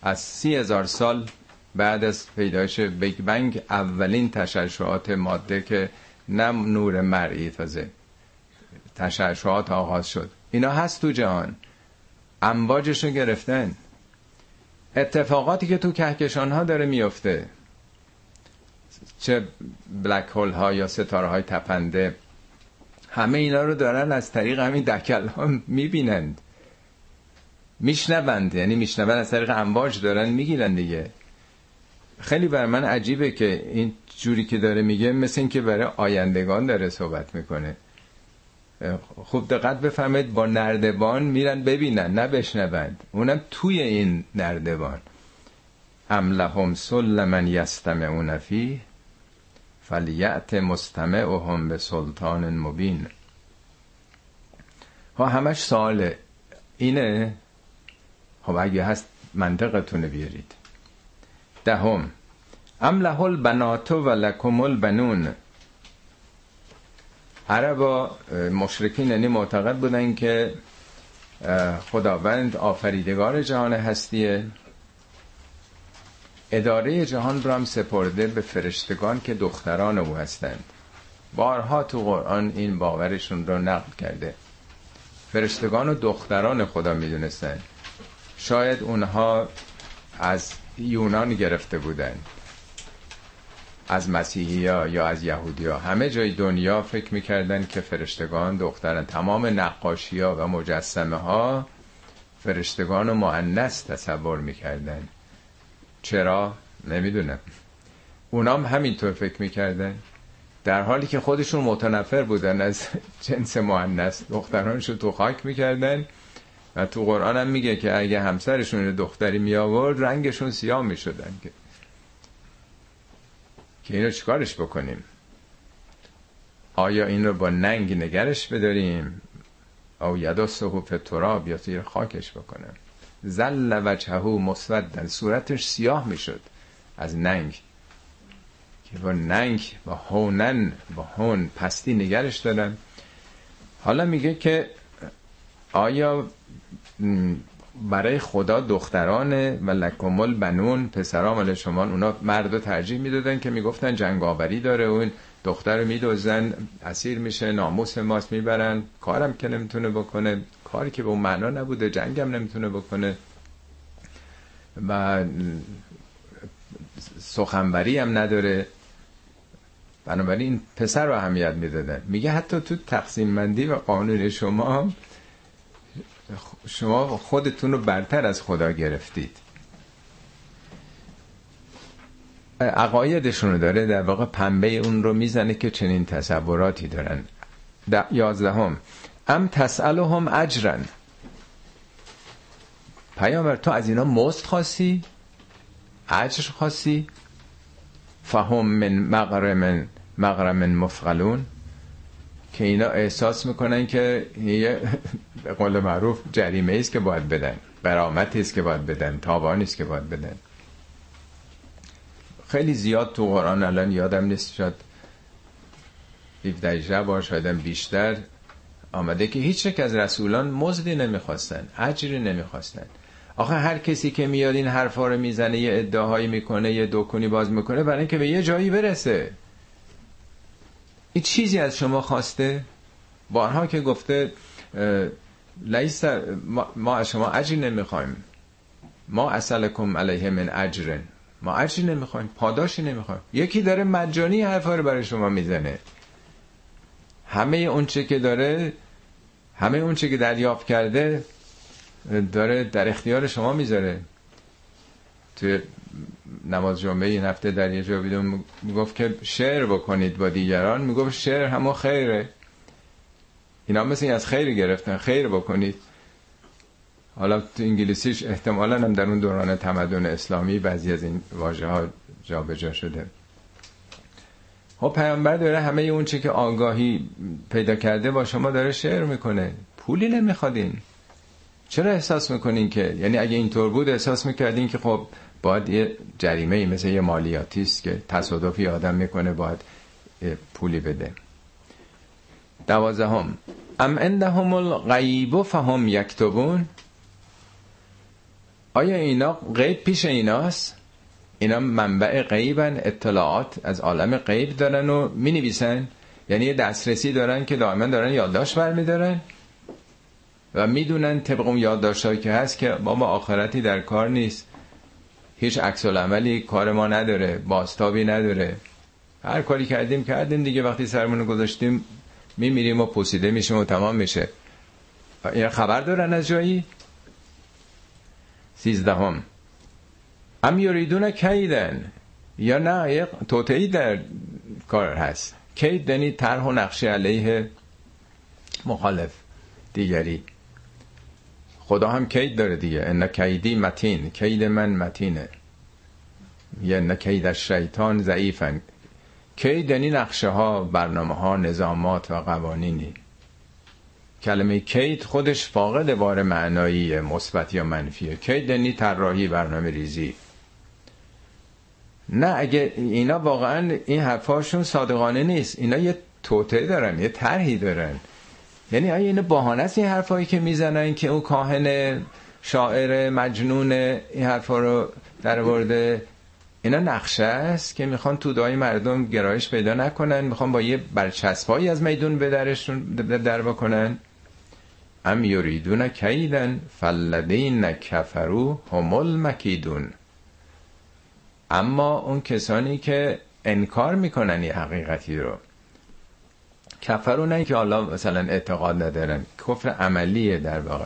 از سی هزار سال بعد از پیدایش بیگ بنگ اولین تشعشعات ماده که نه نور مرئی تازه. تشعشعات آغاز شد. اینا هست تو جهان. امواجش گرفتن. اتفاقاتی که تو کهکشان ها داره میفته چه بلک هول ها یا ستاره های تپنده. همه اینا رو دارن از طریق همین دکل ها می‌بینند. میشنوند. یعنی میشنوند از طریق امواج دارن می‌گیرن دیگه. خیلی بر من عجیبه که این جوری که داره میگه مثل این که برای آیندگان داره صحبت می‌کنه. خوب دقت بفهمید با نردبان میرن ببینن نه بشنوند. اونم توی این نردبان. ام لهم سلمن یستمعون فیه فلیعت مستمعهم به سلطان مبین. ها همش سواله. اینه؟ خب اگه هست منطقتونه بیارید. دهم. ام له البنات و لکم البنون. عربا مشرکین یعنی معتقد بودن که خداوند آفریدگار جهان هستیه. اداره جهان رو هم سپرده به فرشتگان که دختران او هستند. بارها تو قرآن این باورشون رو نقل کرده. فرشتگان و دختران خدا می‌دونستن. شاید اونها از یونان گرفته بودن. از مسیحی ها یا از یهودی ها همه جای دنیا فکر می‌کردن که فرشتگان دخترن تمام نقاشی ها و مجسمه ها فرشتگان و تصور می‌کردن. چرا؟ نمی‌دونم. اونام همینطور فکر می‌کردن. در حالی که خودشون متنفر بودن از جنس معنس دخترانشو تو خاک می‌کردن. و تو قرآن هم میگه که اگه همسرشون دختری می آورد رنگشون سیاه می شدن که. که اینو چیکارش بکنیم؟ آیا این رو با ننگ نگرش بداریم؟ او یدا صحوف تراب یا زیر خاکش بکنم زل وجهه مسودن صورتش سیاه می‌شد از ننگ. که با ننگ با هونن با هون پستی نگرش دادن حالا میگه که آیا برای خدا دخترانه و لکمل بنون پسرا مال شما. اونا مرد ترجیح می‌دادن که می‌گفتن جنگاوری داره. اون دختر رو میدوزن اسیر میشه ناموس ماست می‌برن. کارم که نمی‌تونه بکنه. کاری که به اون معنا نبوده جنگم نمی‌تونه بکنه. و سخنوری هم نداره. بنابراین این پسر رو اهمیت می‌دادن. میگه حتی تو تقسیم مندی و قانون شما شما خودتون رو برتر از خدا گرفتید. عقایدشون رو داره در واقع پنبه اون رو می‌زنه که چنین تصوراتی دارن. یازدهم. ام تسألهم اجرن. پیامبر تو از اینا مست خاصی اجر خاصی فهم من مغرم مغرم مفقلون که اینا احساس می‌کنن که یه به قول معروف جریمه است که باید بدن برامتی است که باید بدن تاوانی است که باید بدن. خیلی زیاد تو قرآن الان یادم نیست شد 17 بار شایدم بیشتر آمده که هیچ یک از رسولان مزدی نمی‌خواستن اجری نمی‌خواستن. آخه هر کسی که میاد این حرفا رو می‌زنه یه ادعاهایی می‌کنه یه دکونی باز می‌کنه برای اینکه به یه جایی برسه. این چیزی از شما خواسته؟ بارها که گفته لیس ما از شما اجری نمی‌خوایم. ما اصلکم علیه من اجرن. ما اجری نمی‌خوایم پاداشی نمی‌خوایم. یکی داره مجانی حرفا رو برای شما می‌زنه. همه اونچه که داره همه اونچه که دریافت کرده داره در اختیار شما می‌ذاره. توی نماز جمعه این هفته در یه جا بیدون می‌گفت که شعر بکنید با دیگران. می‌گفت شعر همون خیره. اینا مثل این از خیر گرفتن. خیر بکنید. حالا تو انگلیسیش احتمالا هم در اون دوران تمدن اسلامی بعضی از این واژه ها جابجا شده. خب پیامبر داره همه اون چی که آگاهی پیدا کرده با شما داره شعر می‌کنه. پولی نمیخوادین چرا احساس می‌کنین که؟ یعنی اگه اینطور بود احساس می‌کردین که خب باید یه جریمه ای مثل یه مالیاتی است که تصادفی آدم می‌کنه باید پولی بده. دوازدهم. ام عندهم الغیب فهم یکتبون؟ آیا اینا غیب پیش ایناست اینا منبع غیبن اطلاعات از عالم غیب دارن و می نویسن یعنی دسترسی دارن که دائما دارن یادداشت برمیدارن و می‌دونن طبق اون یادداشتایی که هست که بابا آخرتی در کار نیست. هیچ عکس عملی کار ما نداره باستابی نداره. هر کاری کردیم کردیم دیگه. وقتی سرمون گذاشتیم میمیریم و پوسیده میشیم و تمام میشه. این خبر دارن از جایی؟ سیزدهم. ام یریدون کیدن؟ یا نه یک توتعی در کار هست. کید یعنی طرح و نقشه علیه مخالف دیگری. خدا هم کید داره دیگه. ان کیدی متین. کید من متینه. یا ان کید شیطان ضعیفن. کید یعنی نقشه ها برنامه ها نظامات و قوانینی. کلمه کید خودش فاقد بار معنایی مثبت یا منفیه. کید یعنی طراحی برنامه ریزی نه اگه اینا واقعا این حرفاشون صادقانه نیست. اینا یه توته دارن یه طرحی دارن. یعنی آیا این بهانه است این حرفایی که می‌زنن که اون کاهن شاعر مجنون این حرفا رو در ورده اینا نقشه است که می‌خوان تودای مردم گرایش پیدا نکنن. می‌خوان با یه برچسبایی از میدون به درشون در بکنن. ام یریدون کیدن فلدین کفرو همول مکیدون اما اون کسانی که انکار می‌کنن یه حقیقتی رو کفرو نه که حالا مثلا اعتقاد ندارن. کفر عملیه در واقع.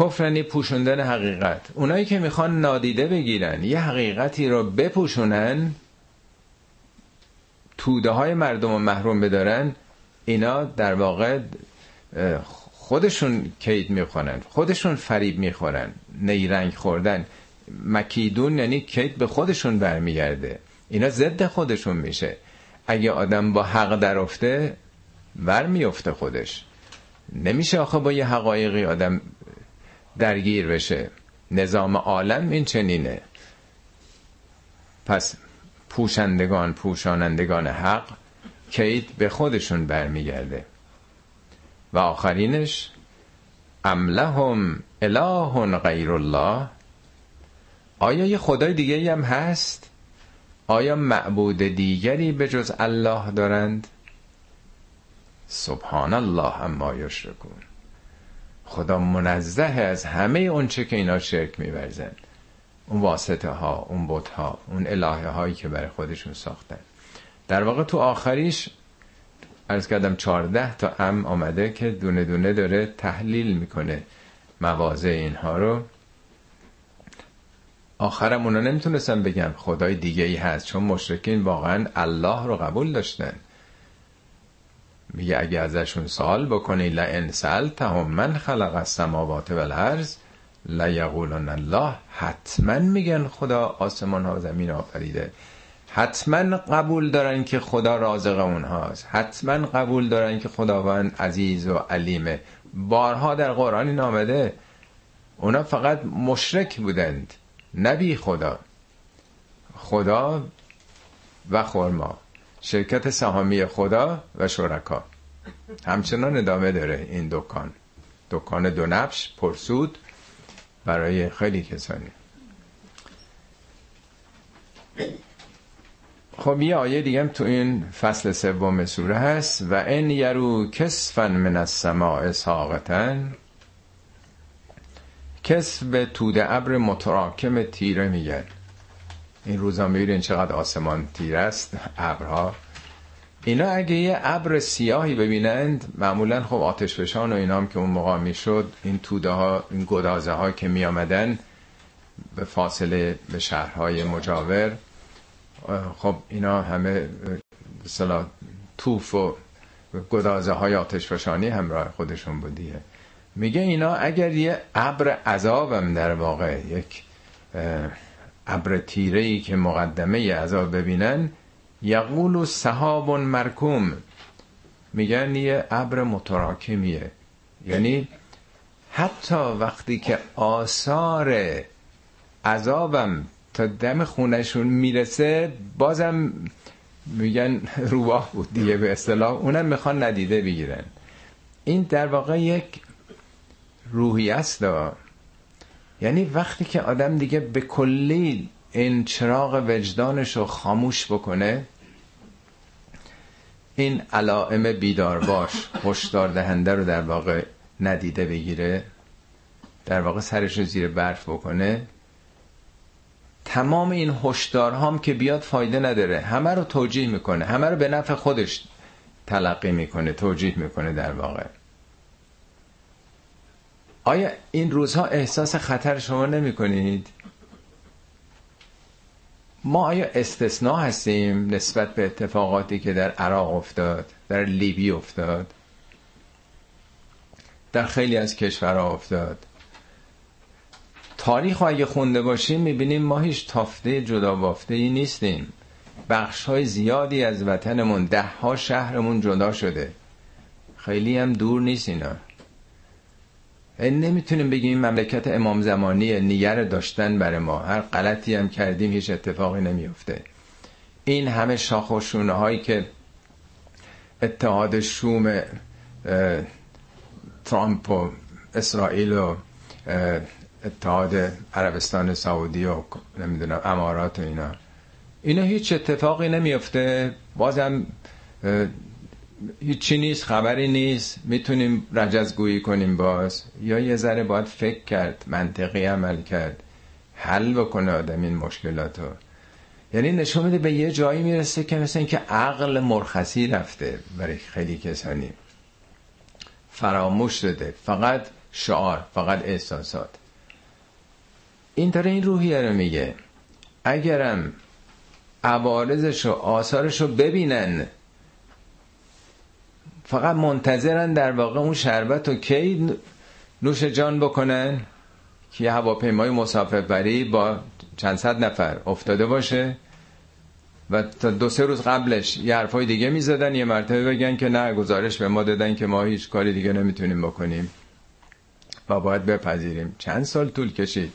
کفرنی پوشوندن حقیقت. اونایی که می‌خوان نادیده بگیرن یه حقیقتی رو بپوشونن توده های مردم رو محروم بدارن اینا در واقع خودشون کید می‌خورن خودشون فریب می‌خورن نیرنگ خوردن. مکیدون یعنی کید به خودشون برمیگرده. اینا ضد خودشون میشه. اگه آدم با حق درفته ور میفته خودش. نمیشه آخه با یه حقایقی آدم درگیر بشه. نظام عالم این چنینه. پس پوشندگان پوشانندگان حق کید به خودشون برمیگرده. و آخرینش ام لهم اله غیر الله؟ آیا یه خدای دیگه هم هست؟ آیا معبود دیگری به جز الله دارند؟ سبحان الله اما یشرکون. خدا منزه از همه اونچه که اینا شرک میورزن. اون واسطه ها اون بت ها اون الهه هایی که برای خودشون ساختن. در واقع تو آخریش ارز کردم چارده تا ام آمده که دونه دونه داره تحلیل می‌کنه موازه اینها رو. آخرم اونا نمی‌تونستن بگن خدای دیگه ای هست چون مشرکین واقعا الله رو قبول داشتن. میگه اگه ازشون سوال بکنی لئن سألتهم من خلق السماوات والارض لیقولن الله. حتما میگن خدا آسمان ها و زمین آفریده. حتما قبول دارن که خدا رازق اونهاست. حتما قبول دارن که خداوند عزیز و علیمه. بارها در قرآن این آمده. اونا فقط مشرک بودند نبی خدا. خدا و خورما شرکت سهامی خدا و شرکا. همچنان ادامه داره این دکان. دکان دو نفش پرسود برای خیلی کسانی. خب یه آیه دیگه تو این فصل سوم سوره هست. و ان یرو کسفن من السماء ساقتن کسف به توده ابر متراکم تیره میگن. این روزا می‌بینین چقدر آسمان تیره است ابرها. اینا اگه یه ابر سیاهی ببینند معمولا خب آتش فشان و اینا هم که اون موقع می‌شد این توده ها این گدازه ها که می آمدن به فاصله به شهرهای مجاور خب اینا همه مثلا توف و گدازه های آتش فشانی همراه خودشون بودیه میگه اینا اگر یه ابر عذابم در واقع یک ابر تیره ای که مقدمه عذاب ببینن یقول صحاب مرکوم. میگن یه ابر متراکمیه. یعنی حتی وقتی که آثار عذابم تا دم خونشون می‌رسه بازم میگن رواه بود دیگه به اصطلاح اونم می‌خوان ندیده بگیرن. این در واقع یک روحی است. یعنی وقتی که آدم دیگه به کلی این چراغ وجدانش رو خاموش بکنه این علائم بیدار باش هشدار دهنده رو در واقع ندیده بگیره در واقع سرش رو زیر برف بکنه تمام این هشدارهام که بیاد فایده نداره. همه رو توجیه می‌کنه. همه رو به نفع خودش تلقی می‌کنه توجیه می‌کنه در واقع. آیا این روزها احساس خطر شما نمی کنید؟ ما آیا استثناء هستیم نسبت به اتفاقاتی که در عراق افتاد در لیبی افتاد در خیلی از کشورها افتاد؟ تاریخ اگه خونده باشیم می‌بینیم ما هیچ تافته جدا بافته ای نیستیم. بخش های زیادی از وطنمون ده ها شهرمون جدا شده. خیلی هم دور نیست اینا. نمی‌تونیم بگیم این مملکت امام زمانی نیگر داشتن برای ما. هر غلطی هم کردیم هیچ اتفاقی نمیفته این همه شاخ و شونه هایی که اتحاد شوم ترامپ و اسرائیل و اتحاد عربستان سعودی و نمی‌دونم امارات و اینا. اینا هیچ اتفاقی نمیفته بازم هیچی نیست خبری نیست. می‌تونیم رجزگویی کنیم باز. یا یه ذره باید فکر کرد منطقی عمل کرد. حل بکنه آدم این مشکلاتو. یعنی نشون میده به یه جایی می‌رسه که مثل اینکه عقل مرخصی رفته برای خیلی کسانی. فراموش شده. فقط شعار فقط احساسات. این داره این روحیه رو میگه. اگرم عوارضش و آثارش رو ببینن فقط منتظرن در واقع اون شربت و کی نوش جان بکنن؟ که یه هواپیمای مسافربری با چند صد نفر افتاده باشه و تا دو سه روز قبلش یه حرفای دیگه می‌زدن یه مرتبه بگن که نه گزارش به ما دادن که ما هیچ کاری دیگه نمی‌تونیم بکنیم و باید بپذیریم. چند سال طول کشید؟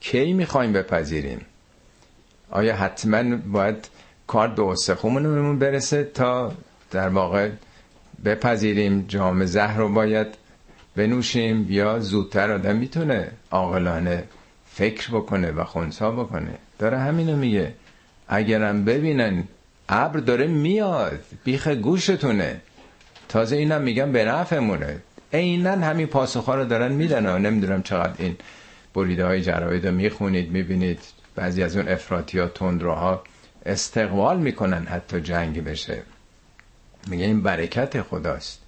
کی می‌خوایم بپذیریم؟ آیا حتما باید کار به استخومونمون برسه تا در واقع بپذیریم جام زهر رو باید بنوشیم یا زودتر آدم می‌تونه عاقلانه فکر بکنه و خونسا بکنه. داره همینو میگه. اگرم ببینن ابر داره میاد بیخ گوشتونه. تازه اینم میگم به نفعمونه. عینا همین پاسخها رو دارن میدن و نمی‌دونم چقدر این بریده های جراید رو می‌خونید می‌بینید. بعضی از اون افراتیات تندروها استقبال می‌کنن حتی جنگ بشه. میگه این برکت خداست.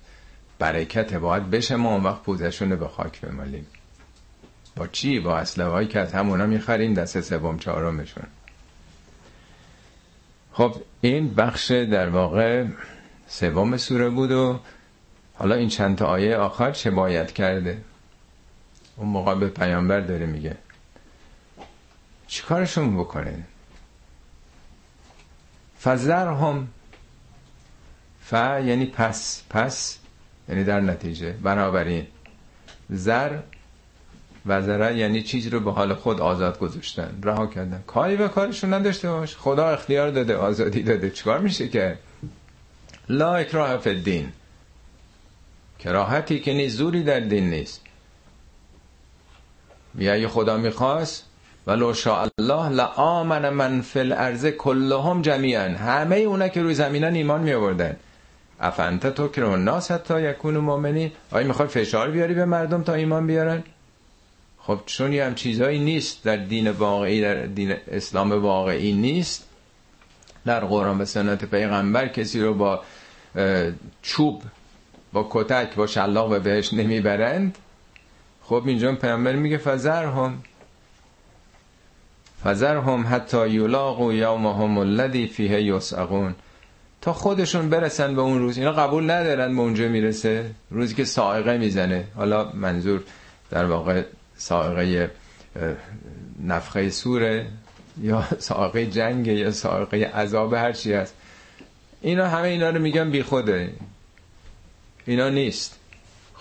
برکت باید بشه ما اون وقت پوزشون به خاک بمالیم. با چی؟ با اسلحه هایی که از همونا می‌خریم دست سوم چهارمشون. خب این بخش در واقع سوم سوره بود و حالا این چند تا آیه آخر چه باید کرده؟ اون موقع به پیامبر داره میگه. چیکارشون بکنه؟ فزر هم ف یعنی پس. پس یعنی در نتیجه. بنابراین زر وزره یعنی چیزی رو به حال خود آزاد گذاشتن. رها کردن. کاری به کارشون نداشته باش. خدا اختیار داده آزادی داده. چیکار میشه که؟ لا اکراه فی الدین. کراهتی که نیست زوری در دین نیست. بیا خدا می‌خواست ولو شاء الله لآمن من فی الارض کلهم جمیعا. همه اونا که روی زمینن ایمان می آوردن افنت تو که الناس حتی یکون مؤمنین. آیا می‌خوای فشار بیاری به مردم تا ایمان بیارن؟ خب چون یه هم چیزهایی نیست در دین واقعی در دین اسلام واقعی نیست. در قرآن و سنت پیغمبر کسی رو با چوب با کتک با شلاق به بهش نمی‌برند. خب اینجا پیغمبر میگه فزر هم فزر هم حتی یولاق و یوم هم الذی فیه یسعقون. تا خودشون برسن به اون روز. اینا قبول ندارن به اونجا می‌رسه. روزی که سائقه می‌زنه. حالا منظور در واقع سائقه نفخه سوره یا سائقه جنگ یا سائقه عذاب هر چی هست. اینا همه اینا رو میگن بی خوده اینا نیست.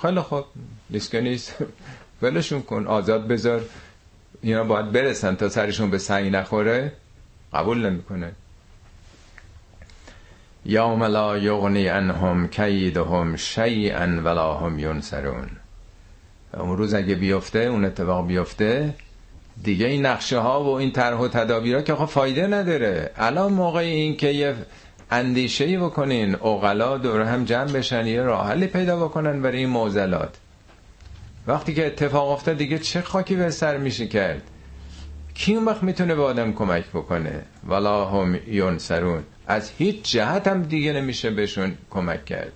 خیلی خوب. نیست که نیست. ولشون کن. آزاد بذار. اینا باید برسن تا سرشون به سعی نخوره. قبول نمی‌کنه یوم لا یغنی انهم کیدهم شیئا ولا هم ینصرون. اون روز اگه بیفته اون اتفاق بیفته دیگه این نقشه ها و این طرح و تدابیرها که خب فایده نداره. الان موقع این که یه اندیشه ای بکنین اغلا دور هم جمع بشن یه راه حلی پیدا بکنن برای این معضلات. وقتی که اتفاق افتاد دیگه چه خاکی به سر میشه کرد؟ کی اون وقت می‌تونه به آدم کمک بکنه؟ ولا هم ینصرون. از هیچ جهت هم دیگه نمیشه بهشون کمک کرد.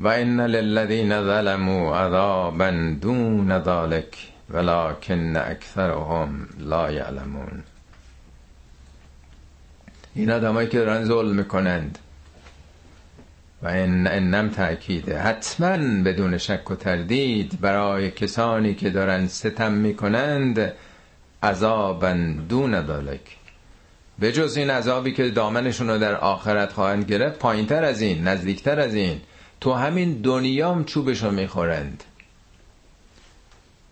و ان للذین ظلموا عذابا دون ذلك ولكن اکثرهم لا یعلمون. این آدمایی که دارن ظلم می‌کنند. و این انم تأکیده حتما بدون شک و تردید برای کسانی که دارن ستم می‌کنند عذابا دون ذلك به جز این عذابی که دامنشون رو در آخرت خواهند گرفت پایینتر از این نزدیکتر از این تو همین دنیام چوبشو می‌خورند.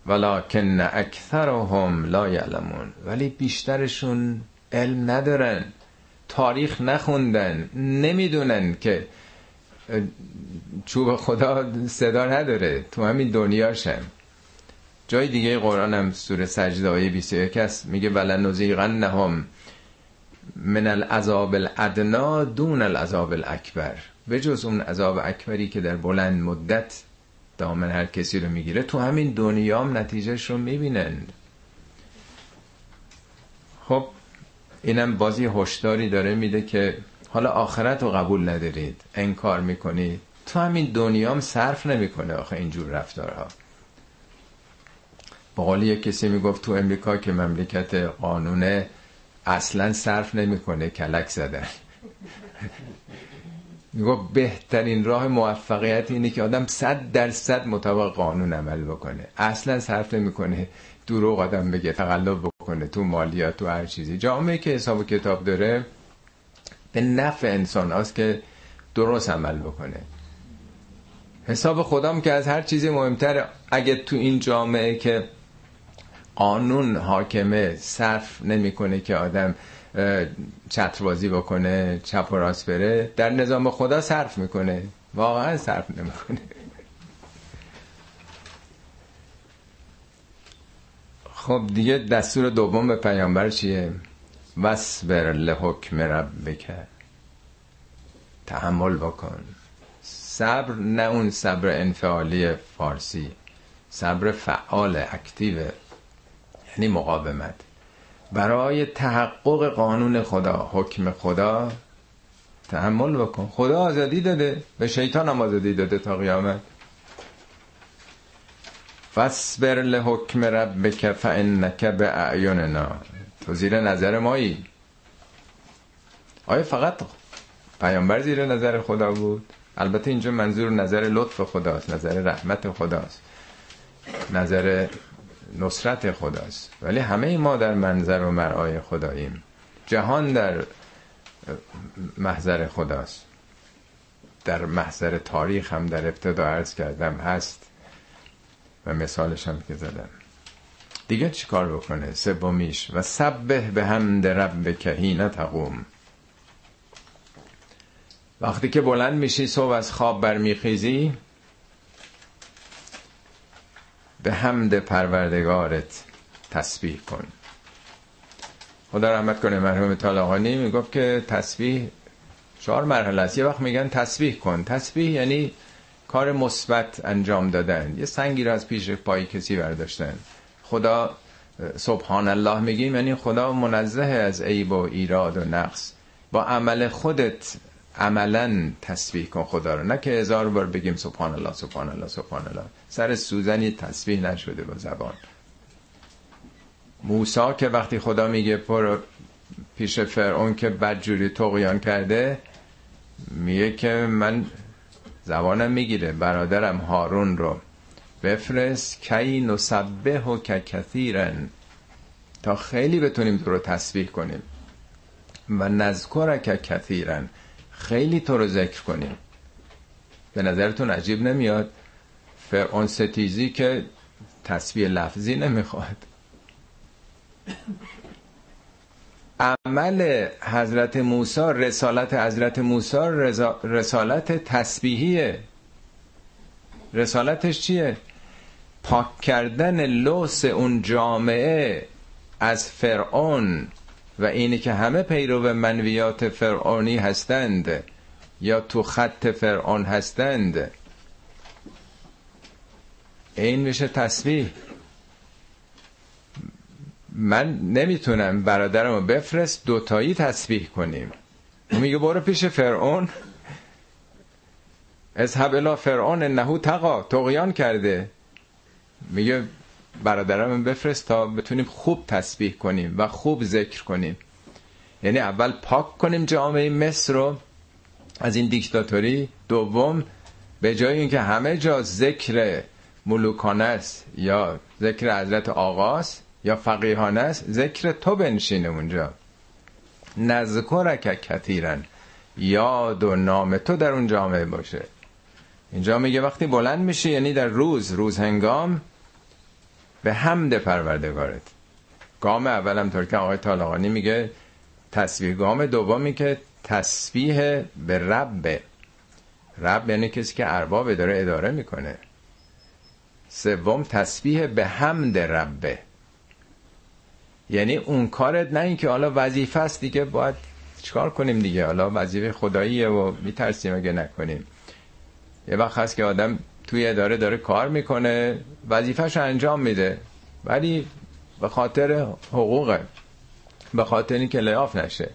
ولکن اکثرهم لا یعلمون ولی بیشترشون علم ندارن تاریخ نخوندن نمی‌دونن که چوب خدا صدا نداره تو همین دنیاشم. جای دیگه قرآن هم سوره سجده آیه 21 است میگه ولنذیقنهم من العذاب الادنا دون العذاب الاکبر. به جز اون عذاب اکبری که در بلند مدت دامن هر کسی رو می‌گیره تو همین دنیام نتیجهش رو می‌بینند خب اینم بازی هشداری داره میده که حالا آخرت رو قبول ندارید انکار می‌کنید. تو همین دنیام صرف نمی‌کنه آخه اینجور رفتارها. با قول یک کسی می‌گفت تو امریکا که مملکت قانونه اصلا صرف نمی‌کنه کلک زدن. می‌گفت بهترین راه موفقیت اینه که آدم صد درصد مطابق قانون عمل بکنه. اصلا صرف نمی‌کنه دروغ آدم بگه تقلب بکنه تو مالیات تو هر چیزی. جامعه که حساب و کتاب داره به نفع انسان هاست که درست عمل بکنه. حساب خودم که از هر چیزی مهمتر اگه تو این جامعه که قانون حاکمه صرف نمی‌کنه که آدم چتربازی بکنه چپ و راست بره. در نظام خدا صرف می‌کنه. واقعا صرف نمی‌کنه. خب دیگه دستور دوم به پیامبر چیه؟ وصبر لحکم ربک. تحمل بکن. صبر نه اون صبر انفعالی فارسی. صبر فعال اکتیو. یعنی مقاومت. برای تحقق قانون خدا حکم خدا تحمل بکن. خدا آزادی داده به شیطان هم آزادی داده تا قیامت. فصبر لحکم ربک فانک اعیننا تو زیر نظر مایی. آیا فقط پیامبر زیر نظر خدا بود؟ البته اینجا منظور نظر لطف خداست نظر رحمت خداست. نظر نصرت خداست. ولی همه ما در منظر و مرعای خداییم. جهان در محضر خداست. در محضر تاریخ هم در ابتدا عرض کردم هست. و مثالش هم که زدم. دیگه چی کار بکنه؟ سومیش. و سبه به حمد رب کهینه تقوم. وقتی که بلند میشی صبح از خواب برمیخیزی به حمد پروردگارت تسبیح کن. خدا رحمت کنه مرحوم طالقانی می‌گفت که تسبیح چهار مرحله است. یه وقت میگن تسبیح کن. تسبیح یعنی کار مثبت انجام دادن. یه سنگی رو از پیش پای کسی برداشتن. خدا سبحان الله میگیم یعنی خدا منزه از عیب و ایراد و نقص. با عمل خودت عملا تسبیح کن خدا رو. نه که هزار بار بگیم سبحان الله سبحان الله سبحان الله. سر سوزنی تسبیح نشده با زبان. موسا که وقتی خدا میگه پر پیش فرعون که بدجوری تقیان کرده میگه که من زبانم می‌گیره برادرم هارون رو بفرست کی نسبه و که کثیرن. تا خیلی بتونیم تو رو تسبیح کنیم. و نذکر که کثیرن. خیلی تو رو ذکر کنیم. به نظرتون عجیب نمیاد؟ فرعون ستیزی که تسبیح لفظی نمی‌خواد. عمل حضرت موسی رسالت حضرت موسی رسالت تسبیحیه. رسالتش چیه؟ پاک کردن لوس اون جامعه از فرعون و اینی که همه پیرو منویات فرعونی هستند یا تو خط فرعون هستند. این میشه تسبیح. من نمی‌تونم برادرمو بفرست دوتایی تسبیح کنیم. میگه برو پیش فرعون. از الی فرعون نهو تقا تقیان کرده. میگه برادرم بفرست تا بتونیم خوب تسبیح کنیم و خوب ذکر کنیم. یعنی اول پاک کنیم جامعه مصر رو. از این دیکتاتوری دوم به جای اینکه همه جا ذکر ملوکانه است یا ذکر حضرت آقاست یا فقیهانه است ذکر تو بنشینه اونجا. نذکرک کتیرن یاد و نام تو در اون جامعه باشه. اینجا میگه وقتی بلند میشه یعنی در روز روز هنگام به حمد پروردگارت. گام اولم طور که آقای طالقانی میگه تصویح گام دومی که تسبیح به رب. رب یعنی کسی که ارباب داره اداره می‌کنه. سوم تسبیح به حمد ربه. یعنی اون کارت نه اینکه حالا وظیفه است دیگه باید چیکار کنیم دیگه؟ حالا وظیفه خداییه و میترسیم اگه نکنیم. یه وقت هست که آدم توی اداره داره کار می‌کنه وظیفهش انجام میده ولی به خاطر حقوقه به خاطر اینکه لیاف نشه.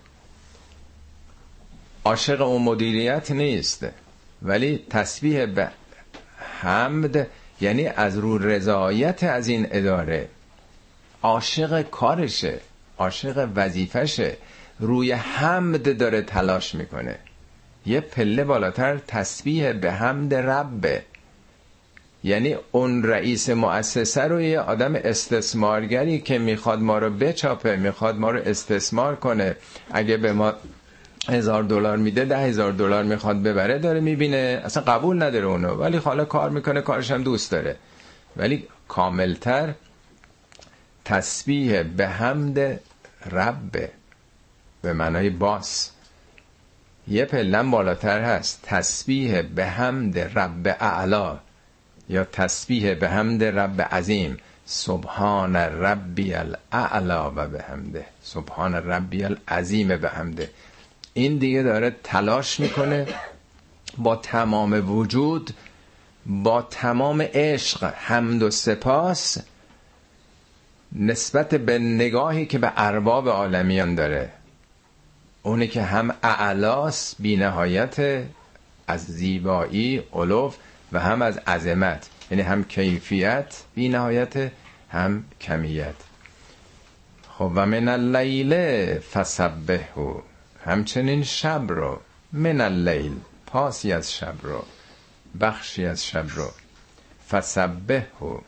عاشق اون مدیریت نیست ولی تسبیح به حمد یعنی از رو رضایت از این اداره. عاشق کارشه عاشق وظیفشه. روی حمد داره تلاش می‌کنه. یه پله بالاتر تسبیح به حمد ربه. یعنی اون رئیس مؤسسه رو یه آدم استثمارگری که می‌خواد ما رو بچاپه می‌خواد ما رو استثمار کنه. اگه به ما هزار دلار میده ده هزار دلار می‌خواد ببره داره می‌بینه. اصلا قبول نداره اونو. ولی حالا کار می‌کنه کارش هم دوست داره. ولی کاملتر تسبیح به حمد رب به معنای باس. یه پلن بالاتر هست. تسبیح به حمد رب اعلا یا تسبیح به حمد رب عظیم. سبحان ربی الاعلا و به حمده. سبحان ربی العظیم به حمده. این دیگه داره تلاش می‌کنه با تمام وجود با تمام عشق حمد و سپاس نسبت به نگاهی که به ارباب عالمیان داره. اونی که هم اعلاس بی نهایت از زیبایی علوف و هم از عظمت. یعنی هم کیفیت بی نهایت هم کمیت. خب و من اللیل فسبهو همچنین شب رو من اللیل پاسی از شب رو بخشی از شب رو. فسبهو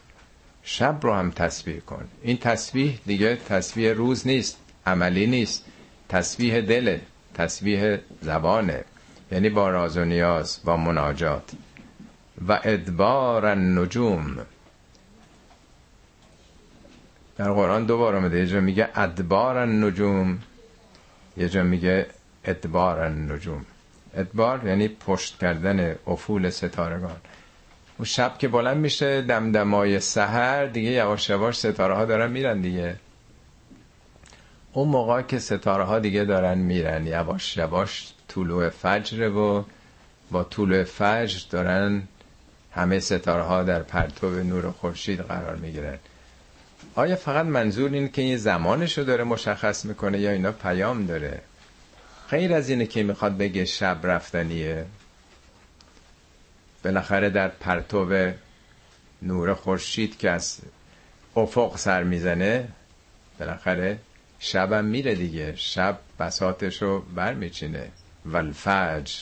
شب رو هم تسبیح کن. این تسبیح دیگه تسبیح روز نیست عملی نیست. تسبیح دل تسبیح زبانه. یعنی با راز و نیاز با مناجات. و ادبار النجوم. در قرآن دو بار آمده جا میگه ادبار النجوم. یه جا میگه ادبار النجوم. ادبار یعنی پشت کردن افول ستارگان. اون شب که بلند میشه دمدمای سحر دیگه یواش یواش ستاره ها دارن میرن دیگه. اون موقع که ستاره ها دیگه دارن میرن یواش یواش طلوع فجر و با طلوع فجر دارن همه ستاره ها در پرتو نور خورشید قرار می‌گیرن. آیا فقط منظور این که این زمانش رو داره مشخص می‌کنه یا اینا پیام داره؟ غیر از اینه که می‌خواد بگه شب رفتنیه. بالاخره در پرتو نور خورشید که از افق سر می‌زنه بالاخره شبم میره دیگه. شب بساتشو بر میچینه والفجر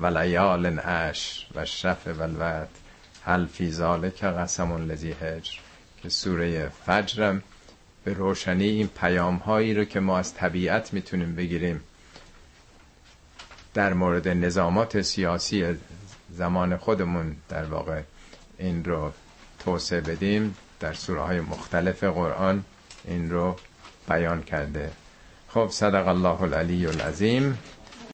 ولیال اش و شف والوت هل فی ذالک قسم لذی هجر. سوره فجرم. به روشنی این پیام هایی رو که ما از طبیعت می‌تونیم بگیریم. در مورد نظامات سیاسی زمان خودمون در واقع این رو توسعه بدیم. در سوره های مختلف قرآن این رو بیان کرده. خب صدق الله العلی العظیم.